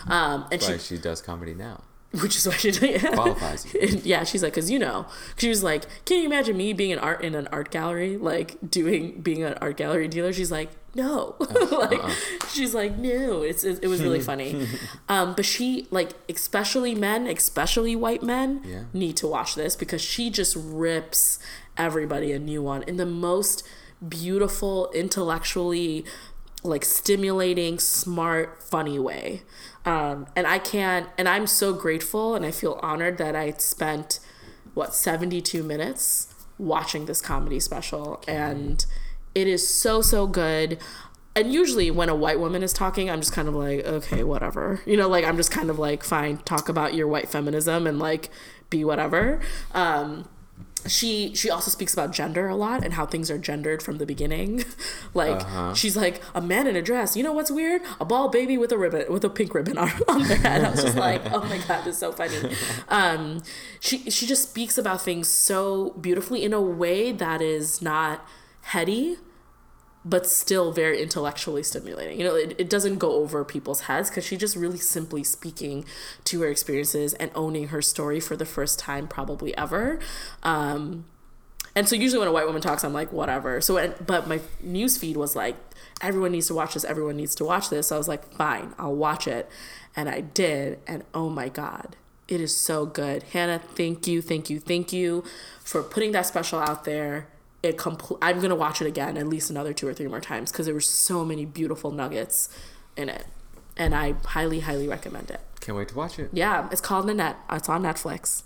um, and she Like she does comedy now. *laughs* which is why she yeah. Qualifies *laughs* yeah, she's like, cause you know, she was like, can you imagine me being an art in an art gallery, like doing being an art gallery dealer? She's like, no. *laughs* like she's like, no. It's it, it was really funny. *laughs* um, but she like especially men, especially white men, Yeah. need to watch this because she just rips everybody a new one in the most beautiful, intellectually like stimulating, smart, funny way. Um, and I can't, and I'm so grateful and I feel honored that I spent what 72 minutes watching this comedy special and it is so so good. And usually when a white woman is talking i'm just kind of like okay whatever. You know like i'm just kind of like fine talk about your white feminism and like be whatever. Um she she also speaks about gender a lot and how things are gendered from the beginning. *laughs* Like she's like a man in a dress. You know what's weird? A bald baby with a ribbon with a pink ribbon *laughs* on, on their head. I was just like oh my god this is so funny. *laughs* Um she she just speaks about things so beautifully in a way that is not heady but still very intellectually stimulating. You know, it, it doesn't go over people's heads because she's just really simply speaking to her experiences and owning her story for the first time, probably ever. Um, and so usually when a white woman talks, I'm like, whatever. So, but my news feed was like, everyone needs to watch this. Everyone needs to watch this. So I was like, fine, I'll watch it. And I did. And oh my God, it is so good. Hannah, thank you, thank you, thank you for putting that special out there. It compl- I'm gonna watch it again at least another two or three more times because there were so many beautiful nuggets in it, and I highly, highly recommend it. Can't wait to watch it. Yeah, it's called Nanette. It's on Netflix.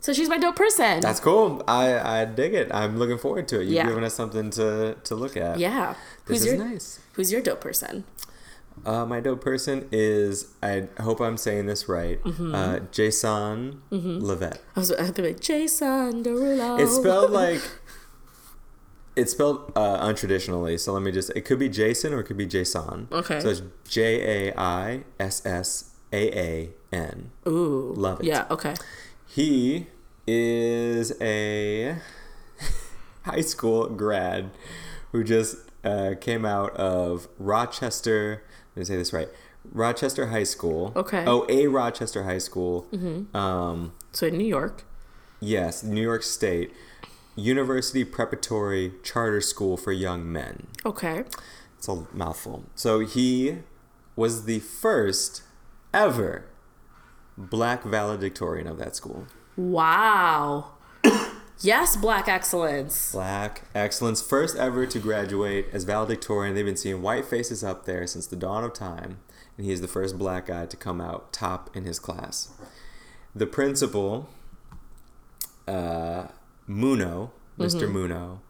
So she's my dope person. That's cool. I, I dig it. I'm looking forward to it. You've Yeah. given us something to, to look at. yeah. This Who's is your nice. Who's your dope person? Uh, my dope person is, I hope I'm saying this right, Mm-hmm. uh, Jason Levette. I was had to be like Jason Derulo. It's spelled *laughs* like, it's spelled uh, untraditionally. So let me just, it could be Jason or it could be Jason. Okay. So it's J A I S S A A N. Ooh. Love it. Yeah. Okay. He is a *laughs* high school grad who just uh, came out of Rochester. Let me say this right. Rochester High School. Okay. Oh, a Rochester High School. Um, So in New York. yes, New York State University Preparatory Charter School for Young Men. Okay. It's a mouthful. So he was the first ever black valedictorian of that school. Wow. Yes, Black excellence. Black excellence, first ever to graduate as valedictorian. They've been seeing white faces up there since the dawn of time, and he is the first black guy to come out top in his class. The principal, uh, Munno, mister Munno,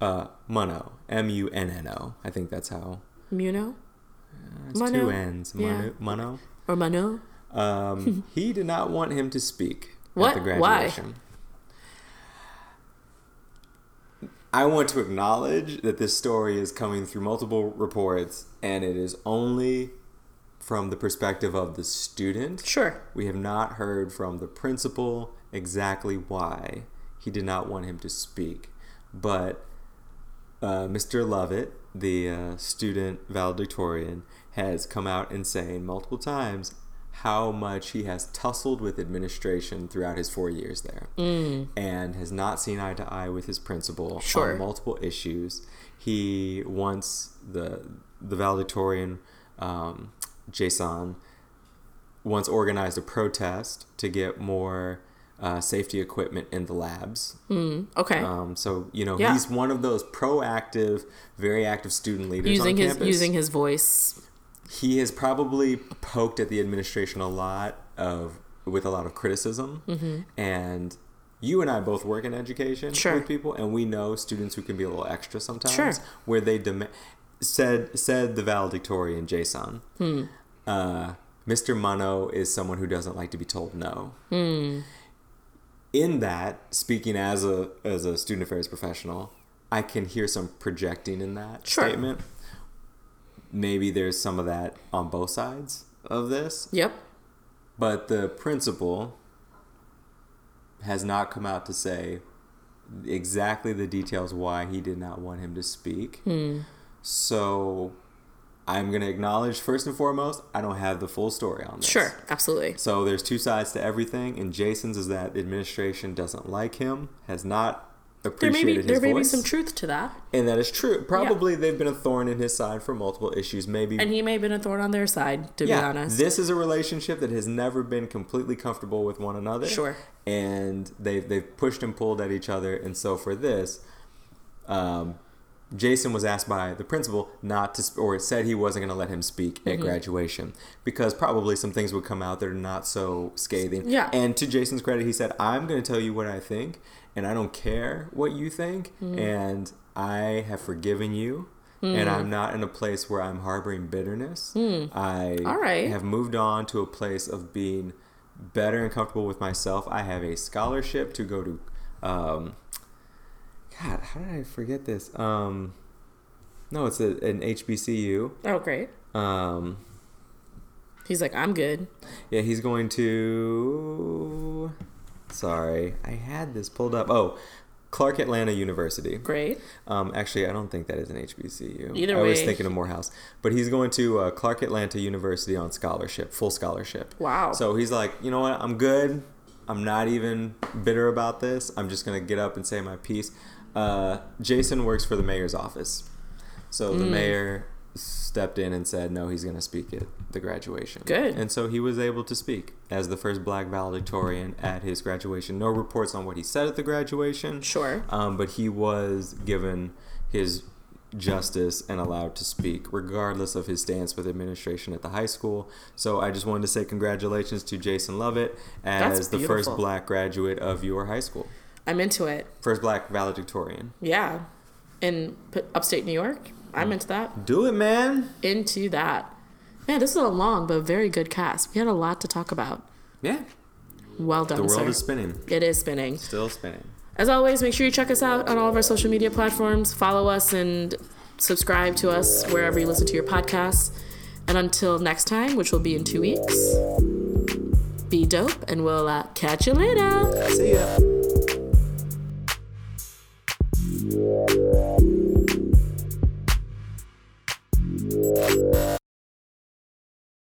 uh, Munno, M U N N O. I think that's how. Munno It's Munno, two N's. yeah. Munno. Munno. or Mano? Um, *laughs* he did not want him to speak What? at the graduation. Why? graduation. I want to acknowledge that this story is coming through multiple reports, and it is only from the perspective of the student. Sure. We have not heard from the principal exactly why he did not want him to speak. But uh, Mr. Lovett, the uh, student valedictorian, has come out and saying multiple times how much he has tussled with administration throughout his four years there and has not seen eye to eye with his principal Sure. on multiple issues. He wants the the valedictorian um, Jason once organized a protest to get more uh, safety equipment in the labs. Okay. Um, so you know Yeah. he's one of those proactive, very active student leaders using on his campus. using his voice. He has probably poked at the administration a lot of with a lot of criticism, and you and I both work in education Sure. with people, and we know students who can be a little extra sometimes. Sure. Where they demand said said the valedictorian Jason. Hmm. Uh, Mr. Munno is someone who doesn't like to be told no. Hmm. In that, speaking as a as a student affairs professional, I can hear some projecting in that Sure. statement. Maybe there's some of that on both sides of this, Yep. but the principal has not come out to say exactly the details why he did not want him to speak. Hmm. So I'm going to acknowledge first and foremost, I don't have the full story on this. Sure. Absolutely. So there's two sides to everything, and Jason's is that the administration doesn't like him, has not there may be there may be some truth to that, and that is true. Probably they've been a thorn in his side for multiple issues. Maybe and he may have been a thorn on their side. To yeah, be honest, this is a relationship that has never been completely comfortable with one another. Sure. And they've they've pushed and pulled at each other, and so for this, um, Jason was asked by the principal not to, sp- or said he wasn't going to let him speak Mm-hmm. at graduation because probably some things would come out that are not so scathing. Yeah. And to Jason's credit, he said, "I'm going to tell you what I think, and I don't care what you think, Mm-hmm. and I have forgiven you." And I'm not in a place where I'm harboring bitterness. I Mm. All right. have moved on to a place of being better and comfortable with myself. I have a scholarship to go to. Um, God, how did I forget this? Um, no, it's a, an HBCU. oh great. Um, He's like, I'm good. yeah, he's going to. Sorry, I had this pulled up. Oh, Clark Atlanta University. Great. Um, actually, I don't think that is an HBCU. Either I was thinking of Morehouse, but he's going to uh, Clark Atlanta University on scholarship, full scholarship. Wow. So he's like, you know what? I'm good. I'm not even bitter about this. I'm just gonna get up and say my piece. Uh, Jason works for the mayor's office, so Hmm. the mayor stepped in and said no, he's gonna speak at the graduation. Good. And so he was able to speak as the first Black valedictorian at his graduation. No reports on what he said at the graduation. Sure. Um, but he was given his justice and allowed to speak, regardless of his stance with administration at the high school. So I just wanted to say congratulations to Jason Lovett as the first black graduate of your high school, I'm into it. first black valedictorian. Yeah. In upstate New York, I'm into that. Do it, man. Into that. Man, this is a long but very good cast. We had a lot to talk about. Yeah. Well done, The world sir. is spinning, it is spinning. still spinning. As always, make sure you check us out on all of our social media platforms. Follow us and subscribe to us wherever you listen to your podcasts. And until next time, which will be in two weeks, be dope, and we'll uh, catch you later. See ya. Yeah.